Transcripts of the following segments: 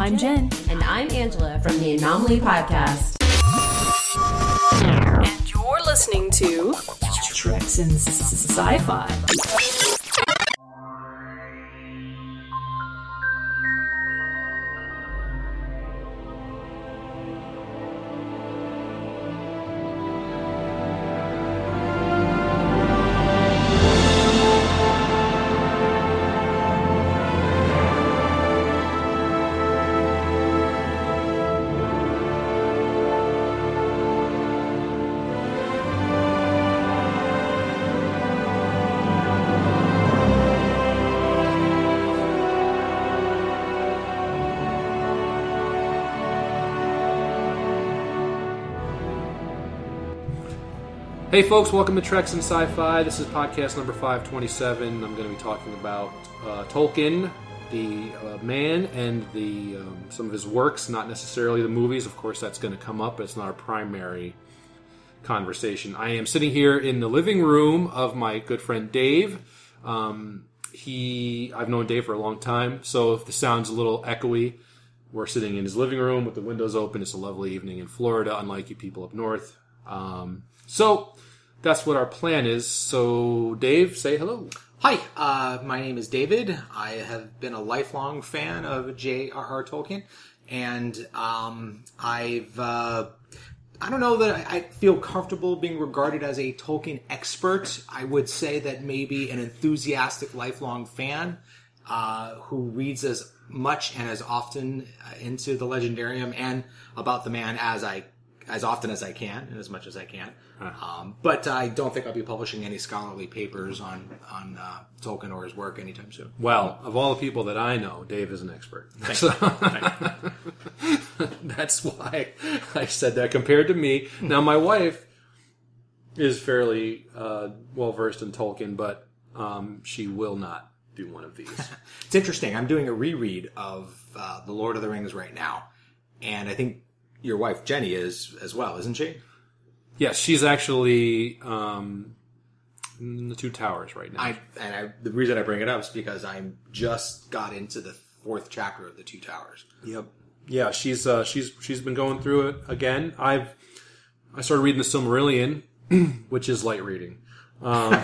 I'm Jen. And I'm Angela from the Anomaly Podcast. And you're listening to Treks in Sci Fi. Hey folks, welcome to Treks and Sci-Fi. This is podcast number 527. I'm going to be talking about uh, Tolkien, the uh, man, and the um, some of his works, not necessarily the movies. Of course, that's going to come up, it's not our primary conversation. I am sitting here in the living room of my good friend Dave. Um, he, I've known Dave for a long time, so if the sound's a little echoey, we're sitting in his living room with the windows open. It's a lovely evening in Florida, unlike you people up north. Um, so that's what our plan is. So, Dave, say hello. Hi, uh, my name is David. I have been a lifelong fan of J.R.R. Tolkien, and um, I've uh, I don't know that I feel comfortable being regarded as a Tolkien expert. I would say that maybe an enthusiastic lifelong fan uh, who reads as much and as often uh, into the Legendarium and about the man as I as often as I can and as much as I can. Um, but I don't think I'll be publishing any scholarly papers on on uh, Tolkien or his work anytime soon. Well, of all the people that I know, Dave is an expert. So. that's why I said that compared to me. Now, my wife is fairly uh, well versed in Tolkien, but um, she will not do one of these. It's interesting. I'm doing a reread of uh, The Lord of the Rings right now, and I think your wife Jenny is as well, isn't she? yes, she's actually um, in the Two Towers right now. I and I, the reason I bring it up is because I just got into the fourth chapter of the Two Towers. Yep. Yeah, she's uh, she's she's been going through it again. I've I started reading the Silmarillion, which is light reading. Um,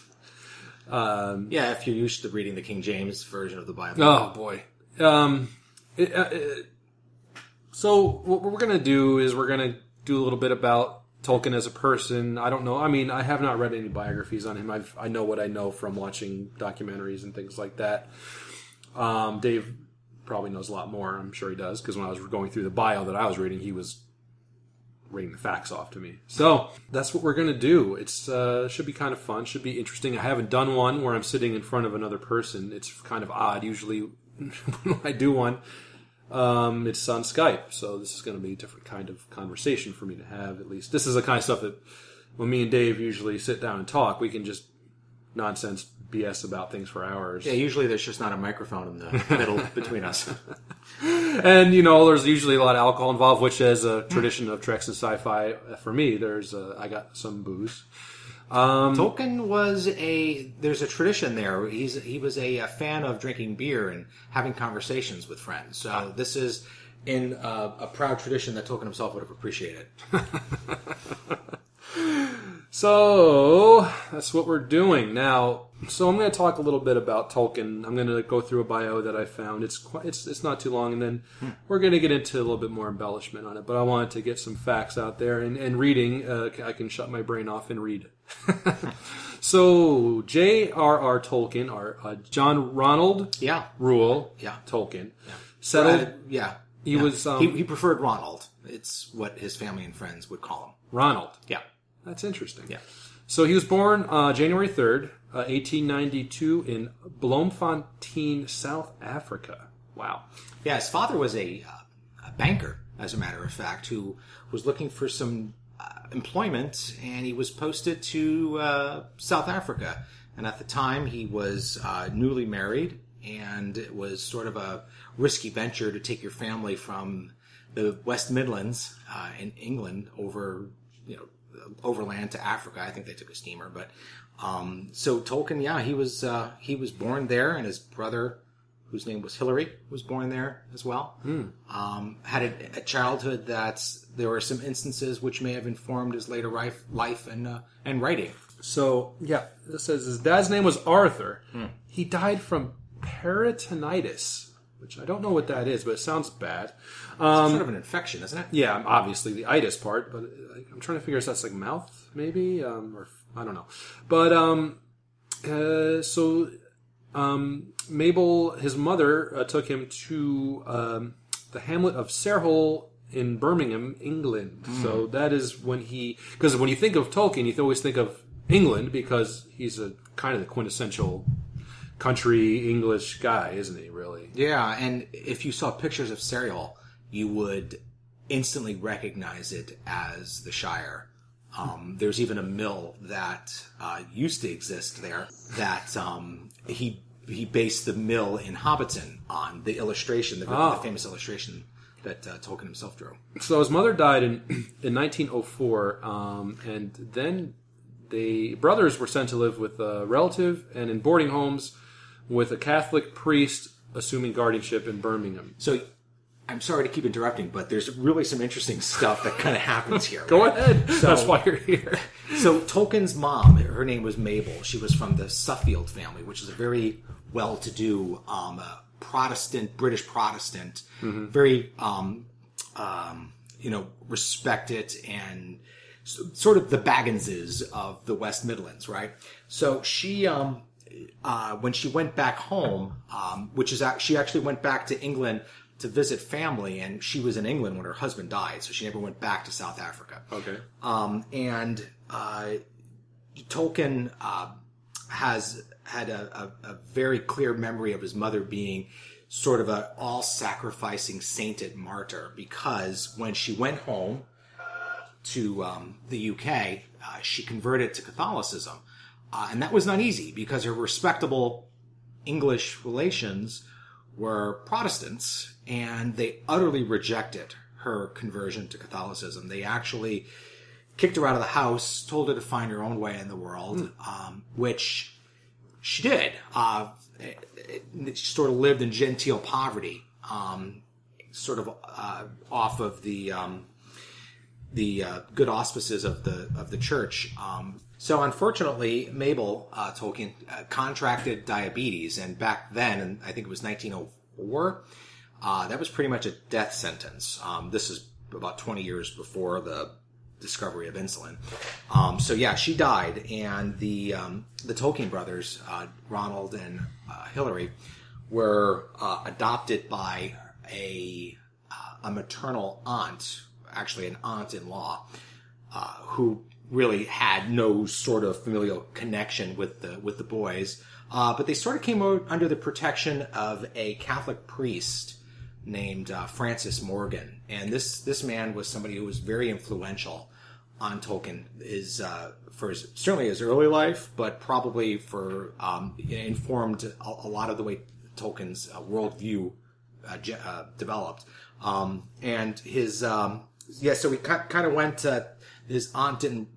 um, Yeah, if you're used to reading the King James version of the Bible. oh boy. Um, it, uh, it- so what we're gonna do is we're gonna do a little bit about Tolkien as a person. I don't know. I mean, I have not read any biographies on him. I've, I know what I know from watching documentaries and things like that. Um, Dave probably knows a lot more. I'm sure he does because when I was going through the bio that I was reading, he was reading the facts off to me. So that's what we're gonna do. It's uh, should be kind of fun. Should be interesting. I haven't done one where I'm sitting in front of another person. It's kind of odd. Usually when I do one, um, it's on Skype. So this is going to be a different kind of conversation for me to have. At least this is the kind of stuff that when me and Dave usually sit down and talk, we can just nonsense BS about things for hours. Yeah, usually there's just not a microphone in the middle between us. And you know, there's usually a lot of alcohol involved, which is a tradition of Treks and Sci-Fi. For me, there's uh, I got some booze. Tolkien was a there's a tradition there. He's he was a, uh fan of drinking beer and having conversations with friends. So this is in uh, a proud tradition that Tolkien himself would have appreciated. So that's what we're doing now. So I'm going to talk a little bit about Tolkien. I'm going to go through a bio that I found. It's quite, it's it's not too long, and then we're going to get into a little bit more embellishment on it. But I wanted to get some facts out there, and, and reading, uh, I can shut my brain off and read. so J.R.R. Tolkien, or uh, John Ronald Yeah, Reuel Yeah. Tolkien, settled. Uh, yeah. He yeah. was, um, he, he preferred Ronald. It's what his family and friends would call him. Ronald. Yeah, That's interesting. yeah. So he was born uh, January 3rd, uh, 1892, in Bloemfontein, South Africa. Wow. Yeah, his father was a, uh, a banker, as a matter of fact, who was looking for some employment, and he was posted to uh, South Africa. And at the time, he was uh, newly married, and it was sort of a risky venture to take your family from the West Midlands uh, in England over, you know, overland to Africa. I think they took a steamer, but um, so Tolkien, yeah, he was uh, he was born there, and his brother whose name was Hilary, was born there as well. Um, had a, a childhood that there were some instances which may have informed his later life, life and uh, and writing. So yeah, this says his dad's name was Arthur. He died from peritonitis, which I don't know what that is, but it sounds bad. Um, sort of an infection, isn't it? yeah, obviously the itis part, but I'm trying to figure if that's like mouth, maybe, um, or I don't know. But um, uh, so um, Mabel, his mother, uh, took him to um, the hamlet of Sarehole in Birmingham, England. So that is when he, because when you think of Tolkien, you always think of England because he's a kind of the quintessential country English guy, isn't he? Really? Yeah, and if you saw pictures of Sarehole, you would instantly recognize it as the Shire. Um, there's even a mill that uh, used to exist there that um, he he based the mill in Hobbiton on the illustration, the, Ah. the famous illustration that uh, Tolkien himself drew. So his mother died in in 1904, um, and then the brothers were sent to live with a relative and in boarding homes with a Catholic priest assuming guardianship in Birmingham. So I'm sorry to keep interrupting, but there's really some interesting stuff that kind of happens here. Go right? ahead. That's why you're here. So Tolkien's mom, her name was Mabel. She was from the Suffield family, which is a very well-to-do um, uh, Protestant, British Protestant, very um, um, you know respected and sort of the Bagginses of the West Midlands, right? So she, um, uh, when she went back home, um, which is she actually went back to England to visit family, and she was in England when her husband died, so she never went back to South Africa. Okay. Um, and uh, Tolkien uh, has had a, a, a very clear memory of his mother being sort of a all-sacrificing sainted martyr because when she went home to um, the UK, uh, she converted to Catholicism, uh, and that was not easy because her respectable English relations were Protestants, and they utterly rejected her conversion to Catholicism. They actually kicked her out of the house, told her to find her own way in the world, um, which she did. Uh, it- it- she sort of lived in genteel poverty, um, sort of uh, off of the um, the uh, good auspices of the of the church. Um, so unfortunately, Mabel uh, Tolkien uh, contracted diabetes, and back then, and I think it was 1904, uh, that was pretty much a death sentence. Um, this is about 20 years before the discovery of insulin. Um, so yeah, she died, and the um, the Tolkien brothers, uh, Ronald and uh, Hilary, were uh, adopted by a uh, a maternal aunt, actually an aunt-in-law, uh, who really had no sort of familial connection with the with the boys. Uh, but they sort of came out under the protection of a Catholic priest named uh, Francis Morgan, and this this man was somebody who was very influential on Tolkien. Is uh, for his, certainly his early life, but probably for um, informed a, a lot of the way Tolkien's uh, worldview uh, uh, developed. Um, and his um, yeah, so he kind of went. Uh, his aunt didn't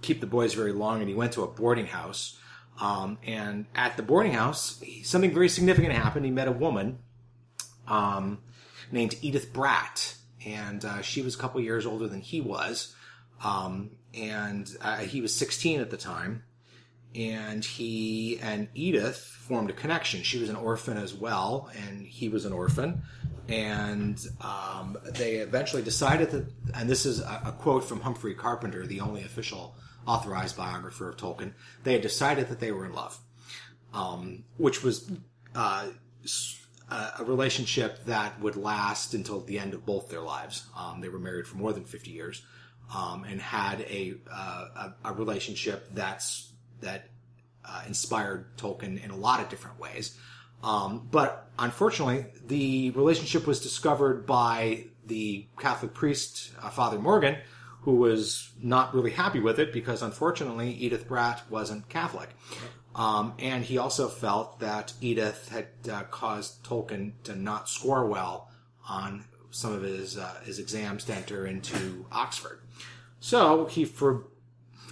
keep the boys very long, and he went to a boarding house. Um, and at the boarding house, something very significant happened. He met a woman um, named Edith Bratt, and uh, she was a couple years older than he was, um, and uh, he was 16 at the time. And he and Edith formed a connection. She was an orphan as well, and he was an orphan. And um, they eventually decided that, and this is a, a quote from Humphrey Carpenter, the only official authorized biographer of Tolkien. They had decided that they were in love, um, which was uh, a relationship that would last until the end of both their lives. Um, they were married for more than 50 years um, and had a, uh, a, a relationship that's that uh, inspired Tolkien in a lot of different ways. Um, but unfortunately, the relationship was discovered by the Catholic priest, uh, Father Morgan, who was not really happy with it because unfortunately Edith Bratt wasn't Catholic. Um, and he also felt that Edith had uh, caused Tolkien to not score well on some of his uh, his exams to enter into Oxford. So he for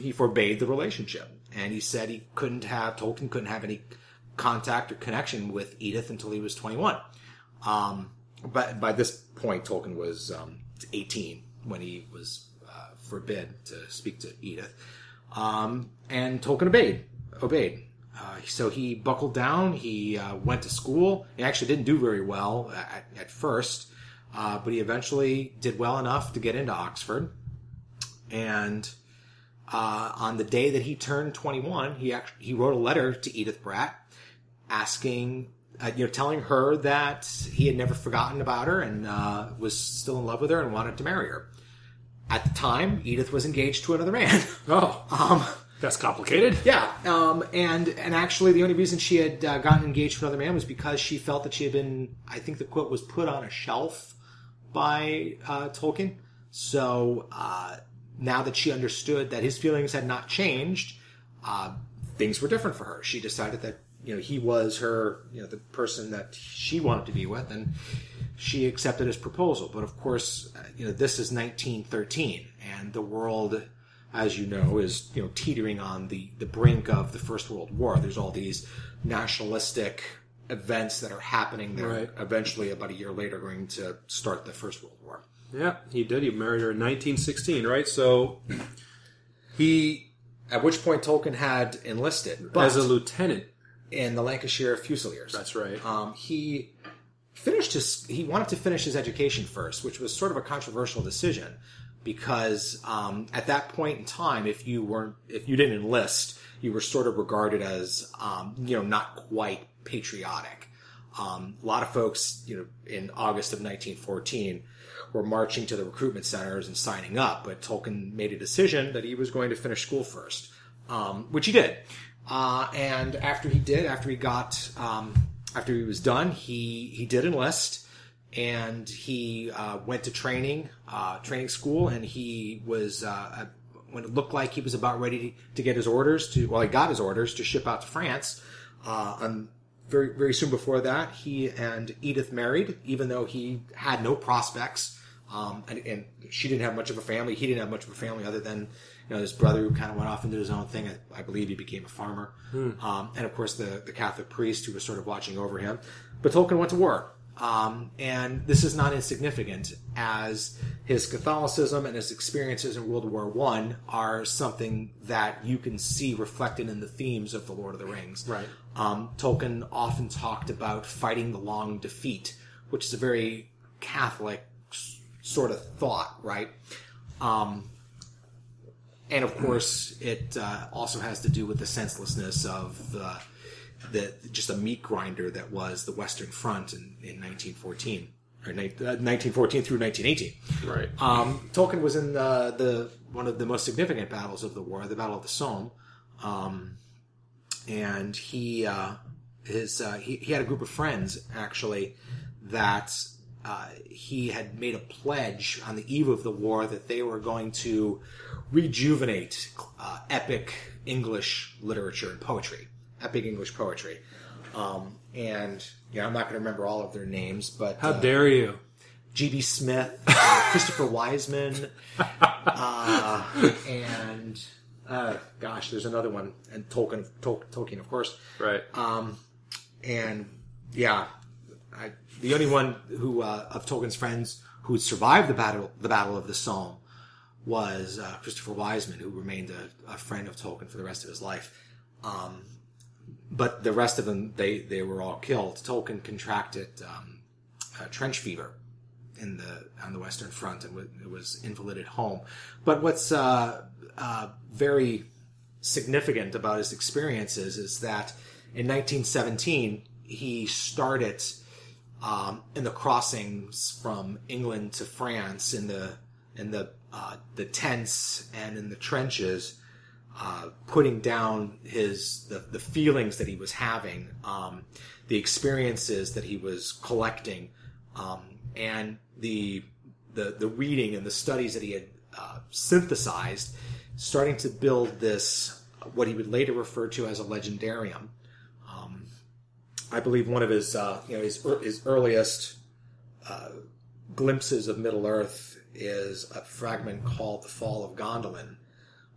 he forbade the relationship, and he said he couldn't have Tolkien couldn't have any contact or connection with Edith until he was 21. Um, but by this point, Tolkien was um, 18 when he was uh, forbid to speak to Edith. Um, and Tolkien obeyed. Obeyed. Uh, so he buckled down. He uh, went to school. He actually didn't do very well at, at first, uh, but he eventually did well enough to get into Oxford. And uh, on the day that he turned 21, he actually, he wrote a letter to Edith Bratt asking, uh, you know, telling her that he had never forgotten about her and uh, was still in love with her and wanted to marry her. At the time, Edith was engaged to another man. Oh, um, that's complicated. yeah, um, and and actually, the only reason she had uh, gotten engaged to another man was because she felt that she had been, I think the quote was put on a shelf by uh, Tolkien. So uh, now that she understood that his feelings had not changed, uh, things were different for her. She decided that you know he was her, you know, the person that she wanted to be with, and she accepted his proposal. But of course, uh, you know, this is 1913, and the world as you know, is you know teetering on the the brink of the First World War. There's all these nationalistic events that are happening there. Right. Eventually, about a year later, going to start the First World War. Yeah, he did. He married her in 1916, right? So he, At which point, Tolkien had enlisted, but as a lieutenant, in the Lancashire Fusiliers. that's right. Um, he finished his. He wanted to finish his education first, which was sort of a controversial decision because um, at that point in time, if you weren't, if you didn't enlist, you were sort of regarded as, um, you know, not quite patriotic. Um, a lot of folks, you know, in August of 1914 were marching to the recruitment centers and signing up, but Tolkien made a decision that he was going to finish school first, um, which he did. Uh, and after he did, after he got, um, after he was done, he he did enlist, and he uh, went to training, uh, training school, and he was uh, when it looked like he was about ready to get his orders to, well, he got his orders to ship out to France. Uh, and very very soon before that, he and Edith married, even though he had no prospects. Um, and, and she didn't have much of a family. He didn't have much of a family other than you know his brother who kind of went off into his own thing. I, I believe he became a farmer, um, and of course the the Catholic priest who was sort of watching over him. But Tolkien went to war, um, and this is not insignificant as his Catholicism and his experiences in World War One are something that you can see reflected in the themes of the Lord of the Rings. Right. Um, Tolkien often talked about fighting the long defeat, which is a very Catholic sort of thought, right? Um, and of course, it uh, also has to do with the senselessness of the, the just a meat grinder that was the Western Front in, in 1914, or ni- uh, 1914 through 1918. Right. Um, Tolkien was in the, the one of the most significant battles of the war, the Battle of the Somme, um, and he uh, his uh, he, he had a group of friends actually that uh, he had made a pledge on the eve of the war that they were going to rejuvenate uh, epic English literature and poetry, epic English poetry. Um, and yeah, I'm not going to remember all of their names, but How uh, dare you? G.B. Smith, uh, Christopher Wiseman, uh, and uh, gosh, there's another one, and Tolkien, Tol- Tolkien, of course. Right. Um, and yeah, I, the only one who uh, of Tolkien's friends who survived the battle, the Battle of the Somme, was uh, Christopher Wiseman, who remained a, a friend of Tolkien for the rest of his life. Um, but the rest of them, they they were all killed. Tolkien contracted um, uh, trench fever in the on the Western Front and it was invalided home. But what's uh, uh, very significant about his experiences is that in 1917 he started um, in the crossings from England to France in the in the uh, the tents and in the trenches, uh, putting down his the, the feelings that he was having, um, the experiences that he was collecting, um, and the the the reading and the studies that he had uh, synthesized, starting to build this what he would later refer to as a legendarium. Um, I believe one of his uh, you know his his earliest uh, glimpses of Middle Earth is a fragment called "The Fall of Gondolin,"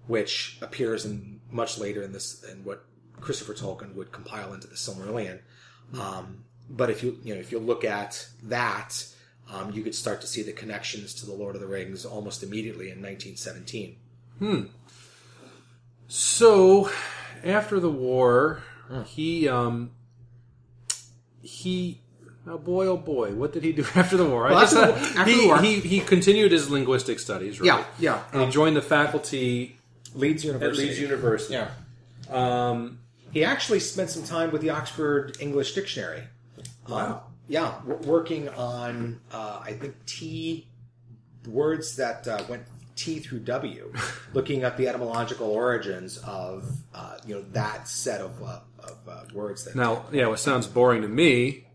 which appears in much later in this in what Christopher Tolkien would compile into the Silmarillion. Um, but if you you know if you look at that, um, you could start to see the connections to the Lord of the Rings almost immediately in 1917. Hmm. So, after the war, he um he oh boy oh boy, what did he do after the war? Well, after the- after he, the war- he he continued his linguistic studies, right? Yeah, yeah. And he joined the faculty Leeds University. at. Leeds University. Yeah. Um, He actually spent some time with the Oxford English Dictionary. Wow. yeah, w- working on uh, I think T words that uh, went T through W, looking at the etymological origins of uh, you know that set of, uh, of uh, words. That now, yeah, what sounds boring to me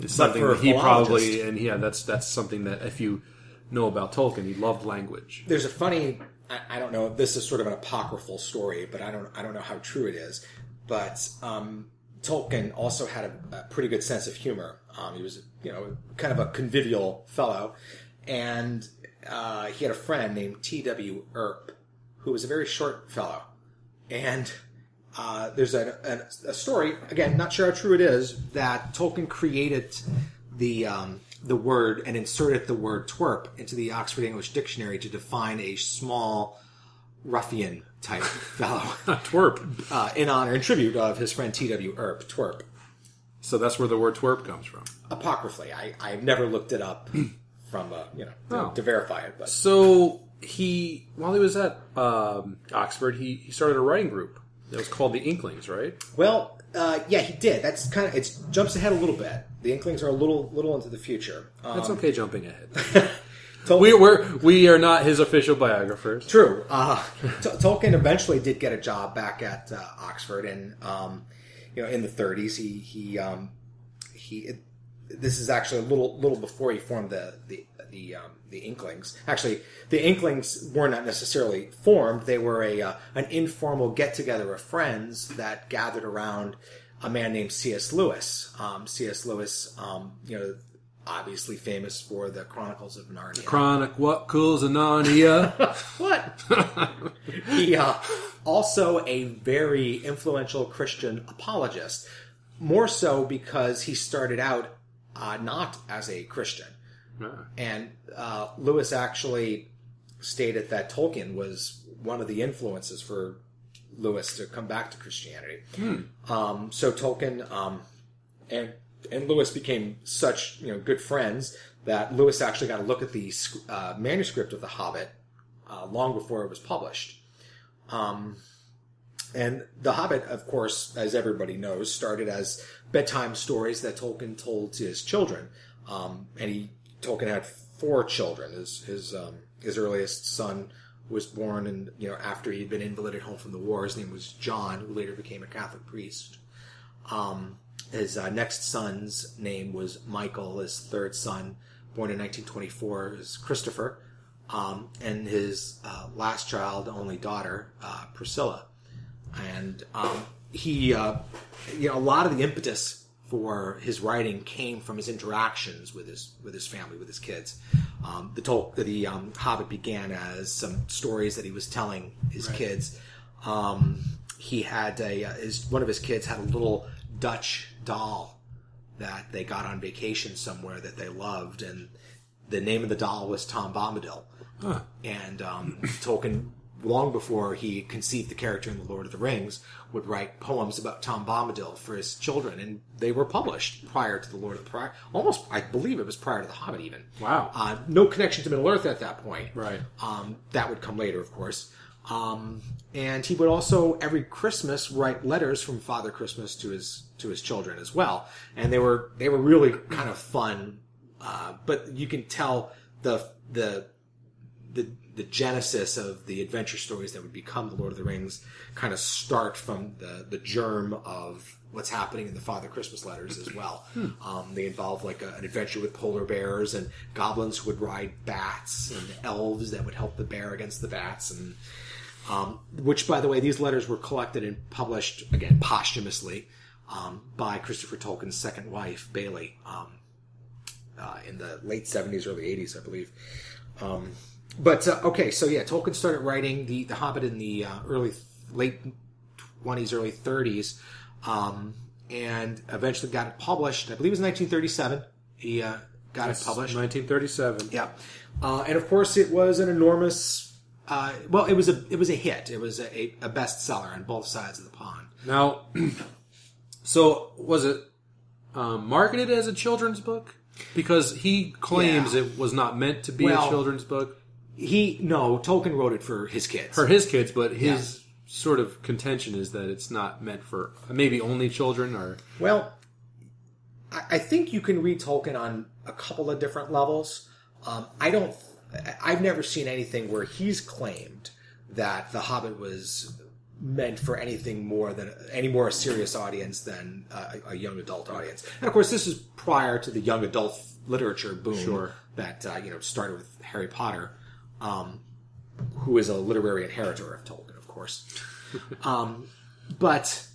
is something that he probably and yeah, that's that's something that if you know about Tolkien, he loved language. there's a funny I, I don't know. This is sort of an apocryphal story but i don't i don't know how true it is. But um, tolkien also had a, a pretty good sense of humor. Um, he was you know kind of a convivial fellow. And uh, he had a friend named T.W. Earp who was a very short fellow. And uh, there's a, a, a story again not sure how true it is that tolkien created the um, the word and inserted the word twerp into the Oxford English Dictionary to define a small ruffian type fellow Twerp. uh, in honor and tribute of his friend T.W. Earp, twerp. So that's where the word twerp comes from. Apocryphally, I, I've never looked it up from uh, you know to, Oh. to verify it, but So he, while he was at um, Oxford, he, he started a writing group that was called the Inklings, right? well, uh, yeah, he did. That's kind of it jumps ahead a little bit. The Inklings are a little little into the future. Um, That's okay, jumping ahead. Tolkien- we we're, we are not his official biographers. True. Uh, T- Tolkien eventually did get a job back at uh, Oxford, and um, you know, in the 30s, he he um, he. It, this is actually a little little before he formed the the the um, the Inklings. Actually, the Inklings were not necessarily formed; they were a uh, an informal get together of friends that gathered around a man named C.S. Lewis. Um, C.S. Lewis, um, you know. Obviously famous for the Chronicles of Narnia. Chronic What Cools in Narnia. What? he uh, also a very influential Christian apologist. More so because he started out uh, not as a Christian, and uh, Lewis actually stated that Tolkien was one of the influences for Lewis to come back to Christianity. Um, so Tolkien um, and and Lewis became such you know good friends that Lewis actually got a look at the uh, manuscript of The Hobbit uh, long before it was published. Um, and The Hobbit, of course, as everybody knows, started as bedtime stories that Tolkien told to his children. Um, and he Tolkien had four children. His his um, his earliest son was born, and you know after he had been invalided home from the war. His name was John, who later became a Catholic priest. Um, his uh, next son's name was Michael. His third son, born in 1924, is Christopher. Um, and his uh, last child, only daughter, uh, Priscilla. And um, he, uh, you know, a lot of the impetus for his writing came from his interactions with his with his family, with his kids. Um, the Tol- the um, Hobbit began as some stories that he was telling his kids. Um, he had a uh, his one of his kids had a little Dutch doll that they got on vacation somewhere that they loved, and the name of the doll was Tom Bombadil. And um, Tolkien, long before he conceived the character in The Lord of the Rings, would write poems about Tom Bombadil for his children, and they were published prior to The Lord of the prior, almost I believe it was prior to The Hobbit even. Wow. Uh, no connection to Middle Earth at that point. Right. Um, that would come later, of course. Um, and he would also every Christmas write letters from Father Christmas to his to his children as well, and they were they were really kind of fun. Uh, but you can tell the the the the genesis of the adventure stories that would become the Lord of the Rings kind of start from the the germ of what's happening in the Father Christmas letters as well. Um, they involve like a, an adventure with polar bears and goblins who would ride bats and elves that would help the bear against the bats and um, which by the way these letters were collected and published again posthumously um, by Christopher Tolkien's second wife Baillie um, uh, in the late 70s early 80s I believe um, but uh, okay, so yeah, Tolkien started writing the the Hobbit in the uh, early late twenties, early thirties, um, and eventually got it published. I believe it was 1937. He uh, got it published. 1937. Yeah, uh, and of course it was an enormous. Uh, well, it was a it was a hit. It was a, a bestseller on both sides of the pond. Now, so was it um, marketed as a children's book? Because he claims Yeah. it was not meant to be Well- a children's book He no Tolkien wrote it for his kids. for his kids, but his sort of contention is that it's not meant for maybe only children or Well, I, think you can read Tolkien on a couple of different levels. Um, I don't. I've never seen anything where he's claimed that The Hobbit was meant for anything more than any more serious audience than uh, a, a young adult audience. And of course, this is prior to the young adult literature boom Sure. that uh, you know started with Harry Potter, um, who is a literary inheritor of Tolkien, of course. um, but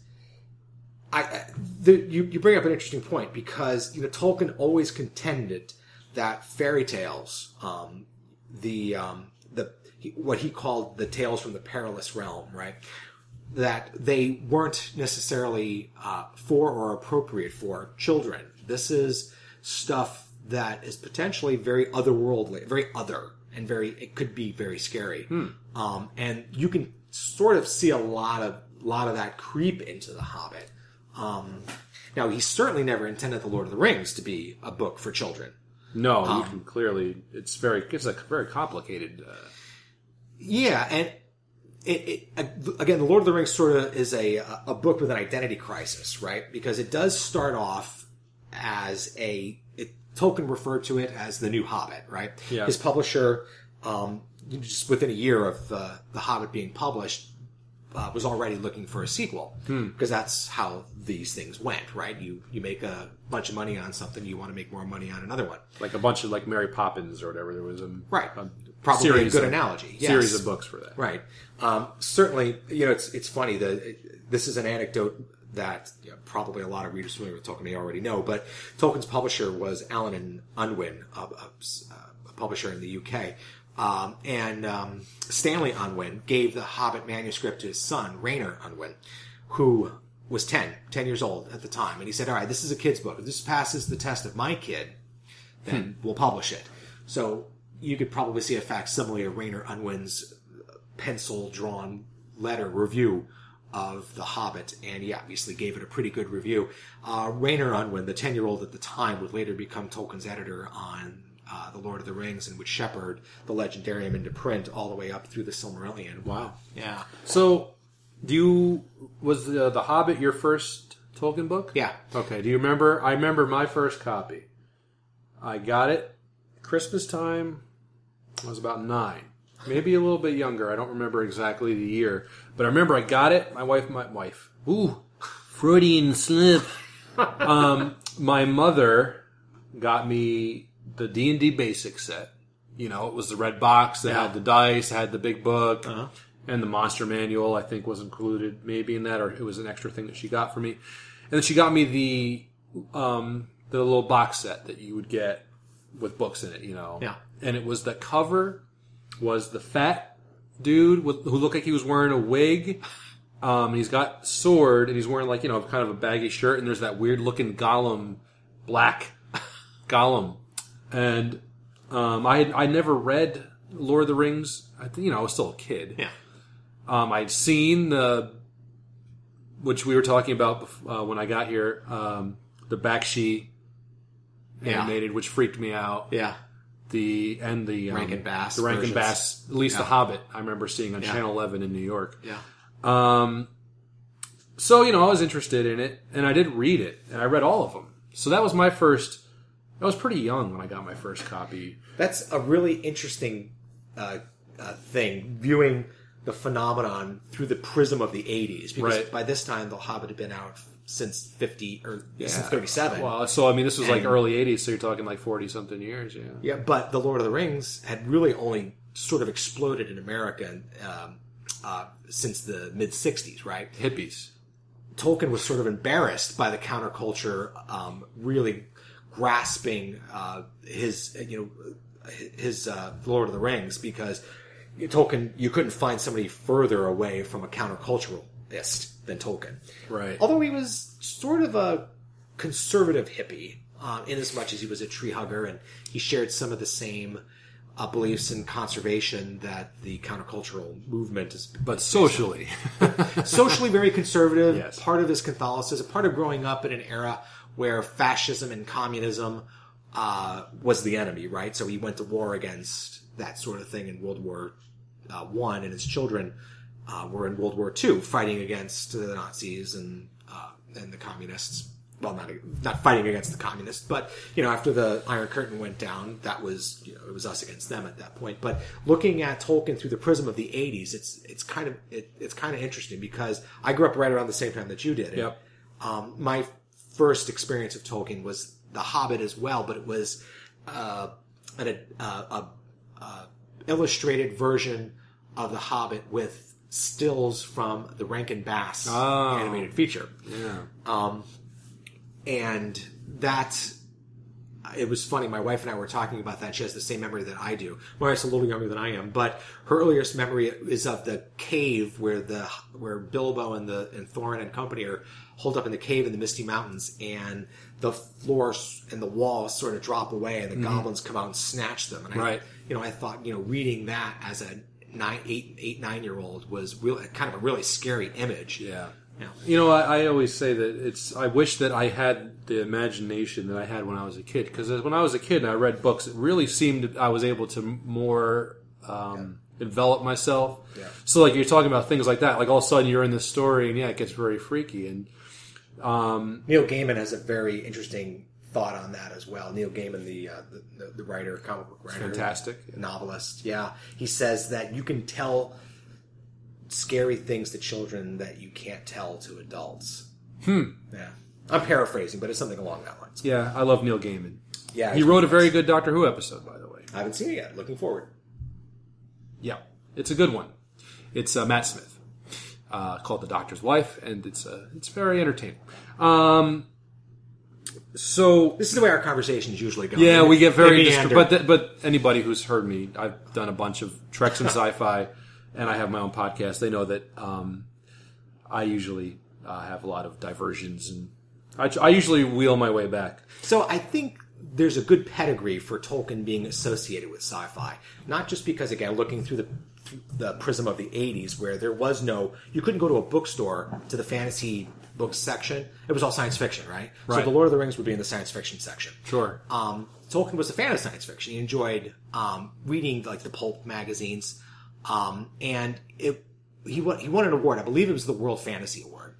I, the, you, you bring up an interesting point because you know Tolkien always contended that fairy tales, um, the um, the he, what he called the tales from the perilous realm, right? That they weren't necessarily uh, for or appropriate for children. This is stuff that is potentially very otherworldly, very other, and very it could be very scary. Um, and you can sort of see a lot of lot of that creep into the Hobbit. Um, now, he certainly never intended the Lord of the Rings to be a book for children. no. Um, you can clearly it's very it's a very complicated. Uh, Yeah, and it, it again, the Lord of the Rings sort of is a a book with an identity crisis, right? Because it does start off as a Tolkien referred to it as the New Hobbit, right? Yeah. His publisher, um, just within a year of uh, the Hobbit being published, uh, was already looking for a sequel because that's how these things went, right? You you make a bunch of money on something, you want to make more money on another one, like a bunch of like Mary Poppins or whatever. There was a right? a Probably a good of- analogy. Yes. Series of books for that. Right. Um, certainly, you know, it's it's funny that this is an anecdote that know, probably a lot of readers familiar with Tolkien may already know. But Tolkien's publisher was Allen and Unwin, a, a, a publisher in the UK. Um, and um, Stanley Unwin gave the Hobbit manuscript to his son, Rainer Unwin, who was 10, 10 years old at the time. And he said, all right, this is a kid's book. If this passes the test of my kid, then we'll publish it. So you could probably see a facsimile of Rainer Unwin's pencil drawn letter review of The Hobbit, and he obviously gave it a pretty good review. Uh, Rainer Unwin, the 10 year old at the time, would later become Tolkien's editor on uh, The Lord of the Rings and would shepherd the Legendarium into print all the way up through the Silmarillion. Wow. Yeah. So, do you was the, the Hobbit your first Tolkien book? Yeah. Okay. Do you remember? I remember my first copy. I got it Christmas time. I was about nine, maybe a little bit younger. I don't remember exactly the year, but I remember I got it. My wife, my wife. Ooh, Freudian slip. um, my mother got me the D and D basic set. You know, it was the red box that Yeah. had the dice, had the big book, Uh-huh. and the monster manual. I think was included maybe in that, or it was an extra thing that she got for me. And then she got me the um, the little box set that you would get with books in it. You know, Yeah. And it was the cover was the fat dude with, who looked like he was wearing a wig. Um, he's got sword and he's wearing like you know kind of a baggy shirt and there's that weird looking Gollum, black Gollum, and um, I had I never read Lord of the Rings. I think you know I was still a kid. Yeah. Um, I'd seen the, which we were talking about bef- uh, when I got here, um, the Bakshi Yeah. animated, which freaked me out. Yeah. The and the um, Rankin Bass the Rankin versions. Bass, at least the Hobbit. I remember seeing on Yeah. Channel Eleven in New York. Yeah. Um, so you know, I was interested in it, and I did read it, and I read all of them. So that was my first. I was pretty young when I got my first copy. That's a really interesting uh, uh, thing, viewing the phenomenon through the prism of the 80s. Because Right. by this time, The Hobbit had been out since 50, or since 37. Well, so I mean, this was like early '80s, so you're talking like forty something years. Yeah. Yeah, but The Lord of the Rings had really only sort of exploded in America um, uh, since the mid 60s, right? Hippies. Tolkien was sort of embarrassed by the counterculture um, really grasping uh, his, you know, his uh, Lord of the Rings because Tolkien, you couldn't find somebody further away from a countercultural than Tolkien. Right. Although he was sort of a conservative hippie, um, in as much as he was a tree hugger and he shared some of the same uh, beliefs in conservation that the countercultural movement is But socially, socially very conservative. Yes. Part of his Catholicism, part of growing up in an era where fascism and communism uh, was the enemy, right? So he went to war against that sort of thing in World War uh, One, and his children uh, were in World War II fighting against the Nazis and uh, and the communists. Well, not not fighting against the communists, but you know, after the Iron Curtain went down, that was you know it was us against them at that point. But looking at Tolkien through the prism of the '80s, it's it's kind of it, it's kind of interesting because I grew up right around the same time that you did. And, Yep. Um, my first experience of Tolkien was The Hobbit as well, but it was uh, an, uh, a, a illustrated version of The Hobbit with stills from the Rankin Bass Oh. animated feature yeah. Um, and that it was funny. My wife and I were talking about that. She has the same memory that I do. My wife's a little younger than I am, but her earliest memory is of the cave where the where Bilbo and the and Thorin and company are holed up in the cave in the Misty Mountains, and the floors and the walls sort of drop away, and the mm-hmm. goblins come out and snatch them. And I, Right. you know, I thought, you know, reading that as a nine, eight, eight, nine year old was really kind of a really scary image. Yeah. Yeah. You know, I, I always say that it's. I wish that I had the imagination that I had when I was a kid. Because when I was a kid and I read books, it really seemed I was able to more um, envelop myself. Yeah. So, like you're talking about things like that. Like all of a sudden you're in this story, and yeah, it gets very freaky. And Neil Gaiman has a very interesting thought on that as well. Neil Gaiman, the uh, the, the, writer, comic book writer, fantastic. novelist. Yeah, he says that you can tell scary things to children that you can't tell to adults. Hmm. Yeah, I'm paraphrasing, but it's something along that lines. Yeah, I love Neil Gaiman. Yeah, He wrote a very good Doctor Who episode, by the way. I haven't seen it yet. Looking forward. Yeah, it's a good one. It's uh, Matt Smith, uh, called The Doctor's Wife, and it's uh, it's very entertaining. Um, so This is the way our conversations usually go. yeah, we get very distra- but th- but anybody who's heard me, I've done a bunch of treks and sci-fi, and I have my own podcast. They know that um, I usually uh, have a lot of diversions, and I, I usually wheel my way back. So I think there's a good pedigree for Tolkien being associated with sci-fi, not just because again looking through the through the prism of the 80s where there was no you couldn't go to a bookstore to the fantasy books section. It was all science fiction, right? right? So the Lord of the Rings would be in the science fiction section. Sure. Um, Tolkien was a fan of science fiction. He enjoyed um, reading like the pulp magazines, um, and it he won he won an award. I believe it was the World Fantasy Award,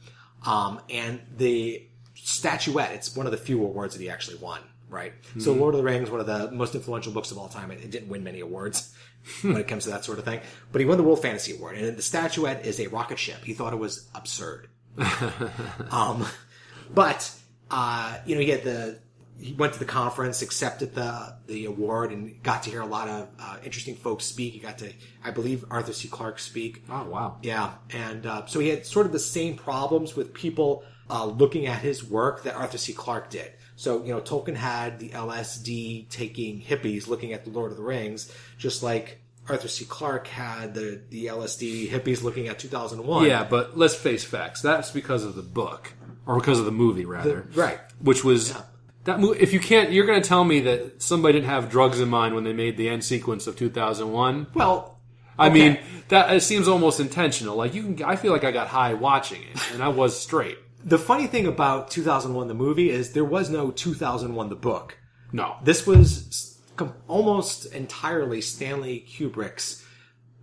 um, and the statuette. It's one of the few awards that he actually won. Right. So Lord of the Rings, one of the most influential books of all time. It, it didn't win many awards when it comes to that sort of thing, but he won the World Fantasy Award, and the statuette is a rocket ship. He thought it was absurd. Um, but uh, you know, he had the he went to the conference, accepted the the award, and got to hear a lot of uh, interesting folks speak. He got to, I believe, Arthur C. Clarke speak. Oh wow. Yeah, and uh, so he had sort of the same problems with people uh, looking at his work that Arthur C. Clarke did. So you know, Tolkien had the LSD taking hippies looking at the Lord of the Rings, just like Arthur C. Clarke had the the LSD hippies looking at 2001. Yeah, but let's face facts. That's because of the book, or because of the movie, rather. right. Which was that movie. If you can't, you're going to tell me that somebody didn't have drugs in mind when they made the end sequence of 2001. Well, I okay. mean, that it seems almost intentional. Like you can, I feel like I got high watching it, and I was straight. The funny thing about 2001 the movie is there was no 2001 the book. No, This was com- almost entirely Stanley Kubrick's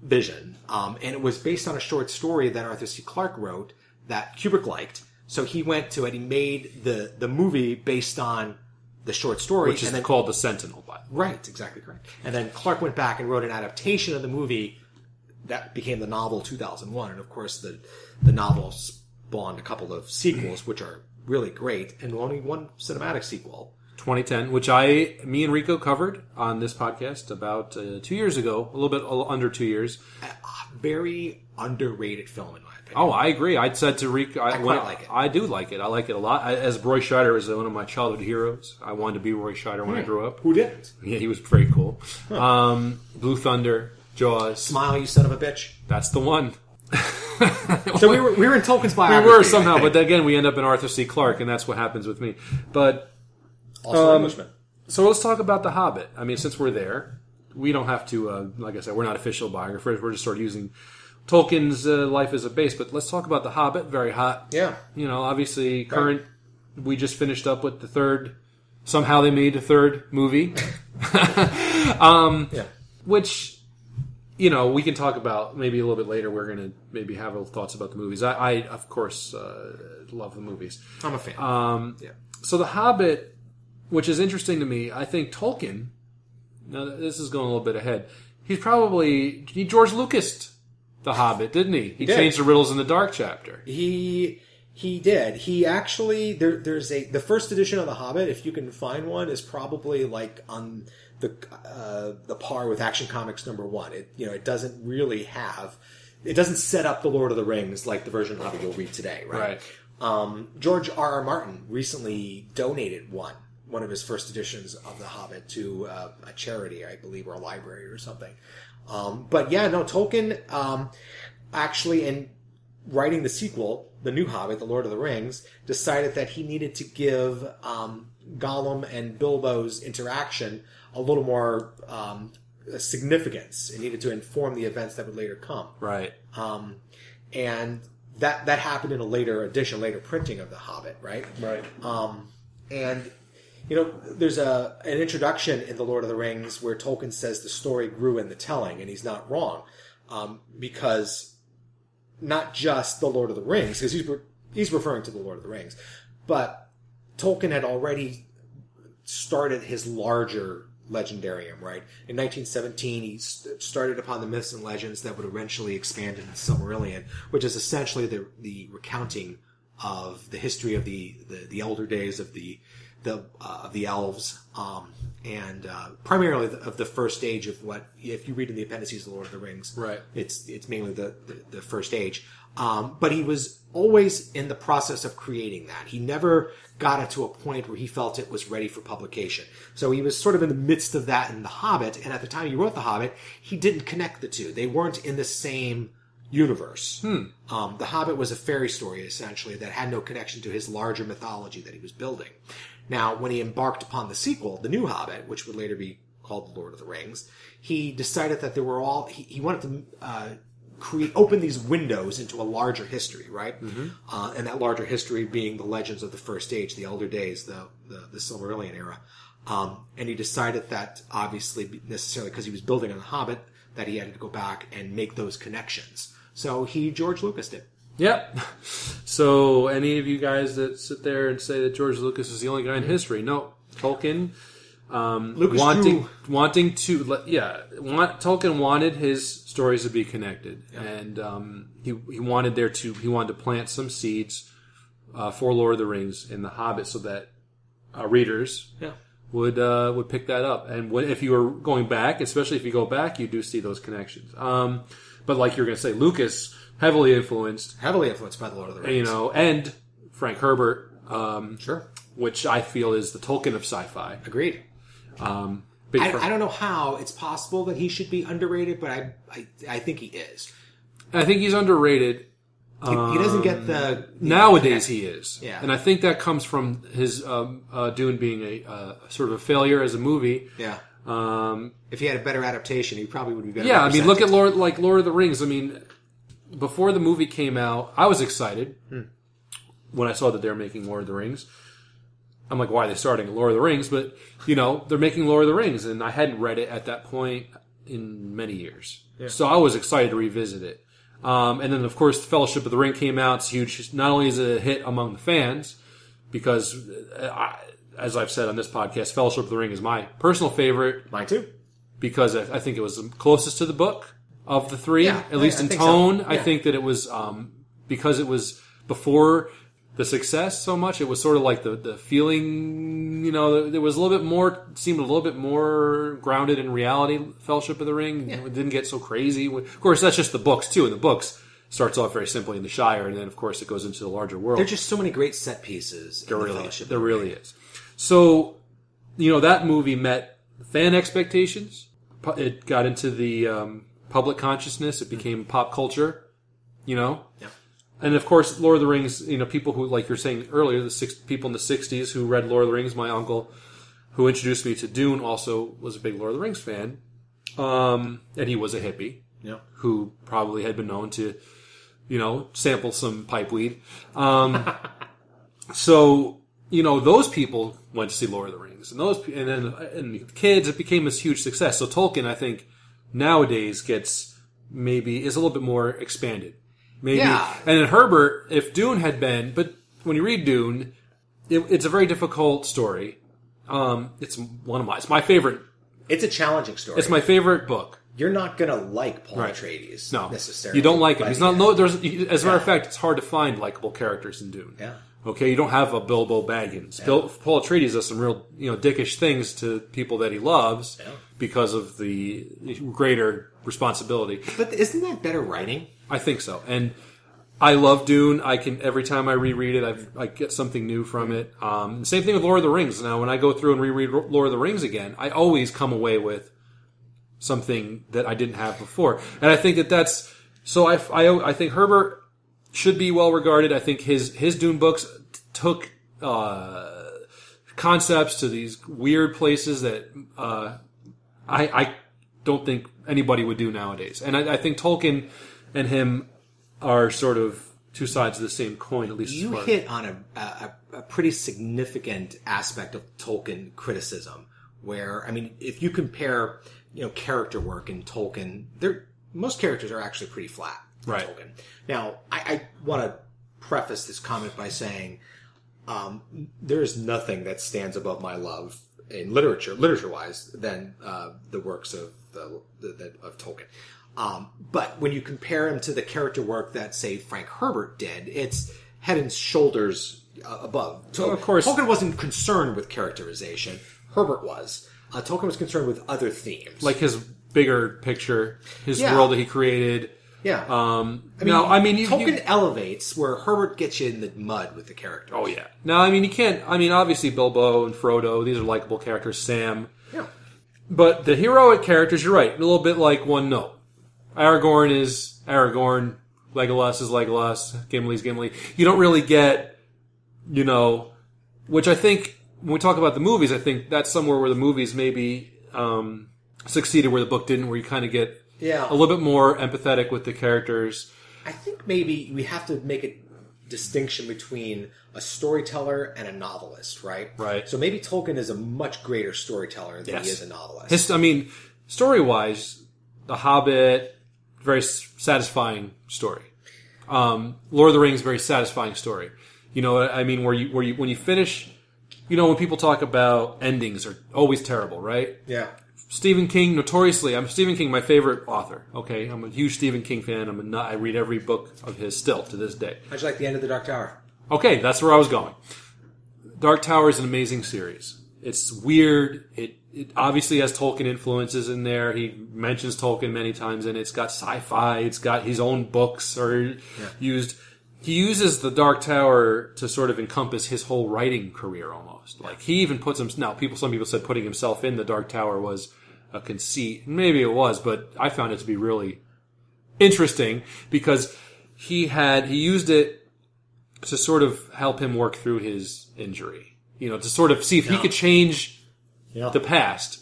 vision, um, and it was based on a short story that Arthur C. Clarke wrote that Kubrick liked. So he went to it. He made the the movie based on the short story, which is then called the Sentinel. By right, exactly correct. And then Clarke went back and wrote an adaptation of the movie that became the novel 2001, and of course the the novel spawned a couple of sequels, which are really great, and only one cinematic sequel. 2010, which I, me and Rico covered on this podcast about uh, two years ago, a little bit under two years. A Very underrated film, in my opinion. Oh, I agree. I said to Rico, I, quite when- like it. I do like it. I like it a lot. I, as Roy Scheider is one of my childhood heroes. I wanted to be Roy Scheider when I grew up. Who didn't? Yeah, he was very cool. Um, Blue Thunder, Jaws. Smile, you son of a bitch. That's the one. So we were we were in Tolkien's we were somehow, but again, we end up in Arthur C. Clarke, and that's what happens with me. But Also Um, Englishman. so let's talk about the Hobbit. I mean, since we're there, we don't have to. Uh, like I said, we're not official biographers. We're just sort of using Tolkien's uh, life as a base. But let's talk about the Hobbit. Very hot. Yeah. You know, obviously, current. We just finished up with the third. Somehow they made a third movie, Yeah. which you know we can talk about maybe a little bit later. We're going to maybe have little thoughts about the movies. I, I of course, uh, love the movies. I'm a fan. Um, Yeah. So the Hobbit, which is interesting to me, I think Tolkien. Now this is going a little bit ahead. He's probably he George Lucas the Hobbit, didn't he? He did. changed the riddles in the dark chapter. He he did. He actually there there's a the first edition of The Hobbit, if you can find one, is probably like on the uh, the par with Action Comics number one. It you know it doesn't really have it doesn't set up the Lord of the Rings like the version of Hobbit you'll read today, right? Right. Um, George R. R. Martin recently donated one one of his first editions of The Hobbit to uh, a charity, I believe, or a library or something. Um, but yeah, no, Tolkien um, actually in writing the sequel, The New Hobbit, The Lord of the Rings, decided that he needed to give um, Gollum and Bilbo's interaction a little more um, significance. It needed to inform the events that would later come. Right. Um, and that that happened in a later edition, later printing of The Hobbit, right? Right. Um, and you know, there's a an introduction in the Lord of the Rings where Tolkien says the story grew in the telling, and he's not wrong, um, because not just the Lord of the Rings, because he's re- he's referring to the Lord of the Rings, but Tolkien had already started his larger legendarium, right? In 1917, he st- started upon the myths and legends that would eventually expand into Silmarillion, which is essentially the the recounting of the history of the the, the elder days of the the uh, of the elves, um, and uh, primarily the, of the first age of what if you read in the appendices of the Lord of the Rings, Right. It's it's mainly the the, the first age. Um, but he was always in the process of creating that. He never got it to a point where he felt it was ready for publication. So he was sort of in the midst of that in The Hobbit, and at the time he wrote The Hobbit, he didn't connect the two. They weren't in the same universe. Um, the Hobbit was a fairy story essentially that had no connection to his larger mythology that he was building. Now, when he embarked upon the sequel, The New Hobbit, which would later be called The Lord of the Rings, he decided that there were all he, he wanted to uh, create open these windows into a larger history, right? Uh, and that larger history being the legends of the First Age, the Elder Days, the the, the Silmarillion era. Um, and he decided that obviously necessarily because he was building on the Hobbit that he had to go back and make those connections. So he George Lucas did. Yep. So, any of you guys that sit there and say that George Lucas is the only guy in history, no. Tolkien, um, Lucas wanting drew- wanting to, let- yeah, want, Tolkien wanted his stories to be connected, and um, he he wanted there to he wanted to plant some seeds uh, for Lord of the Rings in The Hobbit, so that uh, readers Yeah. would uh, would pick that up. And when, if you were going back, especially if you go back, you do see those connections. Um, but like you're going to say, Lucas heavily influenced Heavily influenced by the Lord of the Rings. you know, and Frank Herbert, um, Sure. which I feel is the Tolkien of sci-fi. Agreed. Um, I, I don't know how it's possible that he should be underrated, but I I, I think he is. I think he's underrated. He, he doesn't get the Nowadays, he is, Yeah. and I think that comes from his um, uh, Dune being a uh, sort of a failure as a movie. Yeah. Um, If he had a better adaptation, he probably would be better. yeah, I mean, look at. Lord, like Lord of the Rings. I mean, before the movie came out, I was excited when I saw that they were making Lord of the Rings. I'm like, why are they starting Lord of the Rings? But you know, they're making Lord of the Rings, and I hadn't read it at that point in many years, so I was excited to revisit it. Um, and then, of course, Fellowship of the Ring came out. It's huge. Not only is it a hit among the fans, because uh, I, as I've said on this podcast, Fellowship of the Ring is my personal favorite Mine too. because I, I think it was the closest to the book of the three, Yeah, at least I- I in think so. tone. I think that it was um, because it was before the success so much. It was sort of like the the feeling, you know, there was a little bit more, seemed a little bit more grounded in reality. Fellowship of the Ring it didn't get so crazy. Of course, that's just the books too. And the books starts off very simply in the Shire, and then of course it goes into the larger world. There's just so many great set pieces. There the really, Fellowship there really Ring. is. So, you know, that movie met fan expectations. It got into the um, public consciousness. It became pop culture, You know, Yeah. and of course, Lord of the Rings. You know, people who like you're saying earlier, the six people in the '60s who read Lord of the Rings. My uncle, who introduced me to Dune, also was a big Lord of the Rings fan, um, and he was a hippie Yeah. who probably had been known to, you know, sample some pipeweed. Um, so you know, those people went to see Lord of the Rings, and those and then and kids, it became this huge success. So Tolkien, I think, nowadays gets maybe is a little bit more expanded, maybe. Yeah. And then Herbert, if Dune had been, but when you read Dune, it, it's a very difficult story. Um, it's one of my it's my favorite. It's a challenging story. It's my favorite book. You're not gonna like Paul Right. Atreides No, necessarily. You don't like him. He's not. No, there's as a matter of Yeah. fact, it's hard to find likable characters in Dune. Yeah. Okay, you don't have a Bilbo Baggins. Bil- Paul Atreides does some real, you know, dickish things to people that he loves Yeah. because of the greater responsibility. But isn't that better writing? I think so, and I love Dune. I can every time I reread it, I've, I get something new from it. Um, same thing with Lord of the Rings. Now, when I go through and reread Lord of the Rings again, I always come away with something that I didn't have before, and I think that that's so. I I, I think Herbert should be well regarded. I think his his Dune books t- took uh, concepts to these weird places that uh, I, I don't think anybody would do nowadays. And I, I think Tolkien and him are sort of two sides of the same coin, at least. as You hit on a, a, a pretty significant aspect of Tolkien criticism, where I mean, if you compare, you know, character work in Tolkien, there most characters are actually pretty flat. Right. Tolkien. Now, I, I want to preface this comment by saying um, there is nothing that stands above my love in literature, literature-wise, than uh, the works of the, the, the of Tolkien. Um, but when you compare him to the character work that, say, Frank Herbert did, it's head and shoulders uh, above. So, of course- Tolkien wasn't concerned with characterization. Herbert was. Uh, Tolkien was concerned with other themes, like his bigger picture, his Yeah. world that he created. Yeah. Um, I mean, now, I mean, you, Tolkien you- elevates where Herbert gets you in the mud with the characters. oh yeah. Now, I mean, you can't. I mean, obviously, Bilbo and Frodo; these are likable characters. Sam, yeah. But the heroic characters, you're right, a little bit like one note. Aragorn is Aragorn, Legolas is Legolas, Gimli's Gimli. You don't really get, you know, which I think when we talk about the movies, I think that's somewhere where the movies maybe um, succeeded where the book didn't, where you kind of get Yeah. a little bit more empathetic with the characters. I think maybe we have to make a distinction between a storyteller and a novelist, right? Right. So maybe Tolkien is a much greater storyteller than he is a novelist. His, I mean, story wise, The Hobbit, very satisfying story. Um, Lord of the Rings, very satisfying story. You know, I mean, where you where you when you finish, you know, when people talk about endings are always terrible, right? yeah. Stephen King, notoriously, I'm Stephen King, my favorite author. Okay, I'm a huge Stephen King fan. I'm a nut. I read every book of his still to this day. How'd you like the end of the Dark Tower? Okay, that's where I was going. Dark Tower is an amazing series. It's weird. It, it obviously has Tolkien influences in there. He mentions Tolkien many times, and it's got sci-fi. It's got his own books are used. He uses the Dark Tower to sort of encompass his whole writing career, almost. Like he even puts him. Now, people, some people said putting himself in the Dark Tower was a conceit. Maybe it was, but I found it to be really interesting because he had he used it to sort of help him work through his injury. You know, to sort of see if he could change Yeah. the past,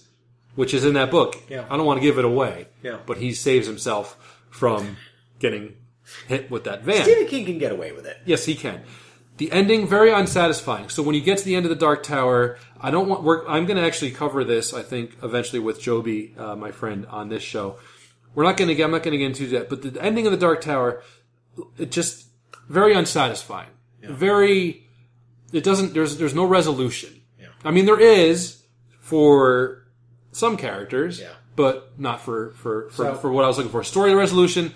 which is in that book. Yeah. I don't want to give it away. Yeah. But he saves himself from getting hit with that van. Stephen King can get away with it. Yes, he can. The ending very unsatisfying. So when you get to the end of the Dark Tower, I don't want. We're, I'm going to actually cover this. I think eventually with Joby, uh, my friend, on this show. We're not going to get. I'm not going to get into that. But the ending of the Dark Tower, it just very unsatisfying. Very. It doesn't. There's there's no resolution. Yeah. I mean, there is for some characters, Yeah. but not for for for, So- for what I was looking for. Story resolution,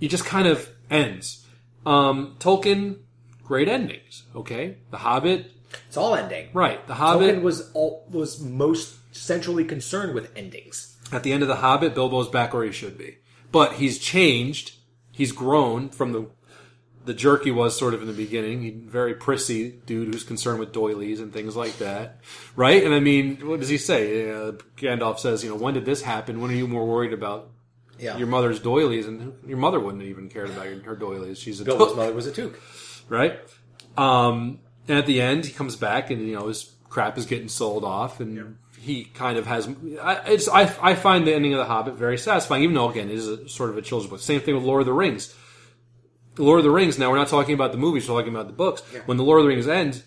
it just kind of ends. Um, Tolkien, great endings. Okay, The Hobbit, It's all ending. right? The Hobbit. Tolkien was all, was most centrally concerned with endings. At the end of The Hobbit, Bilbo's back where he should be, but he's changed. He's grown from the the jerk he was sort of in the beginning. He very prissy dude who's concerned with doilies and things like that, right? And I mean, what does he say? Uh, Gandalf says, you know, when did this happen? When are you more worried about Yeah. your mother's doilies, and your mother wouldn't have even cared about your, her doilies. She's a Bilbo's took, mother was a Took. Right? Um, and at the end, he comes back, and you know his crap is getting sold off, and he kind of has. I, it's I, I find the ending of the Hobbit very satisfying, even though again it is a sort of a children's book. Same thing with Lord of the Rings. Lord of the Rings. Now we're not talking about the movies; we're talking about the books. When the Lord of the Rings ends,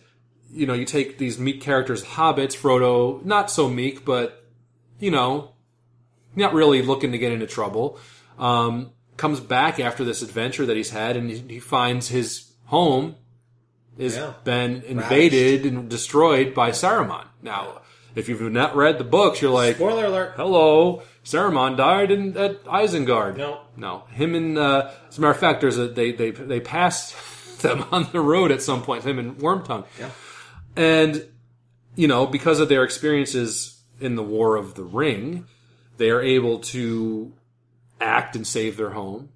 you know, you take these meek characters, hobbits, Frodo, not so meek, but you know, not really looking to get into trouble. Um, comes back after this adventure that he's had, and he, he finds his home has Yeah. been invaded and destroyed by Saruman. Now, if you've not read the books, you're like, Spoiler alert. hello, Saruman died in, at Isengard. No. no. Him and uh, as a matter of fact, there's a they they they passed them on the road at some point. Him and Wormtongue. Yeah. And you know, because of their experiences in the War of the Ring, they are able to act and save their home.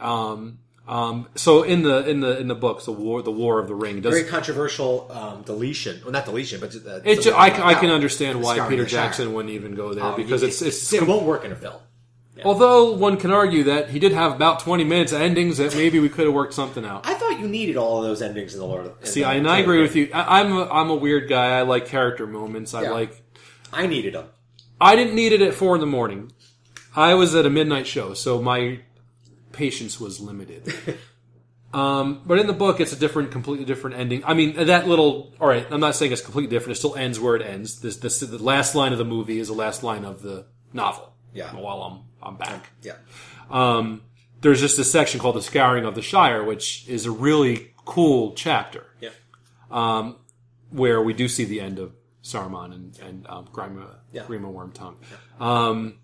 Um, um, so in the in the in the books, the war the War of the Ring does Very controversial um, deletion. Well, not deletion, but uh, it. Ju- something I, I can understand why Peter. Jackson wouldn't even go there Oh, because it's it's it won't work in a film. Although one can argue that he did have about 20 minutes of endings that maybe we could have worked something out. I thought you needed all of those endings in the Lord. Of, in See, the I, and I agree with you. I, I'm a, I'm a weird guy. I like character moments. I Yeah. like. I needed them. I didn't need it at four in the morning. I was at a midnight show, so my patience was limited. um, but in the book, it's a different, completely different ending. I mean, that little. All right, I'm not saying it's completely different. It still ends where it ends. This, this, the last line of the movie is the last line of the novel. Yeah. While I'm I'm back. Yeah. um, there's just a section called the Scouring of the Shire, which is a really cool chapter Yeah. where we do see the end of Saruman and, and um, Grima, Yeah. Grima Wormtongue. Um,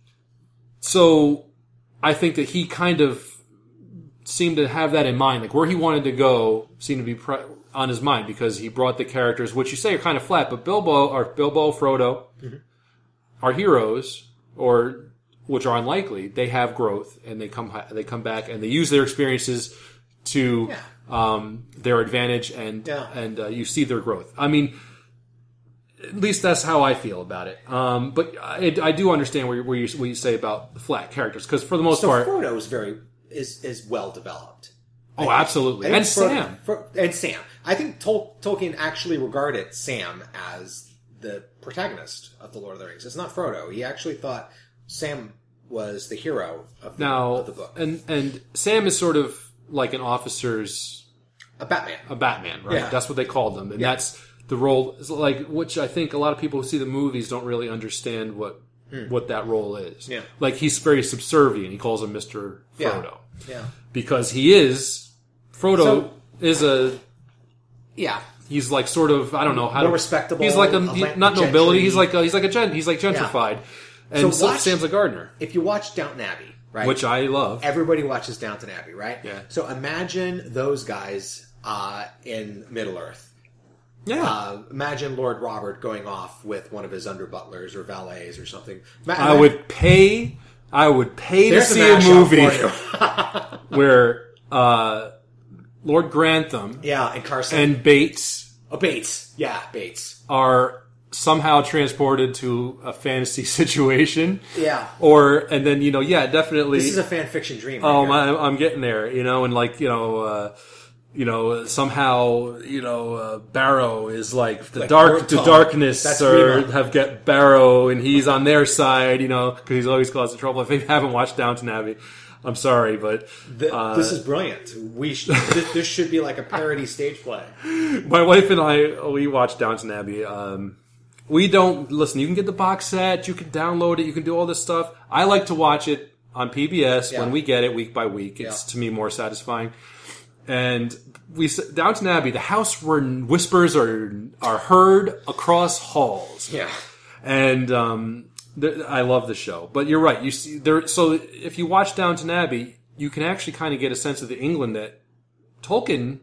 so I think that he kind of seemed to have that in mind, like where he wanted to go seemed to be pre- on his mind because he brought the characters, which you say are kind of flat, but Bilbo or Bilbo, Frodo, are heroes, or which are unlikely. They have growth and they come they come back and they use their experiences to Yeah. um, their advantage and Yeah. and uh, you see their growth. I mean, at least that's how I feel about it. Um, but I, I do understand where, you- where you what you say about flat characters because for the most So part, Frodo is very is is well developed. oh, absolutely, and Frodo- Sam. Fro- and Sam. I think Tol- Tolkien actually regarded Sam as the protagonist of the Lord of the Rings. It's not Frodo. He actually thought Sam was the hero of the, Now, of the book. and and Sam is sort of like an officer's A Batman. a Batman, right? Yeah. That's what they called them, and Yeah. that's the role. Like, which I think a lot of people who see the movies don't really understand what what that role is. Yeah. like he's very subservient. He calls him Mister Frodo Yeah. because he is Frodo So- is a Yeah. he's like sort of I don't know how to respectable, He's like a, he- not nobility. He's like a, he's like a gent. He's like gentrified. And So so watch- Sam's a gardener, If you watch Downton Abbey, right? which I love. everybody watches Downton Abbey, right? Yeah. So imagine those guys uh, in Middle Earth. Yeah, Uh, imagine Lord Robert going off with one of his under butlers or valets or something. Ma- I would pay. I would pay to see a movie where uh, Lord Grantham yeah, and Carson and Bates oh, Bates. Yeah, Bates. are somehow transported to a fantasy situation. Yeah. Or and then you know, yeah, definitely. This is a fan fiction dream. Right oh, my, I'm getting there. You know, and like you know. Uh, you know, somehow, you know, uh, Barrow is like the Like dark, the darkness, That's or Rima. have get Barrow, and he's on their side, you know, because he's always causing trouble. If you haven't watched Downton Abbey, I'm sorry, but Th- uh, this is brilliant. We sh- this, this should be like a parody stage play. my wife and I we watch Downton Abbey. Um, we don't listen. You can get the box set. You can download it. You can do all this stuff. I like to watch it on PBS Yeah. when we get it week by week. It's Yeah. to me more satisfying. And we Downton Abbey, the house where whispers are are heard across halls. Yeah. and um, th- I love the show. But you're right. You see there. So if you watch Downton Abbey, you can actually kind of get a sense of the England that Tolkien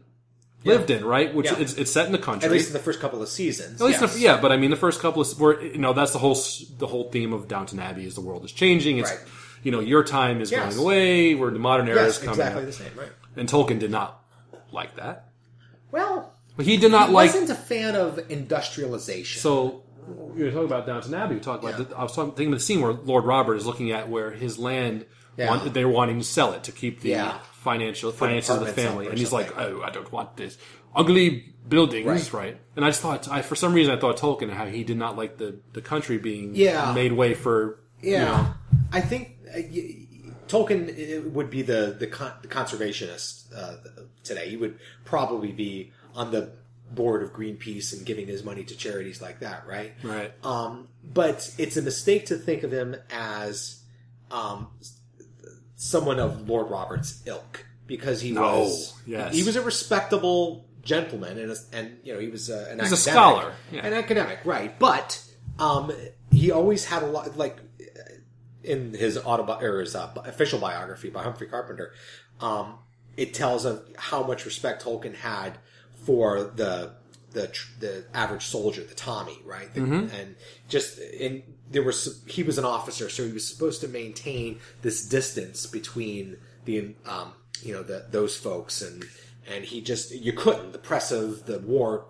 lived in, right? Which Yeah. it's, it's set in the country. At least in the first couple of seasons. At least yes. the, yeah, but I mean, the first couple of where you know that's the whole s- the whole theme of Downton Abbey is the world is changing. It's Right. you know your time is Yes. going away, where the modern era Yes, is coming, exactly the same. Right. And Tolkien did not like that. Well, But he did not I like wasn't a fan of industrialization. so you were talking about Downton Abbey. We talked about. The, I was talking, thinking of the scene where Lord Robert is looking at where his land. Yeah. Want, they're wanting to sell it to keep the Yeah. financial finances of the family, and he's like, "Oh, I don't want this ugly buildings, Right. right?" And I just thought, I, for some reason, I thought Tolkien how he did not like the the country being Yeah. made way for you Yeah, know, I think uh, y- Tolkien uh, would be the the, con- the conservationist uh, today. He would probably be on the board of Greenpeace and giving his money to charities like that, right? right. Um, but it's a mistake to think of him as um, someone of Lord Robert's ilk because he No, was yes. he was a respectable gentleman and a, and you know he was uh, an He's a scholar, yeah. an academic, right? But um, he always had a lot like in his autobi- or his uh, official biography by Humphrey Carpenter, um, it tells of how much respect Tolkien had for the the the average soldier, the Tommy, right? The- And just in there was he was an officer, so he was supposed to maintain this distance between the um, you know the those folks and and he just you couldn't the press of the war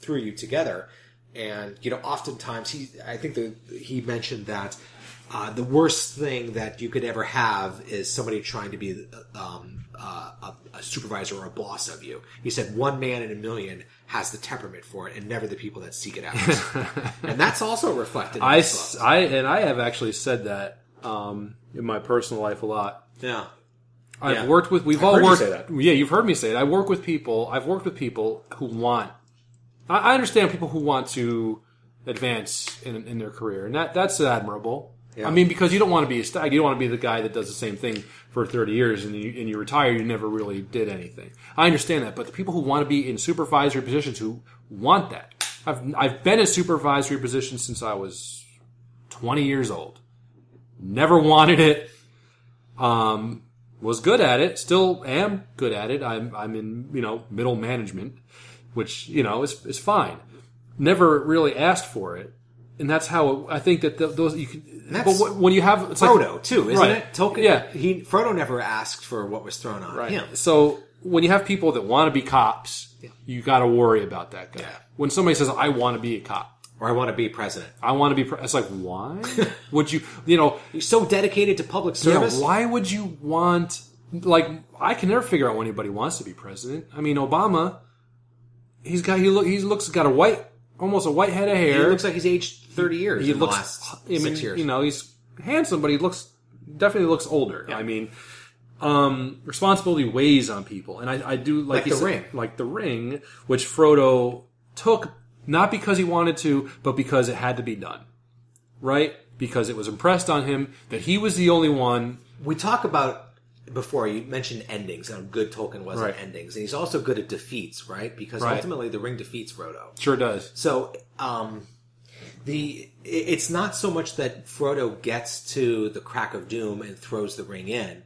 threw you together. And you know, oftentimes he, I think that he mentioned that uh, the worst thing that you could ever have is somebody trying to be um, uh, a, a supervisor or a boss of you. He said one man in a million has the temperament for it, and never the people that seek it out. and that's also reflected. In I, book. I and I have actually said that um, in my personal life a lot. yeah, I've Yeah. worked with. We've I've all heard you worked. say that. Yeah, you've heard me say it. I work with people. I've worked with people who want. I, I understand people who want to advance in, in their career, and that that's admirable. Yeah. I mean, because you don't want to be a stag. You don't want to be the guy that does the same thing for thirty years, and you, and you retire. You never really did anything. I understand that, but the people who want to be in supervisory positions who want that. I've I've been in supervisory positions since I was twenty years old. Never wanted it um, was good at it, still am good at it. I'm I'm in you know middle management, which you know is is fine. Never really asked for it, and that's how I think that th- those you can. But when you have it's Frodo like, too, isn't Right. it? Tolkien. Yeah. he Frodo never asked for what was thrown on Right. him. So when you have people that want to be cops, you got to worry about that guy. Yeah. When somebody says, "I want to be a cop," Or I want to be president. I want to be, pre-, it's like, why would you? You know, You're so dedicated to public service. Yeah, why would you want? Like, I can never figure out when anybody wants to be president. I mean, Obama, he's got he look he looks got a white, almost a white head of hair. He looks like he's aged thirty years he looks. I mean, six years. you know, he's handsome, but he looks definitely looks older. I mean, um, responsibility weighs on people, and I, I do like, Like the said- ring. like the ring, which Frodo took not because he wanted to, but because it had to be done, right? Because it was impressed on him that he was the only one we talk about before you mentioned endings and how good Tolkien was Right. at endings, and he's also good at defeats, right? Because Right. ultimately, the ring defeats Frodo. Sure does. So, um, the it's not so much that Frodo gets to the crack of doom and throws the ring in.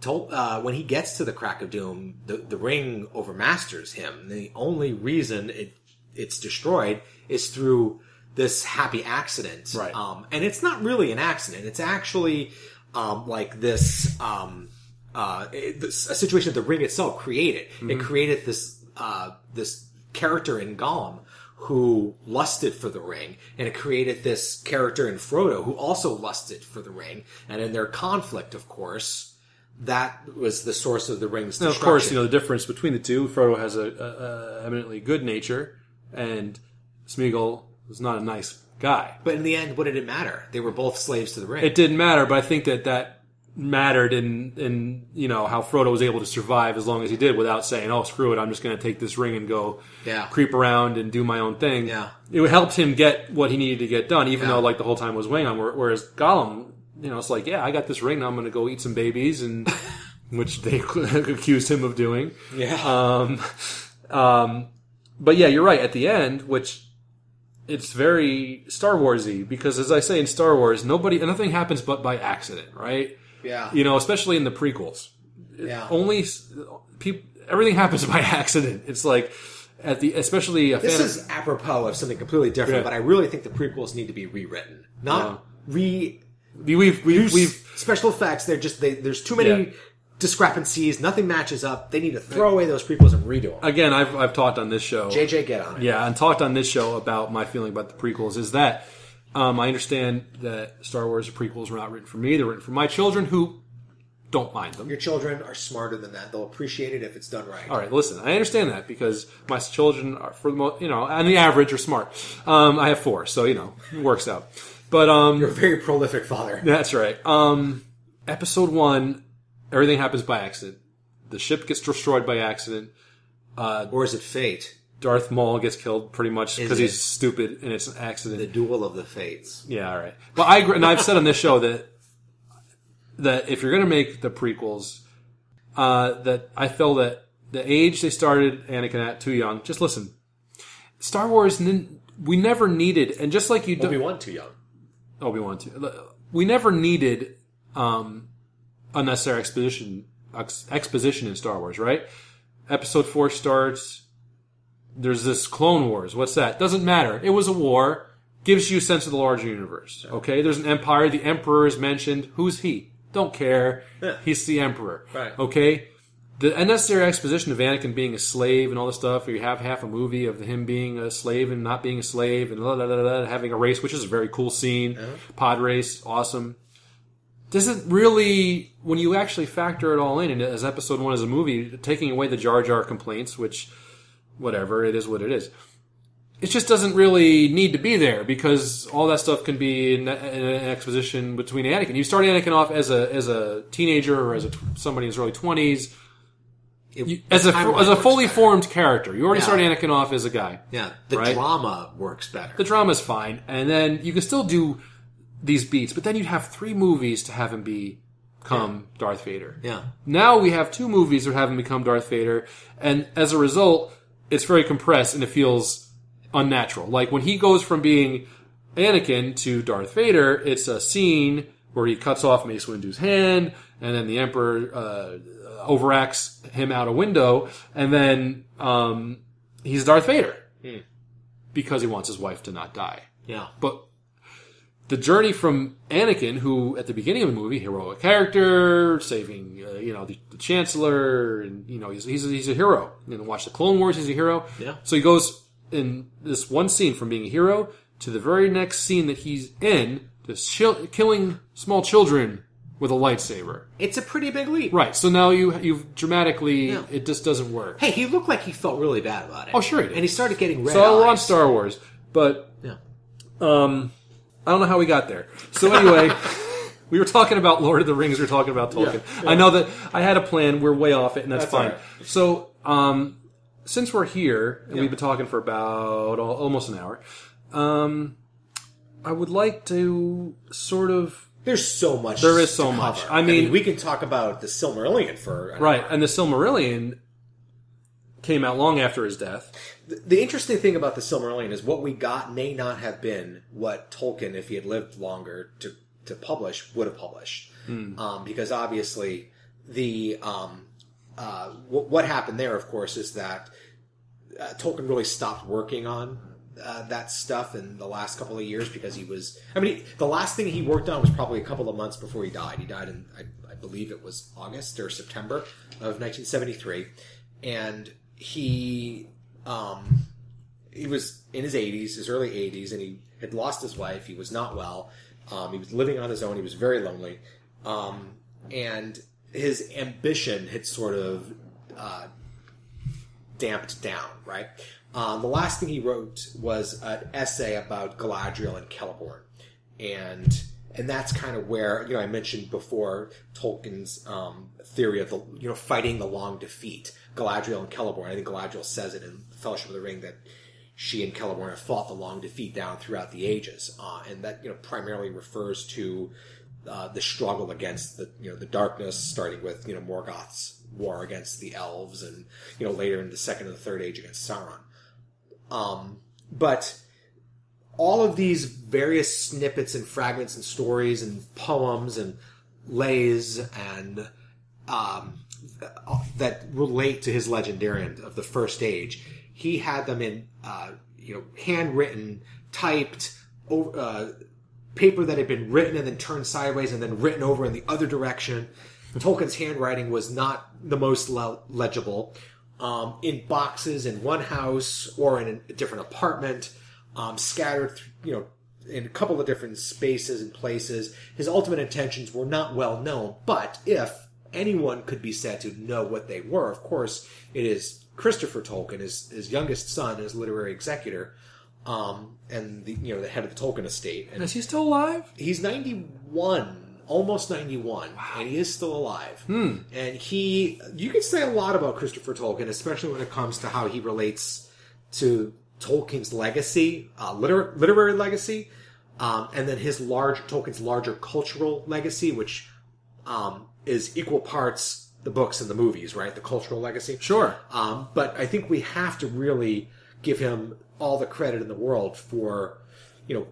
Tol- uh, when he gets to the crack of doom, the, the ring overmasters him. The only reason it it's destroyed is through this happy accident. Right. Um, and it's not really an accident. It's actually um, like this, um, uh, it- this a situation that the ring itself created. It created this uh, this character in Gollum who lusted for the ring, and it created this character in Frodo who also lusted for the ring. And in their conflict, of course, that was the source of the ring's And destruction. of course, you know the difference between the two. Frodo has a, a, a eminently good nature, and Smeagol was not a nice guy. But in the end, what did it matter? They were both slaves to the ring. It didn't matter, but I think that that mattered in in you know how Frodo was able to survive as long as he did without saying, "Oh, screw it, I'm just going to take this ring and go Yeah. creep around and do my own thing." Yeah. it helped him get what he needed to get done, even Yeah. though like the whole time was weighing on. Whereas Gollum, you know, it's like, yeah, I got this ring, now I'm going to go eat some babies, and which they accused him of doing. yeah. Um, um, but yeah, you're right. At the end, which it's very Star Warsy because, as I say in Star Wars, nobody, nothing happens but by accident, right? Yeah. You know, especially in the prequels, yeah. only people, everything happens by accident. It's like at the, especially a This fan is apropos of something completely different, Yeah. but I really think the prequels need to be rewritten, not re we've we've we've special effects. They're just they, there's too many Yeah. discrepancies. Nothing matches up. They need to throw away those prequels and redo them. Again, I've I've talked on this show. JJ, get on it. Yeah, and talked on this show about my feeling about the prequels is that um, I understand that Star Wars prequels were not written for me; they're written for my children who don't mind them. Your children are smarter than that. They'll appreciate it if it's done right. All right, listen, I understand that because my children are, for the most, you know, on the average, are smart. Um, I have four, so you know, it works out. But um, You're a very prolific father. that's right. Um, episode one, everything happens by accident. The ship gets destroyed by accident. Or is it fate? Darth Maul gets killed pretty much because he's stupid and it's an accident. The duel of the fates. Yeah, all right. But I agree, and I've said on this show that that if you're going to make the prequels, uh, that I feel that the age they started Anakin at too young. Just listen, Star Wars. nin- We never needed, and just like you, do, Obi Wan too young. Obi Wan too. We never needed um, unnecessary exposition ex- exposition in Star Wars, right? Episode four starts. There's this Clone Wars. What's that? Doesn't matter. It was a war. Gives you a sense of the larger universe. Okay. There's an empire. The Emperor is mentioned. Who's he? Don't care. He's the Emperor. Right. Okay. The unnecessary exposition of Anakin being a slave and all this stuff, you have half a movie of him being a slave and not being a slave and blah, blah, blah, blah, having a race, which is a very cool scene. Pod race, awesome doesn't really when you actually factor it all in and as episode one is a movie taking away the jar jar complaints which whatever it is what it is it just doesn't really need to be there because all that stuff can be in, in an exposition between Anakin. You start Anakin off as a as a teenager or as a somebody in his early twenties, as a as a fully better. formed character. You already Yeah. start Anakin off as a guy. Yeah, the Right? drama works better. The drama's fine, and then you can still do these beats, but then you'd have three movies to have him be become Darth Vader. yeah, Now we have two movies that have him become Darth Vader, and as a result, it's very compressed and it feels unnatural. Like when he goes from being Anakin to Darth Vader, it's a scene where he cuts off Mace Windu's hand, and then the Emperor uh, overacts him out a window, and then um, he's Darth Vader because he wants his wife to not die. yeah. But the journey from Anakin, who at the beginning of the movie, heroic character, saving uh, you know the, the Chancellor, and you know he's he's a, he's a hero. You know, watch the Clone Wars, he's a hero. Yeah. So he goes in this one scene from being a hero to the very next scene that he's in to killing small children with a lightsaber. It's a pretty big leap. Right. So now you you've dramatically Yeah. it just doesn't work. Hey, he looked like he felt really bad about it. Oh, sure he did. And he started getting red so we're on. Star Wars, but Yeah. Um, I don't know how we got there. So anyway, we were talking about Lord of the Rings. We are talking about Tolkien. I know that I had a plan. We're way off it, and that's, That's fine. right. So, um, since we're here and we've been talking for about al- almost an hour, um, I would like to sort of There's so much. There is so much. cover. I mean- we can talk about the Silmarillion for right. And the Silmarillion came out long after his death. The- The interesting thing about the Silmarillion is what we got may not have been what Tolkien, if he had lived longer to, to publish, would have published. Um, because obviously, the um, uh, what, what happened there, of course, is that uh, Tolkien really stopped working on uh, that stuff in the last couple of years because he was. I mean, he, the last thing he worked on was probably a couple of months before he died. He died in, I, I believe it was August or September of 1973, and he um, he was in his 80s, his early 80s, and he had lost his wife. He was not well. Um, he was living on his own. He was very lonely, um, and his ambition had sort of uh, damped down, right? Um, the last thing he wrote was an essay about Galadriel and Celeborn, and and that's kind of where you know I mentioned before Tolkien's um, theory of the you know fighting the long defeat. Galadriel and Celeborn. I think Galadriel says it in Fellowship of the Ring that she and Celeborn have fought the long defeat down throughout the ages, uh, and that you know primarily refers to uh, the struggle against the you know the darkness, starting with you know Morgoth's war against the elves, and you know later in the second and the third age against Sauron. Um, but all of these various snippets and fragments and stories and poems and lays and um, that relate to his legendarium of the first age, he had them in uh, you know handwritten, typed, uh, paper that had been written and then turned sideways and then written over in the other direction. Tolkien's handwriting was not the most le- legible. Um, in boxes in one house or in a different apartment, um, scattered, th- you know, in a couple of different spaces and places. His ultimate intentions were not well known, but if anyone could be said to know what they were, of course, it is Christopher Tolkien, his, his youngest son, his literary executor, um, and the you know the head of the Tolkien estate. And Is he still alive? he's 91 almost 91 and he is still alive and he you can say a lot about christopher tolkien especially when it comes to how he relates to tolkien's legacy uh, liter- literary legacy um, and then his large tolkien's larger cultural legacy which um, is equal parts the books and the movies right the cultural legacy Sure. um, but I think we have to really give him all the credit in the world for, you know,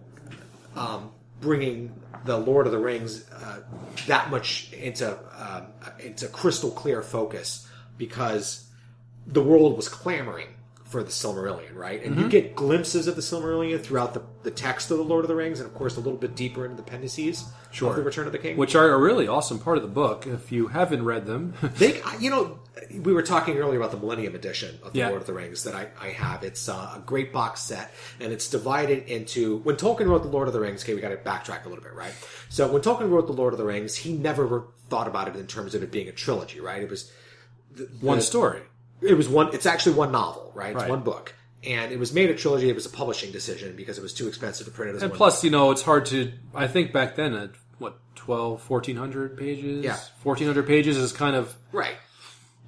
um, bringing the Lord of the Rings uh, that much into um, into crystal clear focus because the world was clamoring for the Silmarillion, right? And you get glimpses of the Silmarillion throughout the, the text of the Lord of the Rings, and of course a little bit deeper into the appendices of the Return of the King. Which are a really awesome part of the book. If you haven't read them, They, you know, we were talking earlier about the Millennium Edition of the Yeah. Lord of the Rings that I, I have. It's uh, a great box set, and it's divided into. When Tolkien wrote the Lord of the Rings, okay, we got to backtrack a little bit, right? So when Tolkien wrote the Lord of the Rings, he never thought about it in terms of it being a trilogy, right? It was one story. It was one. It's actually one novel, right? It's Right. one book, and it was made a trilogy. It was a publishing decision because it was too expensive to print it as And one. plus, you know, it's hard to. I think back then, at what 12, 1400 pages. Yeah. fourteen hundred pages is kind of right.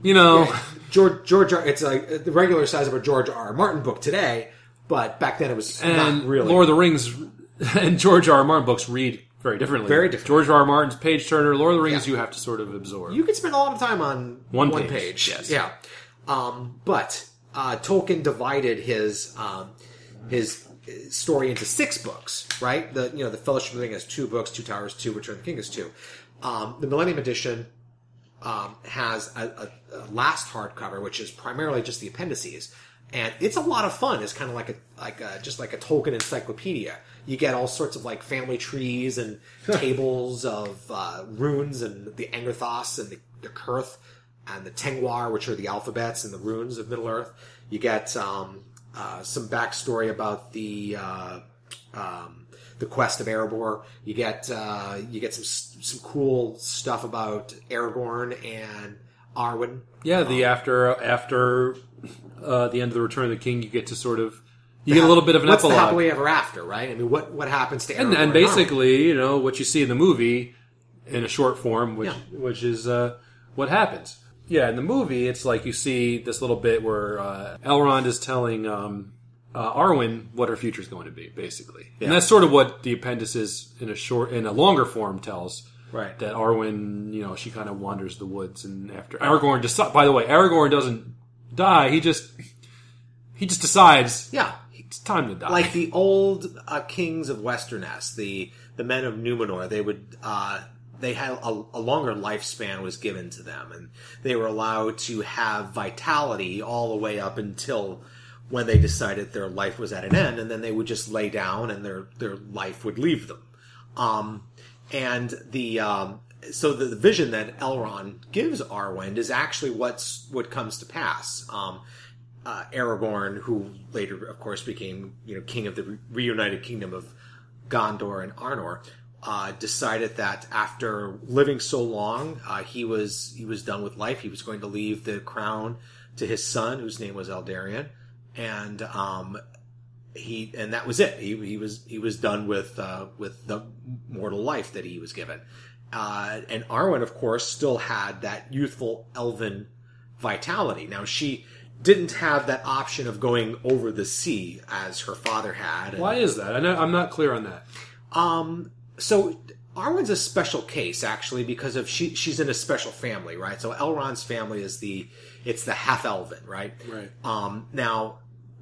you know. George George, R- it's like the regular size of a George R. R. Martin book today, but back then it was And not really. Lord of the Rings and George R. R. Martin books read very differently. Very different. George R. R. Martin's page turner. Lord of the Rings, Yeah. you have to sort of absorb. you could spend a lot of time on One page. yes. Yeah. Um, but uh, Tolkien divided his um, his story into six books. Right. The you know the Fellowship of the Ring has two books. Two Towers two. Return of the King is two. Um, the Millennium Edition um, has a, a, a last hardcover, which is primarily just the appendices, and it's a lot of fun. It's kind of like a like a, just like a Tolkien encyclopedia. You get all sorts of like family trees and tables of uh, runes and the Angerthas and the, the Cirth and the Tengwar, which are the alphabets and the runes of Middle Earth. You get um, uh, some backstory about the uh, um, the quest of Erebor. You get uh, you get some some cool stuff about Aragorn and Arwen. yeah, the after after uh, the end of the Return of the King, you get to sort of you get a little bit of an What's the epilogue. happily ever after, right? I mean, what what happens to Aragorn and, and Arwen? basically, you know, what you see in the movie in a short form, which Yeah. which is uh, what happens. Yeah, in the movie, it's like you see this little bit where uh, Elrond is telling um, uh, Arwen what her future is going to be, basically, and that's sort of what the appendices in a short, in a longer form tells. Right. That Arwen, you know, she kind of wanders the woods, and after Aragorn, deci- by the way, Aragorn doesn't die. He just he just decides yeah, it's time to die. like the old uh, kings of Westernesse, the the men of Numenor, they would uh, they had a, a longer lifespan was given to them, and they were allowed to have vitality all the way up until when they decided their life was at an end, and then they would just lay down, and their their life would leave them. Um, and the um, so the, the vision that Elrond gives Arwen is actually what's what comes to pass. Um, uh, Aragorn, who later, of course, became you know king of the re- reunited kingdom of Gondor and Arnor, uh, decided that after living so long, uh, he was he was done with life. He was going to leave the crown to his son, whose name was Eldarion, and um, he and that was it. He, he was he was done with uh, with the mortal life that he was given. Uh, and Arwen, of course, still had that youthful elven vitality. Now she didn't have that option of going over the sea as her father had. And- Why is that? I I'm not clear on that. um, so Arwen's a special case actually because of she she's in a special family, right? So Elrond's family is the it's the half elven, right? Right. Um, now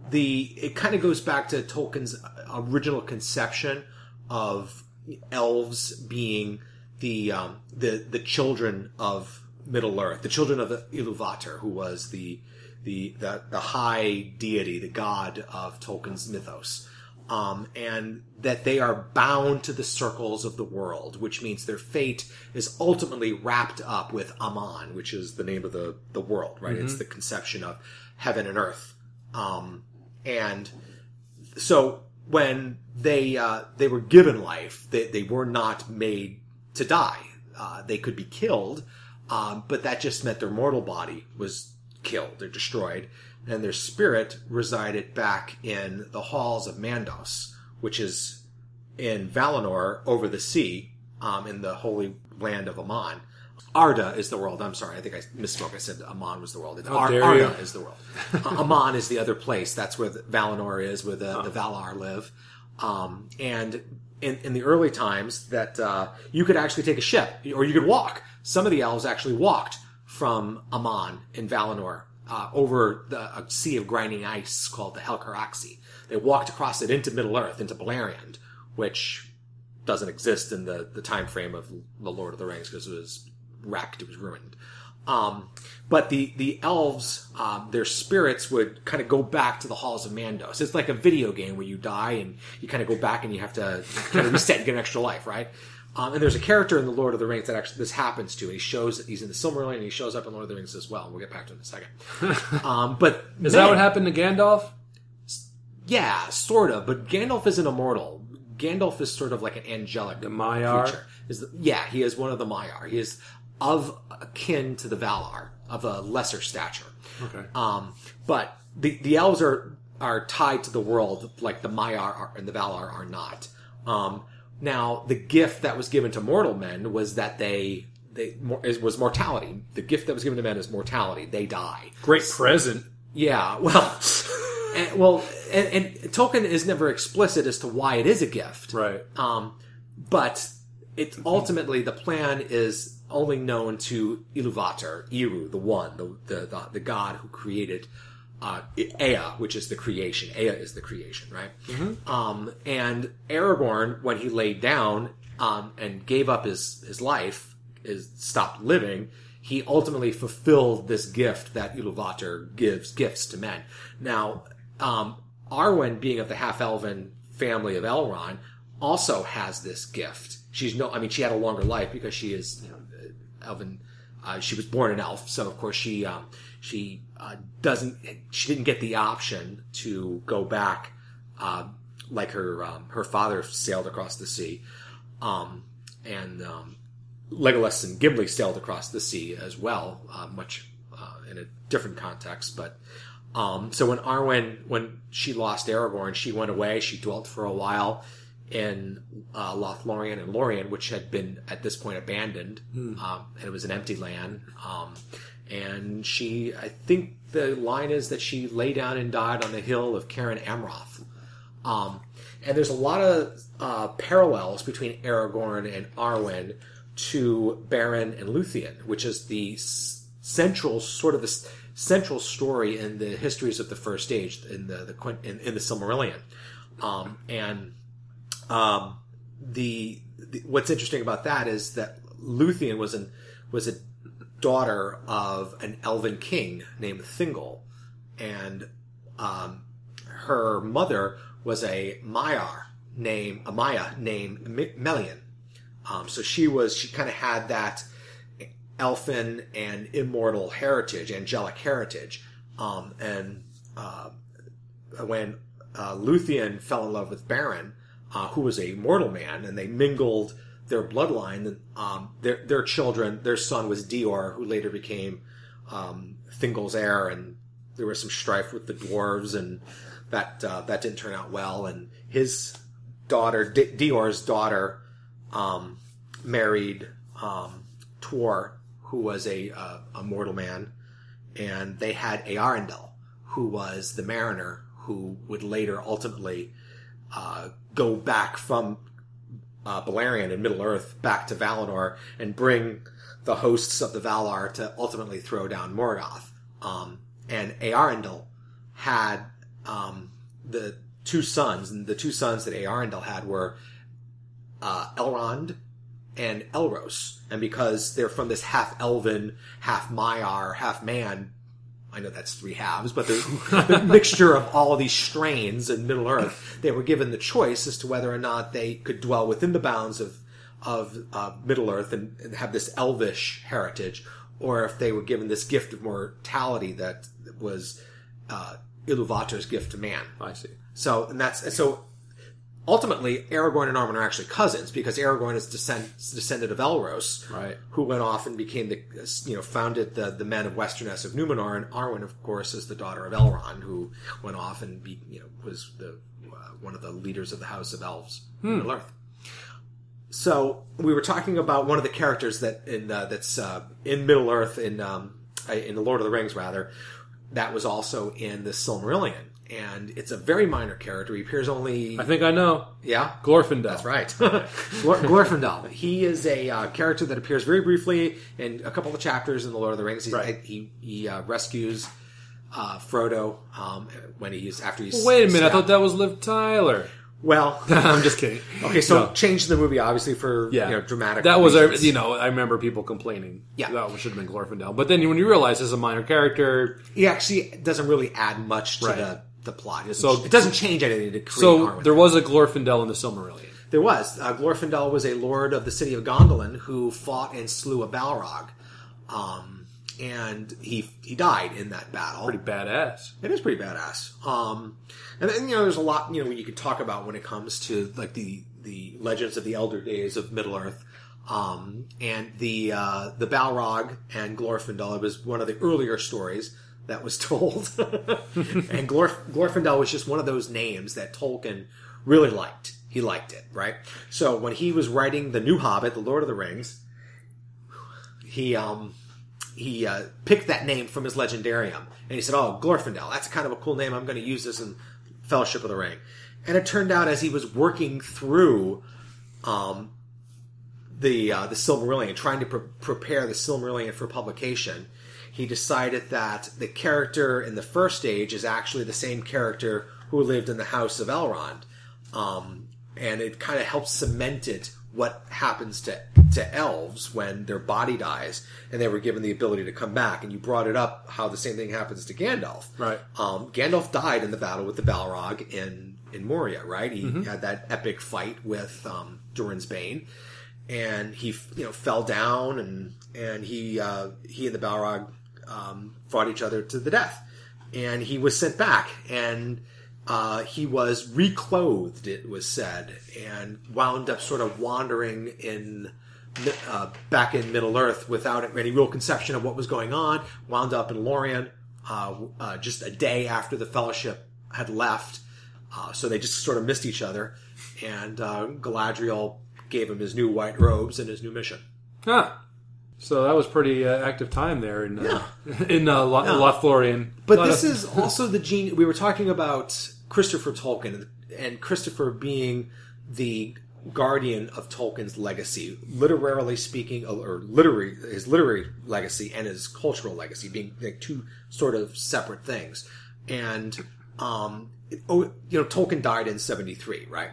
the it kind of goes back to Tolkien's original conception of elves being the um, the the children of Middle Earth, the children of the Iluvatar, who was the the the, the high deity, the god of Tolkien's mythos. Um, and that they are bound to the circles of the world, which means their fate is ultimately wrapped up with Aman, which is the name of the, the world, right? It's the conception of heaven and earth. Um, and so when they uh, they were given life, they, they were not made to die. Uh, they could be killed, um, but that just meant their mortal body was killed or destroyed, and their spirit resided back in the halls of Mandos, which is in Valinor over the sea, um, in the holy land of Aman. Arda is the world. I'm sorry, I think I misspoke. I said Aman was the world. It's Ar- Arda you. is the world. Uh, Aman is the other place. That's where the Valinor is, where the, the Valar live. Um, and in, in the early times, that uh, you could actually take a ship, or you could walk. Some of the elves actually walked from Aman in Valinor uh, over the a sea of grinding ice called the Helcaraxë. They walked across it into Middle Earth, into Beleriand, which doesn't exist in the, the time frame of the Lord of the Rings because it was wrecked, it was ruined. Um, but the the elves, um, their spirits would kind of go back to the halls of Mandos. It's like a video game where you die and you kind of go back and you have to kind of reset and get an extra life, right? Um, and there's a character in the Lord of the Rings that actually this happens to. and He shows that he's in the Silmarillion and he shows up in Lord of the Rings as well. We'll get back to him in a second. um, but Is that what happened to Gandalf? yeah, sort of. But Gandalf isn't immortal. Gandalf is sort of like an angelic the Maiar? creature. Is the, yeah, he is one of the Maiar. He is of akin to the Valar, of a lesser stature. Okay. Um, but the the elves are are tied to the world like the Maiar are, and the Valar are not. Um, now, the gift that was given to mortal men was that they they is- was mortality. The gift that was given to men is mortality. They die. Great present. Yeah, well, and, well, and, and Tolkien is never explicit as to why it is a gift. Right. Um, but it ultimately the plan is only known to Iluvatar, Eru, the one, the the the, the god who created uh, Ea, which is the creation. Ea is the creation, right? Um, and Aragorn, when he laid down um, and gave up his his life, is stopped living. He ultimately fulfilled this gift that Iluvatar gives gifts to men. Now, um, Arwen, being of the half elven family of Elrond, also has this gift. She's no, I mean, she had a longer life because she is, you know, elven. Uh, she was born an elf, so of course she um, she uh, doesn't. She didn't get the option to go back uh, like her um, her father sailed across the sea, um, and um, Legolas and Gimli sailed across the sea as well, uh, much uh, in a different context. But um, so when Arwen, when she lost Aragorn, she went away. She dwelt for a while in uh, Lothlorien and Lorien, which had been at this point abandoned, um, and it was an empty land. Um, and she, I think the line is that she lay down and died on the hill of Cerin Amroth. Um, and there's a lot of uh, parallels between Aragorn and Arwen to Beren and Luthien, which is the central sort of the central story in the histories of the First Age in the, the in, in the Silmarillion. Um, and um, the, the what's interesting about that is that Luthien was an was a daughter of an elven king named Thingol, and um, her mother was a Maiar named a Maia named Melian. Um, so she was she kind of had that elfin and immortal heritage, angelic heritage, um, and uh, when uh, Luthien fell in love with Beren, uh, who was a mortal man, and they mingled their bloodline. Um, their their children, their son was Dior, who later became um, Thingol's heir, and there was some strife with the dwarves, and that uh, that didn't turn out well. And his daughter, D- Dior's daughter, um, married um, Tor, who was a uh, a mortal man, and they had Earendel, who was the mariner who would later ultimately uh, go back from uh, Beleriand and Middle Earth back to Valinor and bring the hosts of the Valar to ultimately throw down Morgoth. Um, and Earendel had um, the two sons, and the two sons that Earendel had were uh, Elrond and Elros. And because they're from this half elven, half Maiar, half man I know that's three halves, but the, the mixture of all these strains in Middle Earth, they were given the choice as to whether or not they could dwell within the bounds of of uh, Middle Earth and, and have this elvish heritage, or if they were given this gift of mortality that was uh, Iluvatar's gift to man. I see. So, and that's so. Ultimately, Aragorn and Arwen are actually cousins because Aragorn is descend, descended of Elros, Right. Who went off and became the, you know, founded the the men of Westernesse of Numenor, and Arwen, of course, is the daughter of Elrond, who went off and be, you know, was the uh, one of the leaders of the House of Elves in Middle Earth. So we were talking about one of the characters that in uh, that's uh, in Middle Earth in um, in the Lord of the Rings rather that was also in the Silmarillion, and it's a very minor character. He appears only I think I know. yeah. Glorfindel. That's right. Glor- Glorfindel. He is a uh, character that appears very briefly in a couple of chapters in The Lord of the Rings. He's, Right. He, he uh, rescues uh, Frodo um, when he's after he's. Wait a minute, I thought that was Liv Tyler. Well, I'm just kidding. okay, so No. changed the movie obviously for Yeah, you know, dramatic. That was, a, you know, I remember people complaining. Yeah. that should have been Glorfindel. But then when you realize is a minor character, he actually doesn't really add much to Right. the the plot. It doesn't, So- it doesn't change anything to create so there was a Glorfindel in the Silmarillion. There was. Uh, Glorfindel was a lord of the city of Gondolin who fought and slew a Balrog. Um, and he he died in that battle. Pretty badass. It is pretty badass. Um, and then, you know, there's a lot, you know, you could talk about when it comes to, like, the, the legends of the elder days of Middle Earth. Um, and the, uh, the Balrog and Glorfindel, it was one of the earlier stories that was told. and Glorf- Glorfindel was just one of those names that Tolkien really liked. He liked it, right? So when he was writing The New Hobbit, The Lord of the Rings, he, um, he uh, picked that name from his legendarium, and he said, "Oh, Glorfindel, that's kind of a cool name. I'm going to use this in Fellowship of the Ring." And it turned out, as he was working through um, the uh, the Silmarillion, trying to pre- prepare the Silmarillion for publication, he decided that the character in the first age is actually the same character who lived in the House of Elrond, um, and it kind of helps cement it what happens to to elves when their body dies and they were given the ability to come back. And you brought it up how the same thing happens to Gandalf. Right. Um, Gandalf died in the battle with the Balrog in in Moria. Right. He had that epic fight with um, Durin's Bane, and he you know fell down and and he uh, he and the Balrog um, fought each other to the death, and he was sent back and. Uh, he was reclothed, it was said, and wound up sort of wandering in uh, back in Middle Earth without any real conception of what was going on. Wound up in Lorien uh, uh, just a day after the Fellowship had left, uh, so they just sort of missed each other. And uh, Galadriel gave him his new white robes and his new mission. Huh. So that was pretty uh, active time there in uh, in uh, Lo- Lothlorien. But this is also the gene. We were talking about Christopher Tolkien and Christopher being the guardian of Tolkien's legacy, literarily speaking, or literary his literary legacy and his cultural legacy being like two sort of separate things. And um, it- oh, you know, Tolkien died in seventy three, right?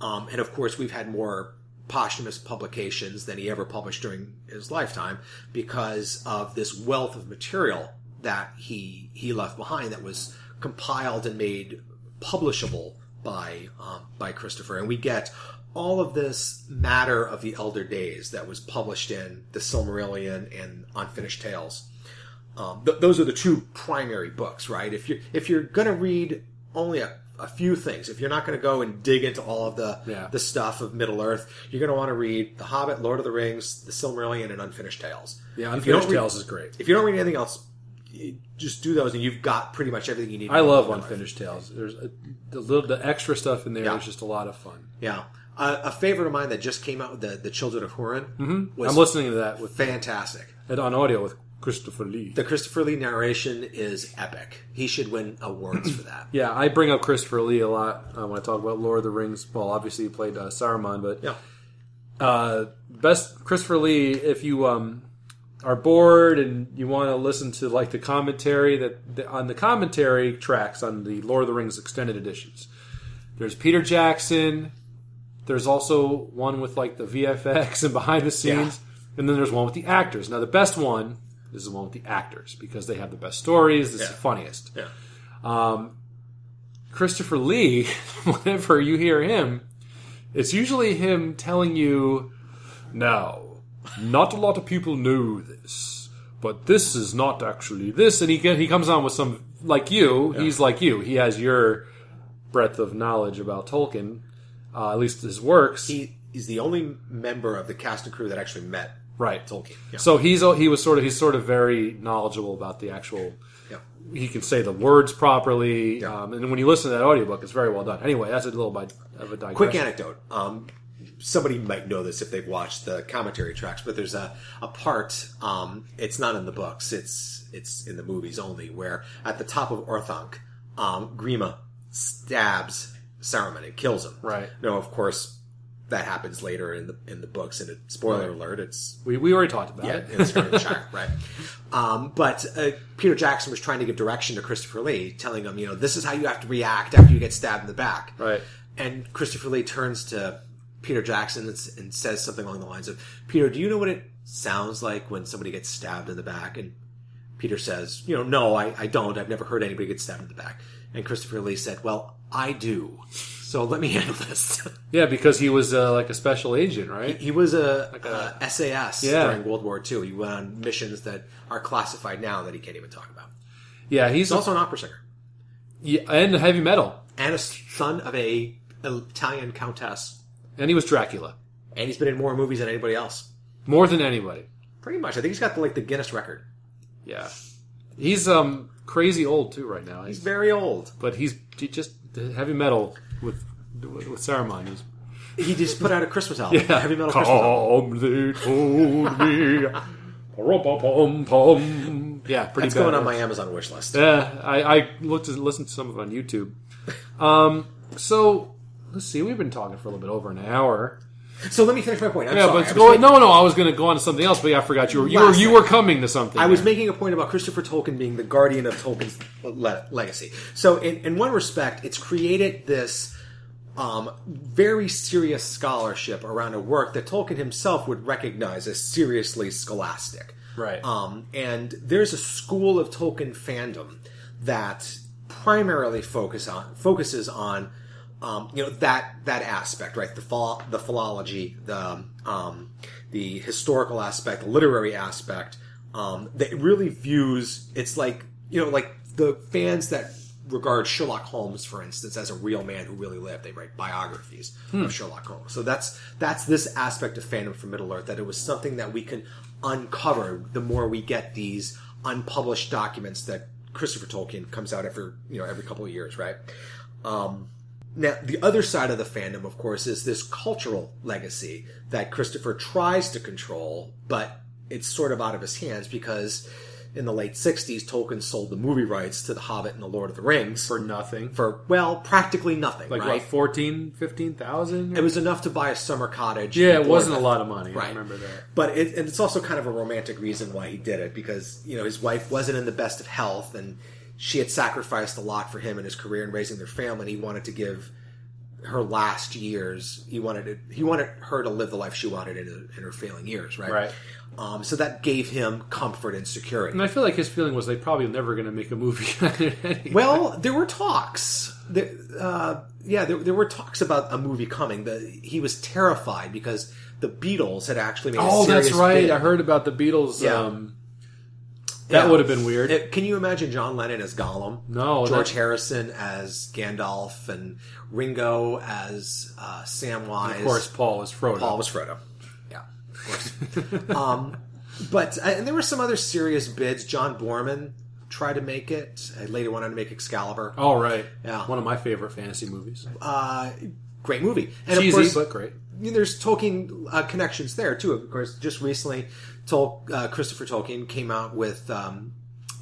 Um, and of course, we've had more posthumous publications than he ever published during his lifetime because of this wealth of material that he he left behind that was compiled and made publishable by um, by Christopher, and we get all of this matter of the elder days that was published in the Silmarillion and Unfinished Tales. Um, th- those are the two primary books, right? If you're if you're to read only a, a few things, if you're not going to go and dig into all of the Yeah. the stuff of Middle Earth, you're going to want to read The Hobbit, Lord of the Rings, the Silmarillion, and Unfinished Tales. yeah, If you don't Unfinished read- Tales is great. If you don't read anything else, just do those, and you've got pretty much everything you need. I love Middle Earth. Unfinished Tales. There's a, the little the extra stuff in there Yeah. is just a lot of fun. Yeah, uh, a favorite of mine that just came out, the the Children of Hurin, mm-hmm. was I'm listening to that with fantastic. and on audio with Christopher Lee. The Christopher Lee narration is epic. He should win awards for that. Yeah, I bring up Christopher Lee a lot uh, when I talk about Lord of the Rings. Well, obviously he played uh, Saruman, but Yeah. uh, best Christopher Lee. If you um, are bored and you want to listen to like the commentary that the, on the commentary tracks on the Lord of the Rings extended editions, there's Peter Jackson. There's also one with like the VFX and behind the scenes, and then there's one with the actors. Now the best one is the one with the actors because they have the best stories, it's Yeah. the funniest. Yeah. Um, Christopher Lee, whenever you hear him, it's usually him telling you, "Now, not a lot of people know this, but this is not actually this." And he get, he comes on with some like you. He's like you. He has your breadth of knowledge about Tolkien, uh, at least his works. He he's the only member of the cast and crew that actually met right. Tolkien. Yeah. So he's he was sort of he's sort of very knowledgeable about the actual. Yeah. He can say the words properly, Yeah. um, and when you listen to that audiobook, it's very well done. Anyway, that's a little bit of a digression. Quick anecdote. Um, somebody might know this if they've watched the commentary tracks, but there's a, a part. Um, it's not in the books. It's it's in the movies only. Where at the top of Orthanc, um, Grima stabs Saruman and kills him. Right. No, of course that happens later in the in the books. And it, spoiler alert, it's We, we already talked about yeah, it. it's Shire, right? Um, but uh, Peter Jackson was trying to give direction to Christopher Lee, telling him, you know, this is how you have to react after you get stabbed in the back. Right. And Christopher Lee turns to Peter Jackson and, and says something along the lines of, "Peter, do you know what it sounds like when somebody gets stabbed in the back?" And Peter says, "You know, no, I, I don't. I've never heard anybody get stabbed in the back." And Christopher Lee said, "Well, I do. So let me handle this." Yeah, because he was uh, like a special agent, right? He was a, a- uh, SAS Yeah. during World War II. He went on missions that are classified now that he can't even talk about. Yeah, he's He's also an opera singer yeah, and heavy metal, and a son of a Italian countess, and he was Dracula and he's been in more movies than anybody else. more than anybody. Pretty much, I think he's got the, like the Guinness record. Yeah, he's um crazy old too right now. He's He's, very old. but he's he just heavy metal with with, with Saruman. He just put out a Christmas album, yeah, heavy metal Christmas album. Come, they told me. Pum-pum-pum. Yeah, pretty That's bad. going on my Amazon wish list. Yeah, I, I looked at listened to some of it on YouTube. Um, so let's see, we've been talking for a little bit over an hour. So let me finish my point. I'm Yeah, sorry. but I, go, making, no, no, I was going to go on to something else, but yeah, I forgot you were you were you were coming to something. I was making a point about Christopher Tolkien being the guardian of Tolkien's le- legacy. So, in, in one respect, it's created this um, very serious scholarship around a work that Tolkien himself would recognize as seriously scholastic. Right. Um, and there's a school of Tolkien fandom that primarily focus on focuses on um, you know that that aspect, right? The the philology, the um, the historical aspect, the literary aspect. Um, that really views it's like you know like the fans that regard Sherlock Holmes, for instance, as a real man who really lived. They write biographies of Sherlock Holmes. So that's that's this aspect of fandom for Middle Earth that it was something that we can uncover the more we get these unpublished documents that Christopher Tolkien comes out every you know every couple of years, right? Um, now, the other side of the fandom, of course, is this cultural legacy that Christopher tries to control, but it's sort of out of his hands because in the late 60s, Tolkien sold the movie rights to The Hobbit and The Lord of the Rings for nothing. for well, practically nothing, like right? what 14, 15,000? It was enough to buy a summer cottage. yeah, it wasn't a lot of money. I remember that. But it, and it's also kind of a romantic reason why he did it because you know his wife wasn't in the best of health and she had sacrificed a lot for him and his career and raising their family. and He wanted to give her last years. He wanted to, he wanted her to live the life she wanted in, in her failing years, right? Right. Um, so that gave him comfort and security. And I feel like his feeling was they probably never going to make a movie. anyway. Well, there were talks. There, uh, yeah, there, there were talks about a movie coming. The, he was terrified because the Beatles had actually made. oh, a serious that's right. bid. I heard about the Beatles. Yeah. Um, that Yeah. would have been weird. Uh, Can you imagine John Lennon as Gollum? No, George that- Harrison as Gandalf and Ringo as uh, Samwise. of course, Paul was Frodo. Paul was Frodo. Yeah, of course. um, but uh, and there were some other serious bids. John Boorman tried to make it. Uh, later went on to make Excalibur. Oh, right. Yeah. One of my favorite fantasy movies. Uh, great movie. And Cheesy, of course, but great. you know, there's Tolkien uh, connections there too. Of course, just recently, Tol- uh, Christopher Tolkien came out with um,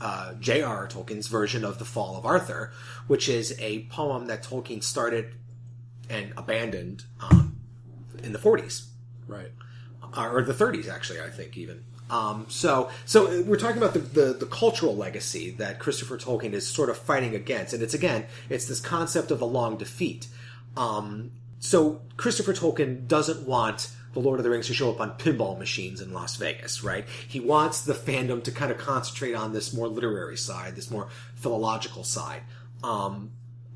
uh, J.R.R. Tolkien's version of The Fall of Arthur, which is a poem that Tolkien started and abandoned um, in the 40s Right. uh, or the 30s actually i think even um, so so we're talking about the, the, the cultural legacy that christopher tolkien is sort of fighting against and it's again it's this concept of the long defeat um, so christopher tolkien doesn't want the Lord of the Rings to show up on pinball machines in Las Vegas, right? He wants the fandom to kind of concentrate on this more literary side, this more philological side. Um,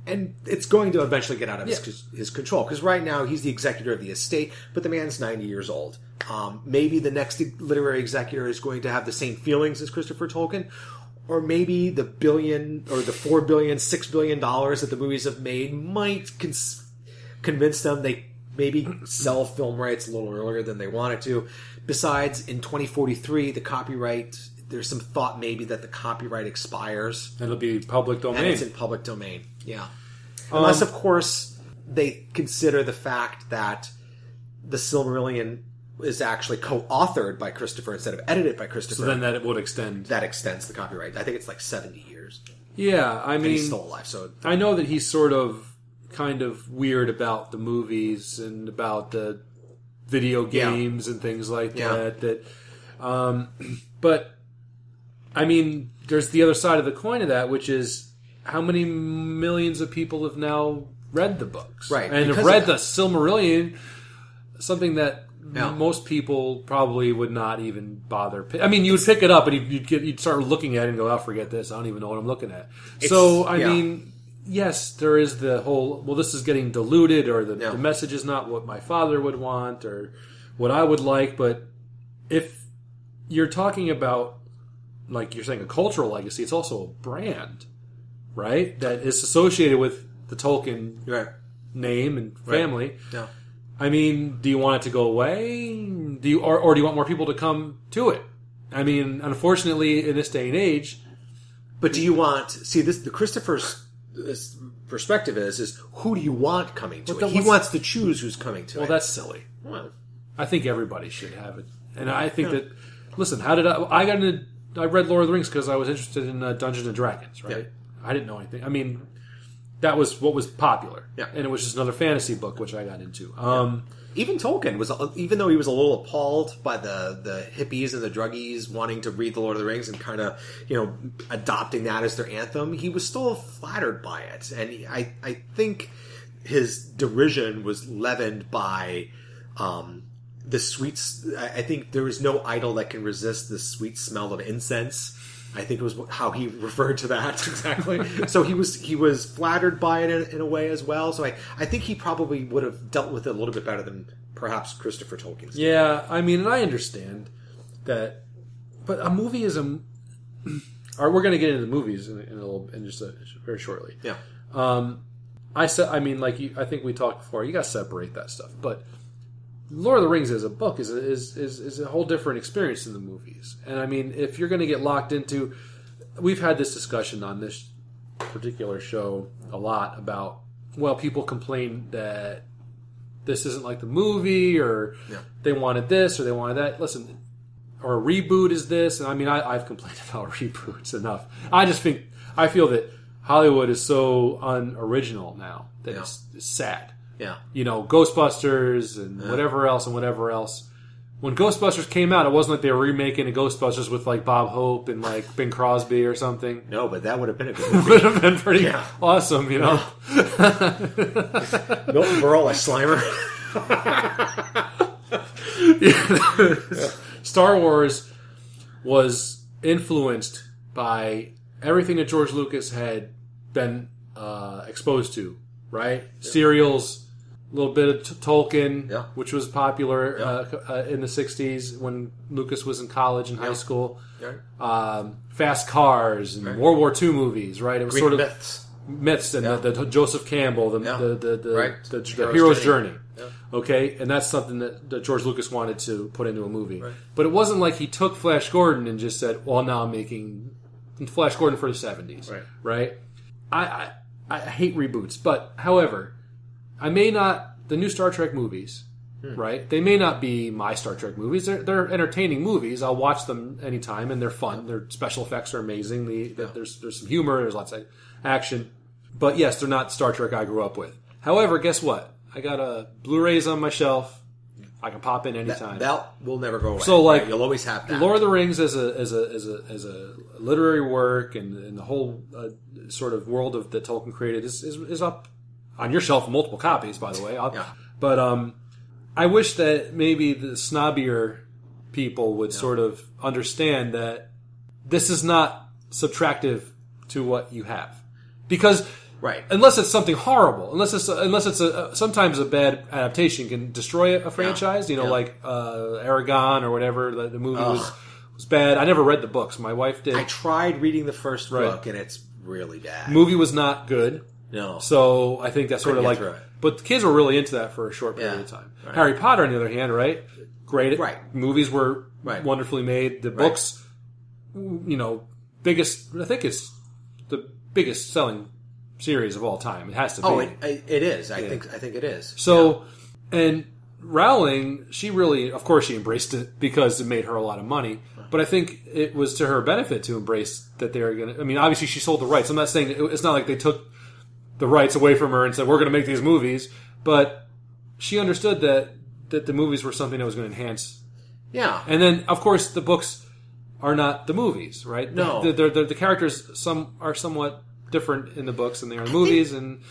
and it's going to eventually get out of his, his control because right now he's the executor of the estate, but the man's 90 years old. Um, maybe the next literary executor is going to have the same feelings as Christopher Tolkien, or maybe the billion or the four billion, six billion dollars that the movies have made might cons- convince them they maybe sell film rights a little earlier than they wanted to. Besides, in 2043, the copyright there's some thought maybe that the copyright expires It'll be public and domain. it's in public domain. Yeah. Um, Unless, of course, they consider the fact that the Silmarillion is actually co-authored by Christopher instead of edited by Christopher. so then that it would extend. that extends the copyright. I think it's like 70 years. yeah, I And mean, he's still alive, so I know that he's sort of kind of weird about the movies and about the video Yeah. games and things like Yeah. that. That, um, but I mean, there's the other side of the coin of that, which is how many millions of people have now read the books, Right, and have read the Silmarillion, something that. Yeah. Most people probably would not even bother. pi- I mean, you would pick it up and you'd, you'd, get, you'd start looking at it and go, "I'll forget this. I don't even know what I'm looking at." so, I yeah. mean, yes, there is the whole. Well, this is getting diluted, or the, Yeah. the message is not what my father would want, or what I would like. But if you're talking about, like you're saying, a cultural legacy, it's also a brand, right? That is associated with the Tolkien right. name and family. Yeah. I mean, do you want it to go away? Do you, or, or do you want more people to come to it? I mean, unfortunately, in this day and age, But do you want see this? The Christopher's this perspective is is who do you want coming to Well, it? then He what's- wants to choose who's coming to well, it. that's silly. well, I think everybody should have it, and I think that. Listen, how did I? I got into. I read Lord of the Rings because I was interested in uh, Dungeons and Dragons, right? I didn't know anything. I mean, that was what was popular, Yeah. and it was just another fantasy book which I got into. Um, even Tolkien was, even though he was a little appalled by the the hippies and the druggies wanting to read the Lord of the Rings and kind of you know adopting that as their anthem, he was still flattered by it, and I I think his derision was leavened by. Um, the sweets. I I think there is no idol that can resist the sweet smell of incense. I think it was how he referred to that exactly. so he was he was flattered by it in, in a way as well. So I, I think he probably would have dealt with it a little bit better than perhaps Christopher Tolkien. Yeah, I mean, and I understand that, but a movie is a. Or we're going to get into the movies in, in a little, in just a, very shortly. Yeah, Um, I said, I mean, like you, I think we talked before. You got to separate that stuff, but Lord of the Rings as a book is a, is, is is a whole different experience than the movies. And I mean, if you're going to get locked into, we've had this discussion on this particular show a lot about. Well, people complain that this isn't like the movie, or Yeah. they wanted this or they wanted that. Listen, or a reboot is this, and I mean, I, I've complained about reboots enough. I just think I feel that Hollywood is so unoriginal now that Yeah. it's, it's sad. Yeah, You know, Ghostbusters and whatever else and whatever else. When Ghostbusters came out, it wasn't like they were remaking a Ghostbusters with like Bob Hope and like Bing Crosby or something. no, but that would have been a good movie. Would have been pretty Yeah. awesome, you know. Milton Berle as Slimer. Star Wars was influenced by everything that George Lucas had been uh, exposed to, right? Serials, a little bit of t- Tolkien, Yeah. which was popular uh, uh, in the '60s when Lucas was in college and high school. Um, fast cars and World War II movies, right? It was Greek sort of myths. myths and Yeah. the, the Joseph Campbell, the Yeah. the the, the, Right. the, Hero's Journey. journey. Okay, and that's something that, that George Lucas wanted to put into a movie. But it wasn't like he took Flash Gordon and just said, "Well, now I'm making Flash Gordon for the '70s." Right. Right. I, I I hate reboots, but however, I may not the new Star Trek movies. Hmm. Right, they may not be my Star Trek movies. They're, they're entertaining movies. I'll watch them anytime, and they're fun. Their special effects are amazing. The, There's there's some humor. There's lots of action. But yes, they're not Star Trek I grew up with. However, guess what? I got a Blu-rays on my shelf. I can pop in anytime. That will never go away. So, like, right? you'll always have that. Lord of the Rings as a as a as a as a literary work and, and the whole uh, sort of world of that Tolkien created is, is is up on your shelf, multiple copies, by the way. Yeah. But um, I wish that maybe the snobbier people would sort of understand that this is not subtractive to what you have, because Right. unless it's something horrible, unless it's unless it's a sometimes a bad adaptation can destroy a franchise. You know, Yeah. like uh, Eragon or whatever. The, the movie was was bad. I never read the books. My wife did. I tried reading the first Right. book, and it's really bad. movie was not good. No. So I think that's sort of like, but the kids were really into that for a short period Yeah. of time. Harry Potter, on the other hand, right? Great. Right. Movies were Right. wonderfully made. The books, you know, biggest. I think it's the biggest selling series of all time. It has to oh, be. oh, it, it is. I think I think it is. So, and Rowling, she really, of course, she embraced it because it made her a lot of money. But I think it was to her benefit to embrace that they're going to. I mean, obviously, she sold the rights. I'm not saying it's not like they took the rights away from her and said we're going to make these movies, but she understood that that the movies were something that was going to enhance. yeah. And then, of course, the books are not the movies, right? No. the, the, the, the characters some are somewhat different in the books than they are in the movies, and,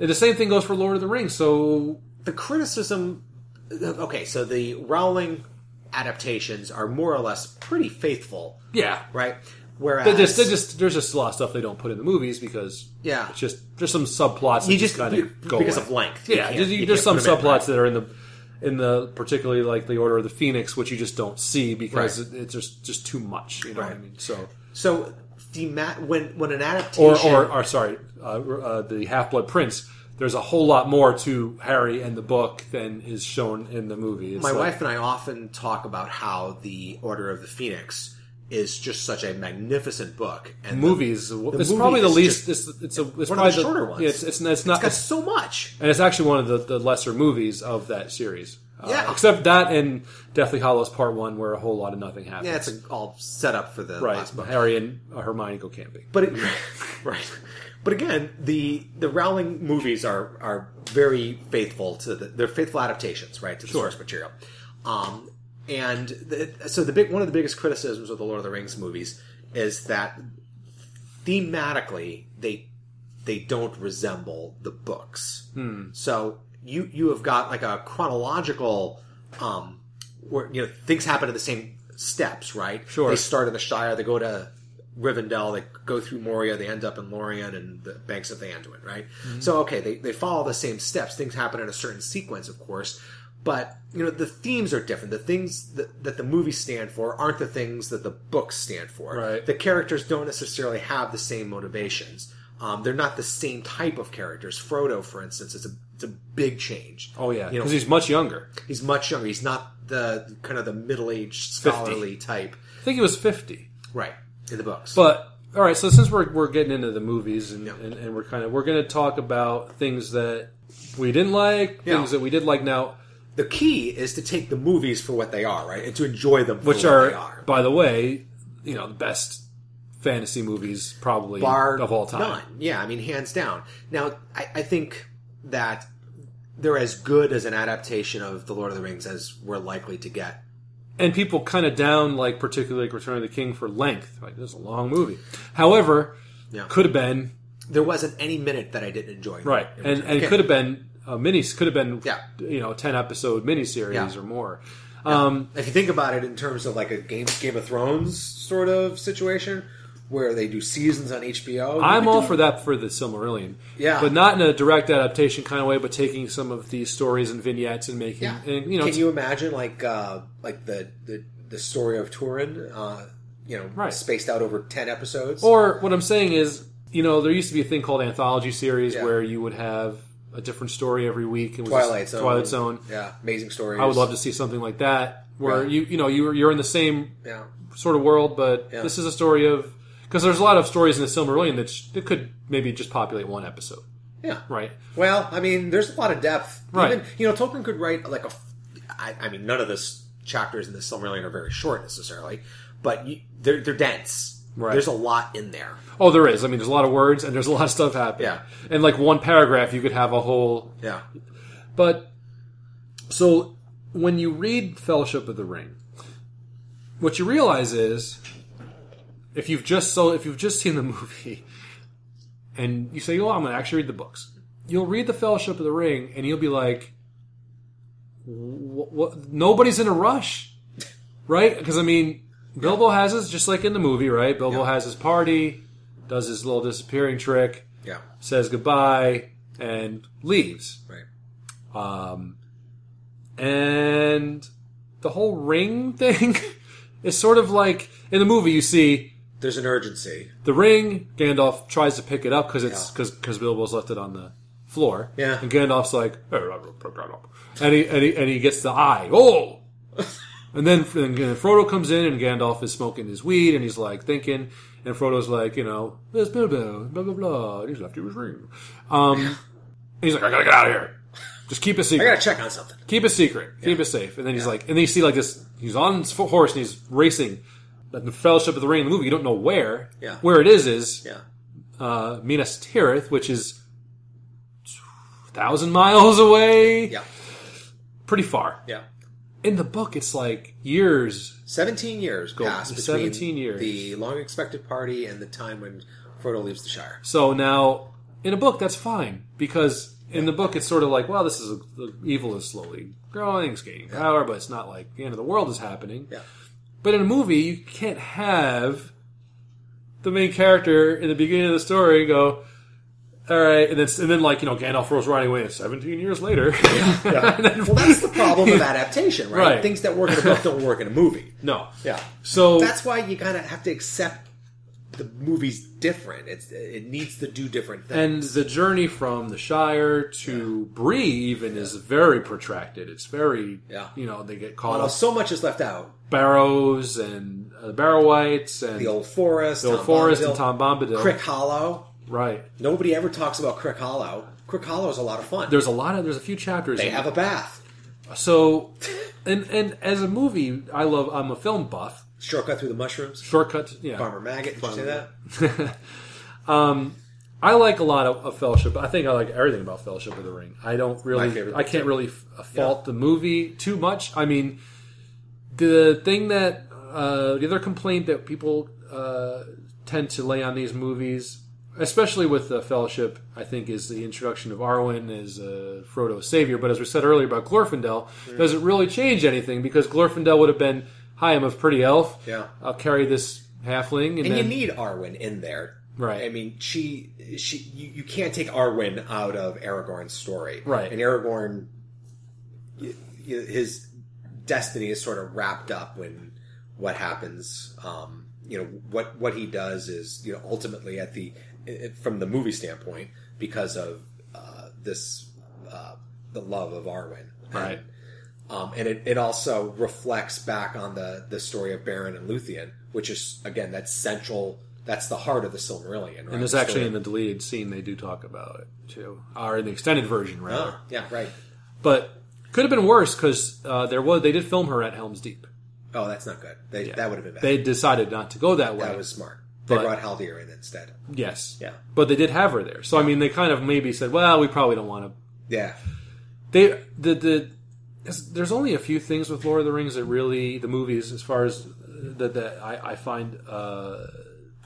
and the same thing goes for Lord of the Rings. So the criticism okay so the rowling adaptations are more or less pretty faithful yeah, right whereas They just, they just, there's just a lot of stuff they don't put in the movies because Yeah. it's just there's some subplots that You just just- kind of go because away. of length. You Yeah, you there's some can't put 'em in, subplots that are in the in the particularly like the Order of the Phoenix, which you just don't see because Right. it, it's just just too much. You know what I mean? So so thema- when when an or adaptation or, or sorry, uh, uh, the Half Blood Prince. There's a whole lot more to Harry and the book than is shown in the movie. It's my like- wife and I often talk about how the Order of the Phoenix is just such a magnificent book and the- movies. it's movie probably the least. just- it's it's a it's one probably of the shorter ones. Yeah, it's, it's it's not it's got it's, so much and it's actually one of the, the lesser movies of that series. Uh, Yeah. except that and Deathly Hallows Part One, where a whole lot of nothing happens. yeah it's all set up for the right. last book Harry and uh, Hermione go camping. But it, right, but again, the the Rowling movies are are very faithful to the they're faithful adaptations, right, to the source material. Um, and the, so the big one of the biggest criticisms of the Lord of the Rings movies is that thematically they they don't resemble the books. So you you have got like a chronological um where you know things happen at the same steps, right? Sure. They start in the Shire, they go to Rivendell, they go through Moria, they end up in Lorien and the banks of the Anduin, right? So okay, they, they follow the same steps. Things happen in a certain sequence, of course, but you know the themes are different. The things that, that the movies stand for aren't the things that the books stand for. Right. The characters don't necessarily have the same motivations. Um, they're not the same type of characters. Frodo, for instance, is a it's a big change. Oh yeah, you know, because he's much younger. he's much younger. He's not the kind of the middle aged scholarly type, I think he was fifty. right? In the books, But all right, so since we're we're getting into the movies and, and, and we're kind of we're going to talk about things that we didn't like, Yeah. things that we did like. Now, the key is to take the movies for what they are, right, and to enjoy them, for which what are, they are. by the way, you know, the best fantasy movies probably bar of all time. none. Yeah, I mean, hands down. Now, I, I think that they're as good as an adaptation of The Lord of the Rings as we're likely to get. and people kind of down like particularly like Return of the King for length. Like this is a long movie. However, Yeah. could have been There wasn't any minute that I didn't enjoy. right, and and Okay. could have been a mini. Could have been Yeah. you know ten episode miniseries Yeah. or more. Um, If you think about it in terms of like a Game Game of Thrones sort of situation, where they do seasons on HBO, I'm all for that for the Silmarillion. Yeah. but not in a direct adaptation kind of way, but taking some of these stories and vignettes and making Yeah. and you know Can you imagine like uh, like the, the the story of Turin, uh, you know, Right. spaced out over ten episodes? Or what I'm saying is, you know, there used to be a thing called anthology series Yeah. where you would have a different story every week. It was Twilight Zone, Twilight Zone. yeah, amazing stories. I would love to see something like that where you you know you're you're in the same Yeah, sort of world, but Yeah. this is a story of because there's a lot of stories in the Silmarillion that, sh- that could maybe just populate one episode, yeah. right? Well, I mean, there's a lot of depth. Right. Even, you know, Tolkien could write like a. I, I mean, none of the chapters in the Silmarillion are very short necessarily, but you, they're they're dense. Right. There's a lot in there. Oh, there is. I mean, there's a lot of words and there's a lot of stuff happening. Yeah. And like one paragraph, you could have a whole. Yeah. But so when you read Fellowship of the Ring, what you realize is if you've just so if you've just seen the movie and you say, "Oh, I'm going to actually read the books," you'll read the Fellowship of the Ring and you'll be like, wh- wh- nobody's in a rush, right? Because I mean, Bilbo has his just like in the movie, right? Bilbo Yeah. has his party, does his little disappearing trick, Yeah. says goodbye, and leaves. Right. Um, and the whole ring thing is sort of like in the movie. You see There's an urgency. the ring. Gandalf tries to pick it up because it's Yeah. because because Bilbo's left it on the floor. Yeah. and Gandalf's like, "Hey, I will pick that up," and he and he and he gets the eye. Oh. And then, and then Frodo comes in, and Gandalf is smoking his weed, and he's like thinking, and Frodo's like, you know, there's Bilbo, blah blah blah, and he's left you his ring. Um, he's like, I gotta get out of here. Just keep it I secret. gotta check on something. Keep it secret. Keep it safe. And then he's like, and then you see like this. He's on his fo- horse and he's racing. The Fellowship of the Ring in the movie, you don't know where. Yeah. Where it is is Yeah. uh, Minas Tirith, which is thousand miles away. Yeah. Pretty far. Yeah. In the book, it's like years. 17 years Go- between 17 years. the long expected party and the time when Frodo leaves the Shire. So now, in a book, that's fine because in the book, it's sort of like, well, this is the evil is slowly growing, it's gaining power, but it's not like the end of the world is happening. Yeah. But in a movie, you can't have the main character in the beginning of the story go, "All right," and then and then like you know Gandalf rolls riding away. Seventeen years later, And then- Well, that's the problem of adaptation, right? Right. Things that work in a book don't work in a movie. no, Yeah. So That's why you kind of have to accept the movie's different. It's it needs to do different things. and the journey from the Shire to Bree even is very protracted. It's very, Yeah. you know, they get caught Well, up so much is left out. Barrows and uh, Barrow-wights and The old forest, the old Tom forest Bombadil, and Tom Bombadil. Crick Hollow. Right. Nobody ever talks about Crick Hollow. Crick Hollow is a lot of fun. There's a lot of there's a few chapters. they in have a bath. So, and and as a movie, I love. I'm a film buff. Shortcut through the mushrooms. Shortcut, yeah. Farmer Maggot. Did you say that? I like a lot of, of Fellowship. I think I like everything about Fellowship of the Ring. I don't really. I can't really f- fault the movie too much. I mean, the thing that uh, the other complaint that people uh, tend to lay on these movies, especially with the Fellowship, I think, is the introduction of Arwen as uh, Frodo's savior. But as we said earlier about Glorfindel, doesn't really change anything because Glorfindel would have been, "Hi, I'm a pretty elf. Yeah. I'll carry this halfling." And, And then, you need Arwen in there. Right. I mean, she she you, you can't take Arwen out of Aragorn's story. Right. And Aragorn, his destiny is sort of wrapped up when what happens. Um, you know what what he does is you know ultimately at the i- from the movie standpoint because of uh, this uh, the love of Arwen. Right. Um, and it, it also reflects back on the, the story of Beren and Luthien, which is again that's central. That's the heart of the Silmarillion. Right? And there's The actually in the deleted scene they do talk about it too, or in the extended version rather. Oh, yeah, right. But could have been worse because uh, there was they did film her at Helm's Deep. Oh, that's not good. They, That would have been bad. They decided not to go that way. that was smart. They But- brought Haldir in instead. yes, Yeah. But they did have her there, so I mean, they kind of maybe said, "Well, we probably don't want to." Yeah, They the the there's- only a few things with Lord of the Rings that really the movies, as far as uh, that that I, I find uh,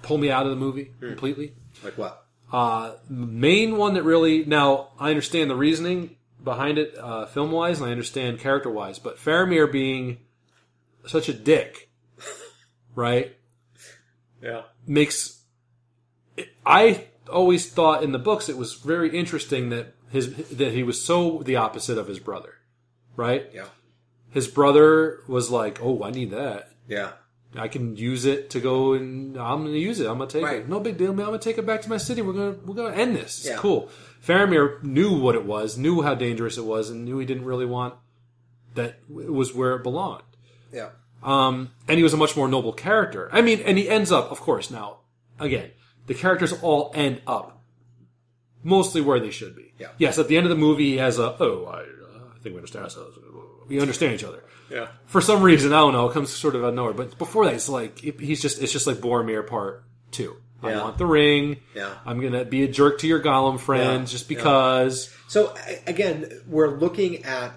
pull me out of the movie Hmm. completely. like what? Uh, main one that really now I understand the reasoning behind it uh, film wise, and I understand character wise, but Faramir being such a dick, right, Yeah, makes I always thought in the books it was very interesting that his that he was so the opposite of his brother, right? yeah, His brother was like, "Oh, I need that." yeah, I can use it to go and I'm going to use it. I'm going to take Right. it. No big deal, man. I'm going to take it back to my city. We're going to we're going to end this. It's Yeah. cool. Faramir knew what it was, knew how dangerous it was, and knew he didn't really want that it was where it belonged. yeah. Um, and he was a much more noble character. I mean, and he ends up, of course. Now, again, the characters all end up mostly where they should be. Yeah. Yes, at the end of the movie, he has a oh, I, uh, I think we understand ourselves. We understand each other Yeah. for some reason, I don't know, it comes sort of out of nowhere. But before that, it's like it- he's just it's just like Boromir part two. I Yeah. want the ring. Yeah. I'm gonna be a jerk to your Gollum friends Yeah. just because. So again, we're looking at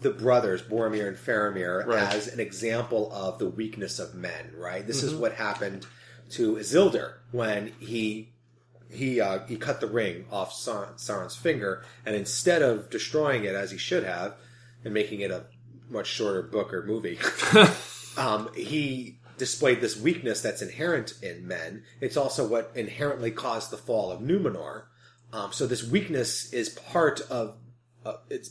the brothers Boromir and Faramir Right. as an example of the weakness of men. Right. This Mm-hmm. is what happened to Isildur when he he uh, he cut the ring off Sauron, Sauron's finger, and instead of destroying it as he should have, and making it a much shorter book or movie, um, he displayed this weakness that's inherent in men. It's also what inherently caused the fall of Numenor. Um, so this weakness is part of uh, it's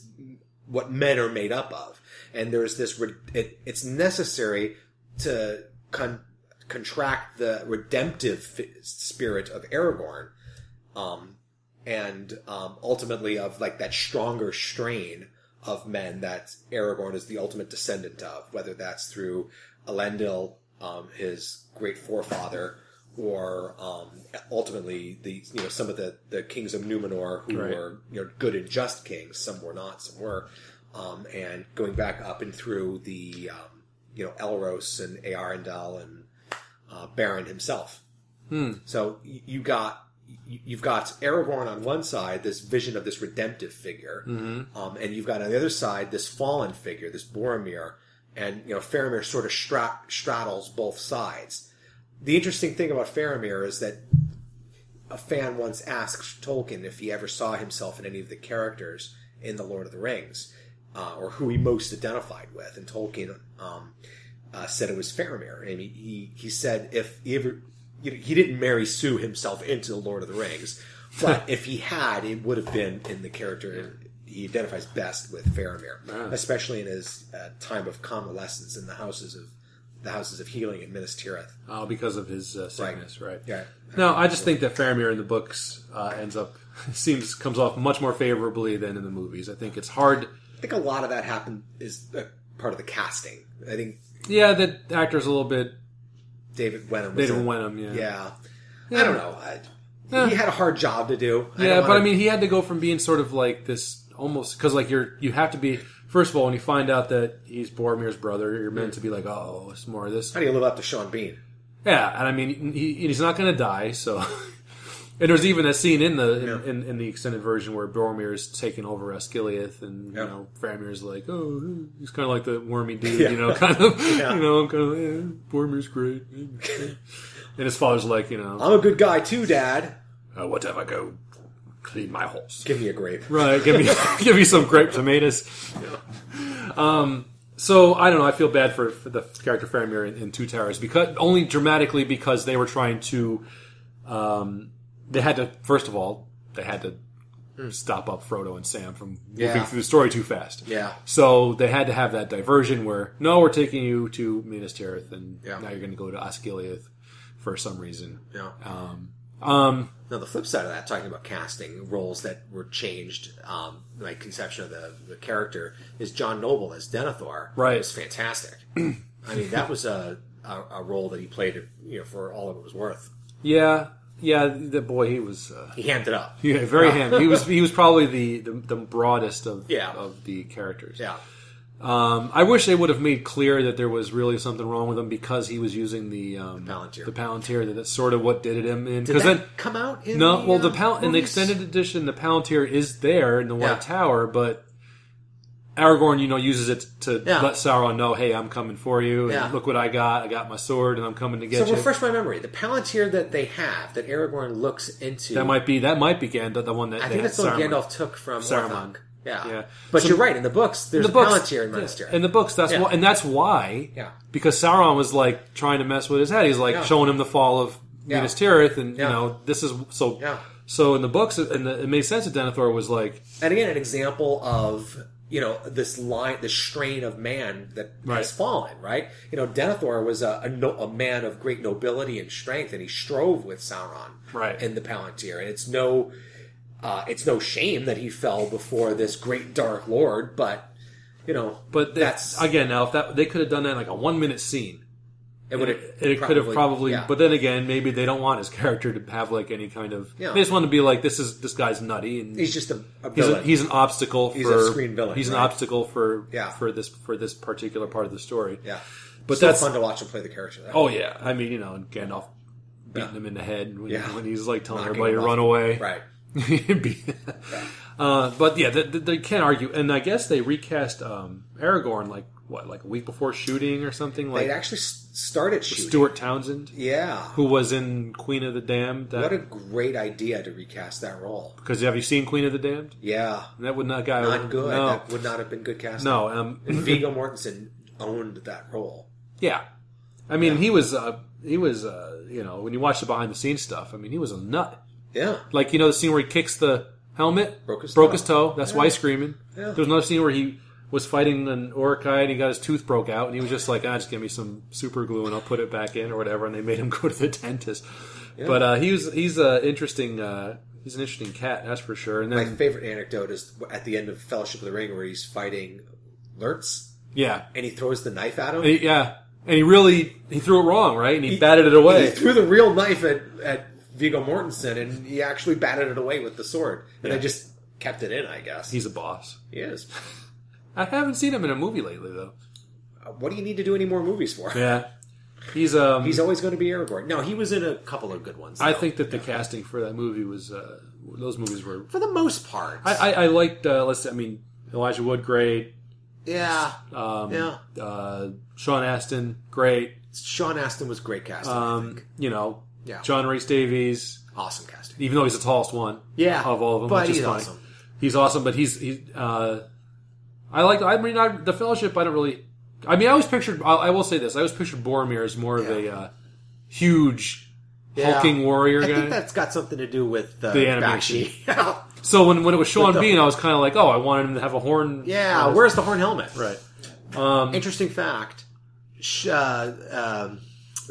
what men are made up of, and there's this. It, it's necessary to con- contract the redemptive fi- spirit of Aragorn, um, and um, ultimately of like that stronger strain of men that Aragorn is the ultimate descendant of, whether that's through Elendil, um, his great forefather, or um, ultimately the you know some of the, the kings of Numenor who Right. were you know good and just kings. Some were not, some were, um, and going back up and through the um, you know Elros and Earendel and uh, Beren himself. So you got you've got Aragorn on one side, this vision of this redemptive figure, um, and you've got on the other side this fallen figure, this Boromir, and you know Faramir sort of stra- straddles both sides. The interesting thing about Faramir is that a fan once asked Tolkien if he ever saw himself in any of the characters in the Lord of the Rings, uh, or who he most identified with, and Tolkien um, uh, said it was Faramir. I mean, he he said if he ever you know, he didn't Mary Sue himself into the Lord of the Rings, but if he had, it would have been in the character he identifies best with Faramir, especially in his uh, time of convalescence in the houses of the houses of healing in Minas Tirith. Oh, because of his uh, sickness, right? Yeah. No, I just think that Faramir in the books uh, ends up seems comes off much more favorably than in the movies. I think it's hard. I think a lot of that happened is part of the casting. I think Yeah, the actor's a little bit. David Wenham. They Was don't a- win him. Yeah. Yeah. I don't know. I, He had a hard job to do. I Yeah, but wanna- I mean, he had to go from being sort of like this almost because like you're you have to be first of all when you find out that he's Boromir's brother, you're meant to be like, oh, it's more of this. how do you live up to Sean Bean? Yeah, and I mean, he, he's not going to die. So, and there's even a scene in the in, in, in the extended version where Boromir is taking over Osgiliath, and Yeah. you know, Faramir's like, oh, he's kind of like the wormy dude, Yeah. you know, kind of, Yeah. you know, I'm kind of, eh, Boromir's great. and his father's like, you know, I'm a good guy too, Dad. uh, whatever, go clean my horse. Give me a grape. Right, give me give me some grape tomatoes. Um, so I don't know. I feel bad for, for the character Faramir in, in Two Towers because only dramatically because they were trying to. Um, they had to first of all they had to stop up Frodo and Sam from moving Yeah. through the story too fast. Yeah. So they had to have that diversion where no, we're taking you to Minas Tirith, and Yeah. now you're going to go to Osgiliath for some reason. Yeah. Um, um, Now the flip side of that, talking about casting roles that were changed, um, my conception of the, the character is John Noble as Denethor. Right. was fantastic. I mean, that was a, a a role that he played, you know, for all it was worth. yeah, yeah. The boy, he was. Uh, He handed up. Yeah, very handy. He was he was probably the, the, the broadest of Yeah. of the characters. Yeah. Um, I wish they would have made clear that there was really something wrong with him because he was using the um, Palantir. The Palantir. That that's sort of what did it him in. Did Because that then come out in no, the, well, the uh, in the extended edition, the Palantir is there in the White Yeah. Tower, but Aragorn, you know, uses it to Yeah. let Sauron know, "Hey, I'm coming for you. And Yeah. look what I got. I got my sword, and I'm coming to get you. So you." refresh my memory. The Palantir that they have, that Aragorn looks into, that might be that might be Gandalf, the one that I they think that's the one Gandalf took from Saruman. Yeah. Yeah. But So- you're right. In the books, there's the books, a Palantir in Minas Tirith. In the books, that's Yeah. why, and that's why. Yeah. Because Sauron was like trying to mess with his head. He's like Yeah. showing him the fall of Yeah. Minas Tirith, and you know this is so. Yeah. So in the books, and it made sense that Denethor was like, and again, an example of you know this line, this strain of man that Right. has fallen. Right. You know, Denethor was a, a, no, a man of great nobility and strength, and he strove with Sauron. Right. In the Palantir, and it's no, uh, it's no shame that he fell before this great dark lord, but you know, but that's that's again now if that they could have done that in like a one minute scene. it would It, it could have probably, yeah. but then again, maybe they don't want his character to have like any kind of. Yeah. They just want to be like, this is this guy's nutty, and he's just a, a he's, a, he's an obstacle He's for a screen villain, He's an obstacle for Yeah. for this for this particular part of the story. yeah, but Still that's fun to watch him play the character. Oh yeah, I mean you know, and Gandalf beating Yeah. him in the head when, Yeah. when he's like telling Knocking everybody to run away. right. Be- uh, but yeah, they, they- they can't argue, and I guess they recast um, Aragorn like what like a week before shooting or something Like They actually started shooting. Stuart Townsend, Yeah. who was in Queen of the Damned. That, What a great idea to recast that role. because have you seen Queen of the Damned? Yeah. That would not guy Not good. No, That would not have been good casting. no. Um, And Viggo Mortensen owned that role. yeah. I mean, he was uh, he was uh, you know when you watch the behind the scenes stuff. I mean, he was a nut. Yeah. Like you know the scene where he kicks the helmet, Broke his broke toe. his toe. That's why he's screaming. Yeah. There was another scene where he was fighting an Uruk-hai and he got his tooth broke out and he was just like, ah, just give me some super glue and I'll put it back in or whatever. And they made him go to the dentist. But uh, he was he's a interesting uh, he's an interesting cat, that's for sure. And My favorite anecdote is at the end of Fellowship of the Ring where he's fighting Lurtz yeah, and he throws the knife at him. He- yeah, and he really he threw it wrong, right? And he, batted it away. He threw the real knife at, at Viggo Mortensen and he actually batted it away with the sword. And Yeah. they just kept it in, I guess. He's a boss. he is. I haven't seen him in a movie lately though. Uh, What do you need to do any more movies for? Yeah, he's um. He's always going to be Aragorn. No, he was in a couple of good ones. I think that the casting for that movie was uh, those movies were. for the most part. I, I, I liked. Uh, let's. say, I mean, Elijah Wood, great. yeah, Um, yeah. Uh, Sean Astin, great. Sean Astin was great casting. I Um, think. you know, Yeah. John Rhys Davies, Awesome casting. even though he's the tallest one, Yeah, of all of them, but which is he's fine. awesome. He's awesome, but he's he's. Uh, I like. I mean, I, the Fellowship. I don't really. I mean, I always pictured. I, I will say this. I always pictured Boromir as more of a Yeah. uh, huge Yeah. hulking warrior I guy. think that's got something to do with uh, The animation. Bakshi. so when when it was Sean the- Bean, I was kind of like, oh, I wanted him to have a horn. yeah, on his- where's the horn helmet? right? Um, Interesting fact: Sh- uh, um,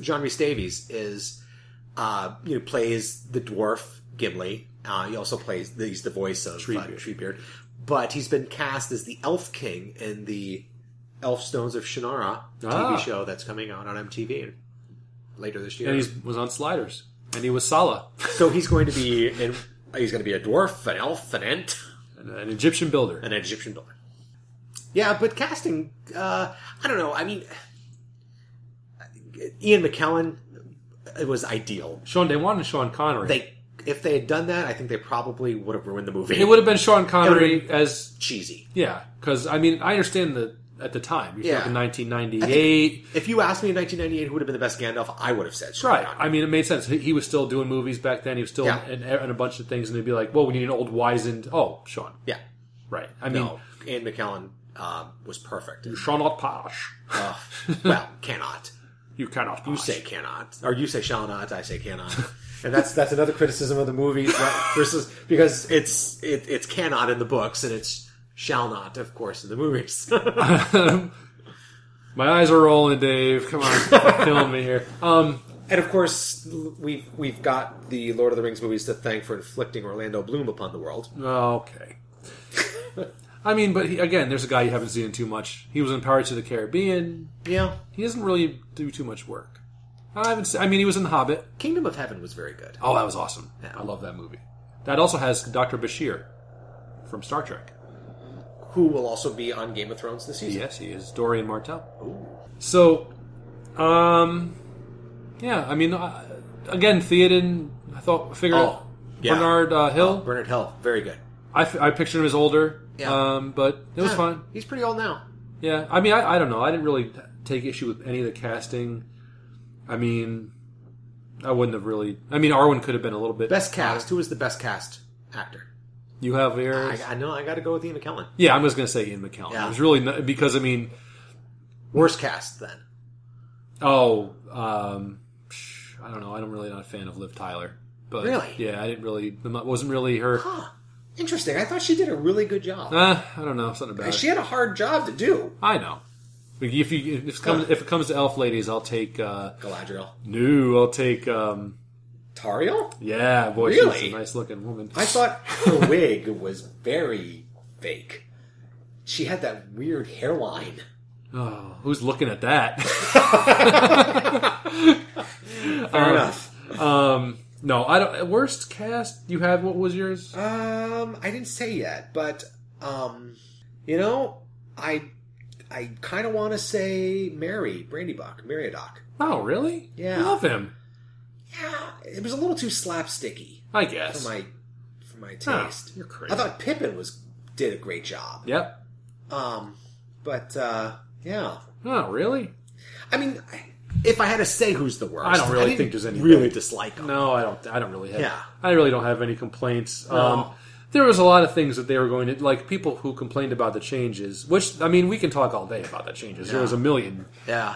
John Rhys Davies is uh, you know plays the dwarf Gimli. Uh, he also plays he's the voice of Treebeard. Uh, Treebeard, but he's been cast as the Elf King in the Elfstones of Shannara TV Ah. show that's coming out on MTV later this year. and he was on Sliders, and he was Sallah, so he's going to be in. He's going to be a dwarf, an elf, an ent, an Egyptian builder. an Egyptian builder. Yeah, but casting, uh, I don't know. I mean, Ian McKellen it was ideal. Sean, they wanted Sean Connery. They, if they had done that, I think they probably would have ruined the movie. it would have been Sean Connery would've as cheesy. yeah, because I mean, I understand that at the time you're Yeah. talking I 1998. If you asked me in 1998 who would have been the best Gandalf, I would have said Sean Right. Connery. I mean, it made sense. He, he was still doing movies back then. He was still Yeah. in, in a bunch of things, and they'd be like, "Well, we need an old wizened." Oh, Sean. yeah. Right. I mean, No, Ian McKellen um, was perfect. Sean not posh. Uh, well, cannot. You cannot. You say cannot, or you say shall not. I say cannot, and that's that's another criticism of the movie right, versus because it's it, it's cannot in the books and it's shall not, of course, in the movies. My eyes are rolling, Dave. Come on, killing me here. Um, and of course, we've we've got the Lord of the Rings movies to thank for inflicting Orlando Bloom upon the world. okay. I mean, but he, again, there's a guy you haven't seen too much. He was in Pirates of the Caribbean. Yeah, He doesn't really do too much work. I haven't. se- I mean, he was in The Hobbit. Kingdom of Heaven was very good. Oh, that was awesome. I love that movie. That also has Dr. Bashir from Star Trek. Who will also be on Game of Thrones this season? Yes, he is Doran Martell. Ooh. So, um, yeah, I mean, uh, again, Theoden. I thought, figured Oh, yeah. Bernard uh, Hill. Bernard Hill, very good. I, f- I pictured him as older. Yeah. Um, but it was fun. He's pretty old now. Yeah, I mean, I, I don't know. I didn't really take issue with any of the casting. I mean, I wouldn't have really. I mean, Arwen could have been a little bit Best cast. Who was the best cast actor? You have yours. I, I know. I got to go with Ian McKellen. yeah, I'm just gonna say Ian McKellen. Yeah. It was really because I mean, Worst cast then. oh, um, I don't know. I don't really not a fan of Liv Tyler. But Really? yeah, I didn't really. Wasn't really her. Huh. Interesting. I thought she did a really good job. Uh, I don't know something about she it. had a hard job to do. I know. If you if it comes if it comes to elf ladies, I'll take. uh Galadriel. No, I'll take. um Tauriel? Yeah, boy, she's a nice looking woman. I thought her wig was very fake. She had that weird hairline. Oh, who's looking at that? Fair enough. um, no, I don't. Worst cast you had? What was yours? Um, I didn't say yet, but um, you know, I I kind of want to say Mary Brandy Buck, Meriadoc. Oh, really? Yeah. love him. Yeah, it was a little too slapsticky I guess for my for my taste. you're crazy. I thought Pippin was did a great job. Yep. Um, but uh, Yeah. Oh, really? I mean, if I had to say who's the worst, I don't really didn't think there's any really dislike him. No, I don't. I don't really have. Yeah. I really don't have any complaints. No. Um, there was a lot of things that they were going to like. People who complained about the changes, which I mean, we can talk all day about the changes. There was a million. Yeah.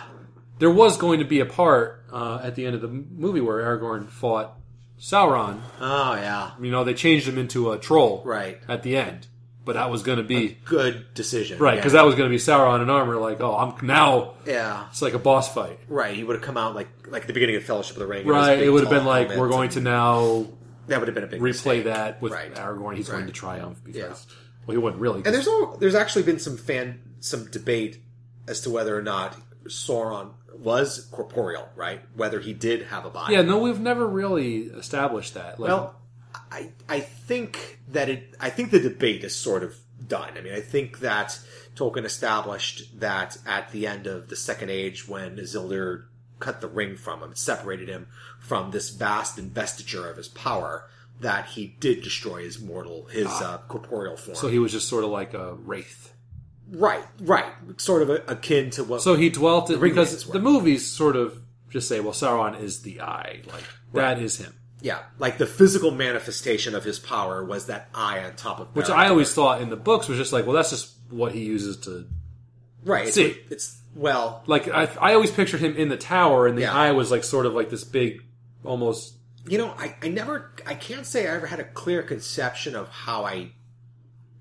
There was going to be a part uh, at the end of the movie where Aragorn fought Sauron. Oh yeah. You know, they changed him into a troll Right. at the end, but that was going to be Good decision. right Yeah. because that was going to be Sauron in armor. Like, oh, I'm now. Yeah. It's like a boss fight. Right. He would have come out like like at the beginning of Fellowship of the Ring. Right. big, It would have been like we're going to now That would have been a big replay mistake. that with Right. Aragorn. He's going to triumph because Yeah. well, he wouldn't really. And there's all, there's actually been some fan some debate as to whether or not Sauron was corporeal, right? Whether he did have a body. yeah, no, we've never really established that. Like, Well, I I think that it I think the debate is sort of done. I mean, I think that Tolkien established that at the end of the Second Age, when Isildur cut the ring from him, separated him from this vast investiture of his power, that he did destroy his mortal, his uh, corporeal form. so he was just sort of like a wraith. right, right, sort of a, akin to what. So he dwelt Ring because the movies sort of just say, well, Sauron is the eye. Like that is him. Yeah, like the physical manifestation of his power was that eye on top of Which Barad-dûr. I always thought in the books was just like, well, that's just what he uses to. right. It's, see. it's well, Like I, I always pictured him in the tower, and the Yeah. eye was like sort of like this big, almost. You know, I, I never, I can't say I ever had a clear conception of how I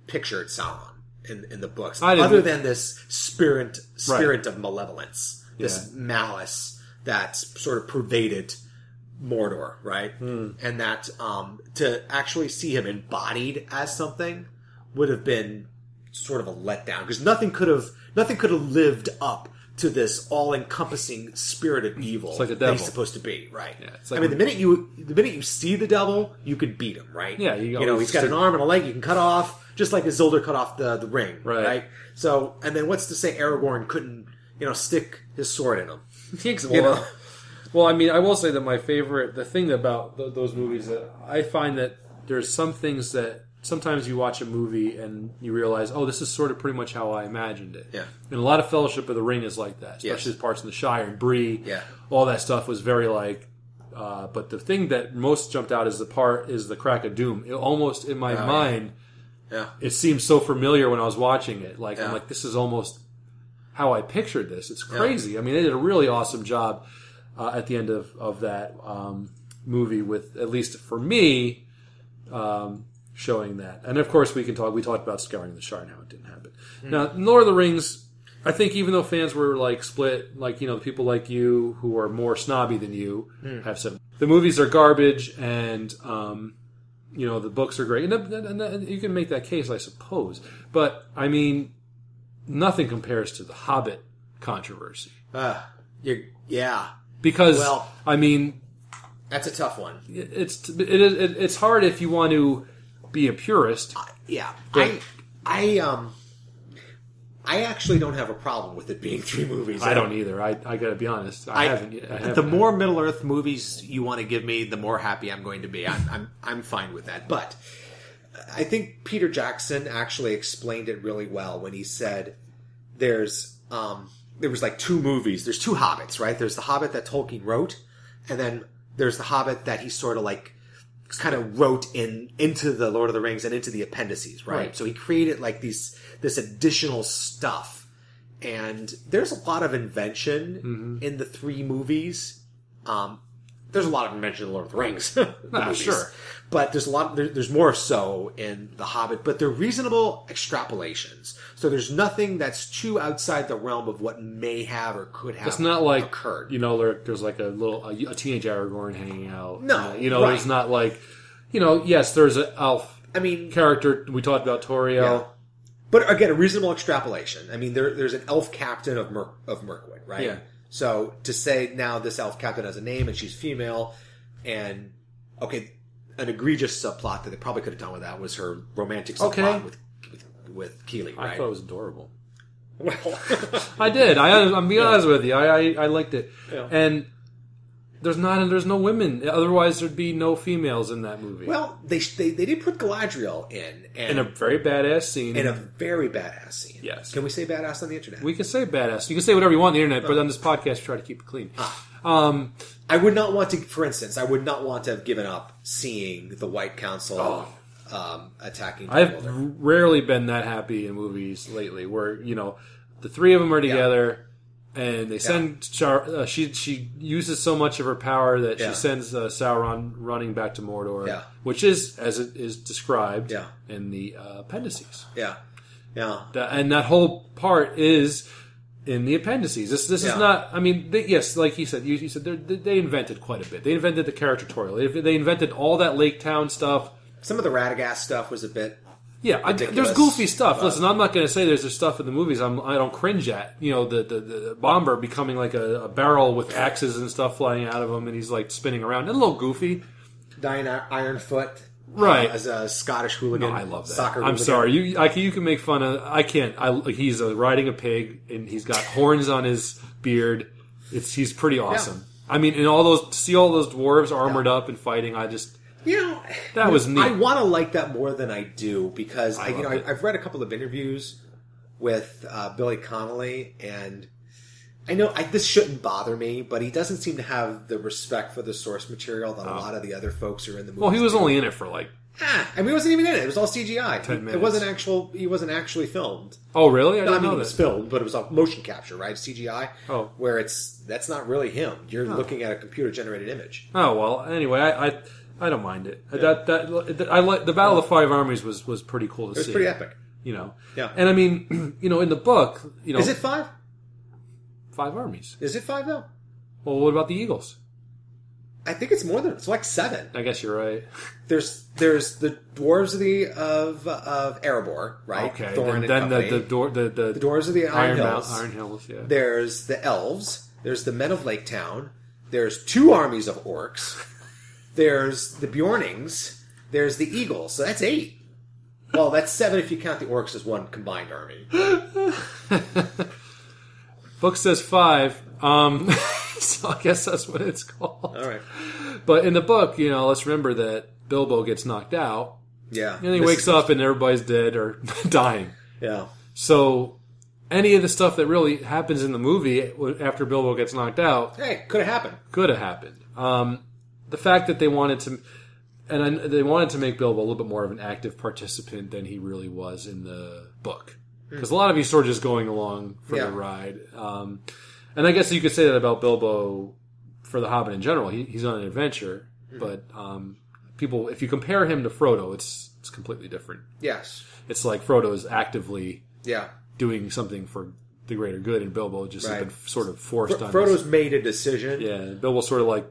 pictured Sauron in, in the books, other than this spirit, spirit of malevolence, this Yeah. malice that sort of pervaded Mordor, right? Hmm. And that um, to actually see him embodied as something would have been sort of a letdown because nothing could have, nothing could have lived up to this all-encompassing spirit of evil like a that devil. he's supposed to be, right? Yeah, it's like- I mean, the minute you the minute you see the devil, you can beat him, right? Yeah, you you, know he's got an arm and a leg you can cut off, just like Isildur cut off the the ring, Right. right? So, and then what's to say Aragorn couldn't, you know, stick his sword in him? well, know? Well, I mean, I will say that my favorite, the thing about th- those movies that I find that there's some things that sometimes you watch a movie and you realize, oh, this is sort of pretty much how I imagined it. Yeah. And a lot of Fellowship of the Ring is like that, Yes. especially the parts in the Shire and Bree. Yeah. All that stuff was very like. Uh, but the thing that most jumped out is the part is the crack of doom. It almost in my Oh, mind, Yeah, it seemed so familiar when I was watching it. Like I'm like, this is almost how I pictured this. It's crazy. I mean, they did a really awesome job uh, at the end of of that um, movie with at least for me um, showing that. And of course, we can talk. We talked about scouring the Shire. how it didn't happen. Now, Lord of the Rings. I think even though fans were like split, like you know, people like you who are more snobby than you have said the movies are garbage and um, you know the books are great, and, and- and you can make that case, I suppose. But I mean, nothing compares to the Hobbit controversy uh, yeah, because Well- I mean, that's a tough one. it's it is it, it's hard if you want to be a purist. Yeah, But- I, I, um, I actually don't have a problem with it being three movies. I don't either. I I got to be honest. I, I, haven't. yet- I haven't the more Middle Earth movies you want to give me, the more happy I'm going to be. I'm, I'm, I'm fine with that. But I think Peter Jackson actually explained it really well when he said there's, um, there was like two movies. There's two Hobbits, right? There's the Hobbit that Tolkien wrote, and then there's the Hobbit that he sort of like kind of wrote in into the Lord of the Rings and into the appendices, right? Right. So he created like these this additional stuff, and there's a lot of invention in the three movies. Um, there's a lot of invention in Lord of the Rings, the Ah, movies. sure. but there's a lot. There, there's more so in the Hobbit, but they're reasonable extrapolations. So there's nothing that's too outside the realm of what may have or could have. It's not like occurred. You know, there, there's like a little a, a teenage Aragorn hanging out. No, you know, right. there's not like you know. Yes, there's an elf I mean, character. We talked about Tauriel. Yeah. But again, a reasonable extrapolation. I mean, there, there's an elf captain of Mer- of Mirkwood, right? Yeah. So to say now this elf captain has a name and she's female, and okay, an egregious subplot that they probably could have done with that was her romantic subplot Okay. with, with with Kili, I thought it was adorable. well, I did. I, I'm being honest with you. I, I, I liked it, Yeah. and there's not there's no women. Otherwise, there'd be no females in that movie. Well, they they, they did put Galadriel in, and in a very badass scene. in a very badass scene. Yes. Can we say badass on the internet? we can say badass. You can say whatever you want on the internet, but on this podcast, try to keep it clean. Ah. Um, I would not want to, for instance, I would not want to have given up seeing the White Council um, attacking. Oh. I've rarely been that happy in movies lately, where you know the three of them are together, and they send Char- uh, she she uses so much of her power that Yeah. she sends uh, Sauron running back to Mordor, Yeah. which is as it is described Yeah. in the uh, appendices. Yeah, yeah, That- and that whole part is in the appendices. This this Yeah. is not. I mean, they, yes, like you said, you, you said they invented quite a bit. They invented the character Tauriel. They, they invented all that Lake Town stuff. Some of the Radagast stuff was a bit. Yeah, I, there's goofy stuff. Listen, I'm not going to say there's there's stuff in the movies I'm, I don't cringe at. You know, the the, the Bombur becoming like a, a barrel with axes and stuff flying out of him, and he's like spinning around. a little goofy, Dain Ironfoot, Right. uh, as a Scottish hooligan. No, I love that. Soccer. I'm hooligan. sorry. You, I, can- you can make fun of. I can't. I he's uh, riding a pig and he's got horns on his beard. It's he's pretty awesome. I mean, and all those see all those dwarves armored up and fighting. I just You know, That was neat. I want to like that more than I do because I, I you know, I, I've read a couple of interviews with uh, Billy Connolly, and I know I, this shouldn't bother me, but he doesn't seem to have the respect for the source material that a lot of the other folks are in the movie. Oh. well, he was only in it for like. Ah, I mean, he wasn't even in it. It was all CGI. Ten minutes. It wasn't actual. He wasn't actually filmed. Oh, really? I No, didn't I mean, know it was filmed, but it was all motion capture, right? CGI. Oh. where it's that's not really him. You're looking at a computer generated image. Oh well. Anyway, I I, I don't mind it. That, that that I like the Battle of Five Armies was was pretty cool to It was see. pretty epic. You know. Yeah. And I mean, you know, in the book, you know, Is it five? five armies? Is it five though? Well, what about the Eagles? I think it's more than it's like seven. I guess you're right. There's there's the dwarves of the of of Erebor, right? Okay. Then and then the the door the the, the dwarves of the Iron, Iron Mount, Hills. Iron Hills. Yeah. There's the elves. There's the men of Lake Town. There's two armies of orcs. There's the Beornings. There's the Eagles. So that's eight. Well, that's seven if you count the orcs as one combined army. Book says five. Um, so I guess that's what it's called. All right. But in the book, you know, let's remember that Bilbo gets knocked out, Yeah. and he wakes up and everybody's dead or dying. Yeah. So any of the stuff that really happens in the movie after Bilbo gets knocked out Hey, could have happened. could have happened. Um, the fact that they wanted to, and I, they wanted to make Bilbo a little bit more of an active participant than he really was in the book, because a lot of you sort of just going along for Yeah. the ride. Um, and I guess you could say that about Bilbo for the Hobbit in general. He, he's on an adventure, but um, people, if you compare him to Frodo, it's it's completely different. Yes. It's like Frodo is actively Yeah. doing something for the greater good, and Bilbo just has been sort of forced Fro- on. Frodo's this- made a decision. yeah, Bilbo sort of like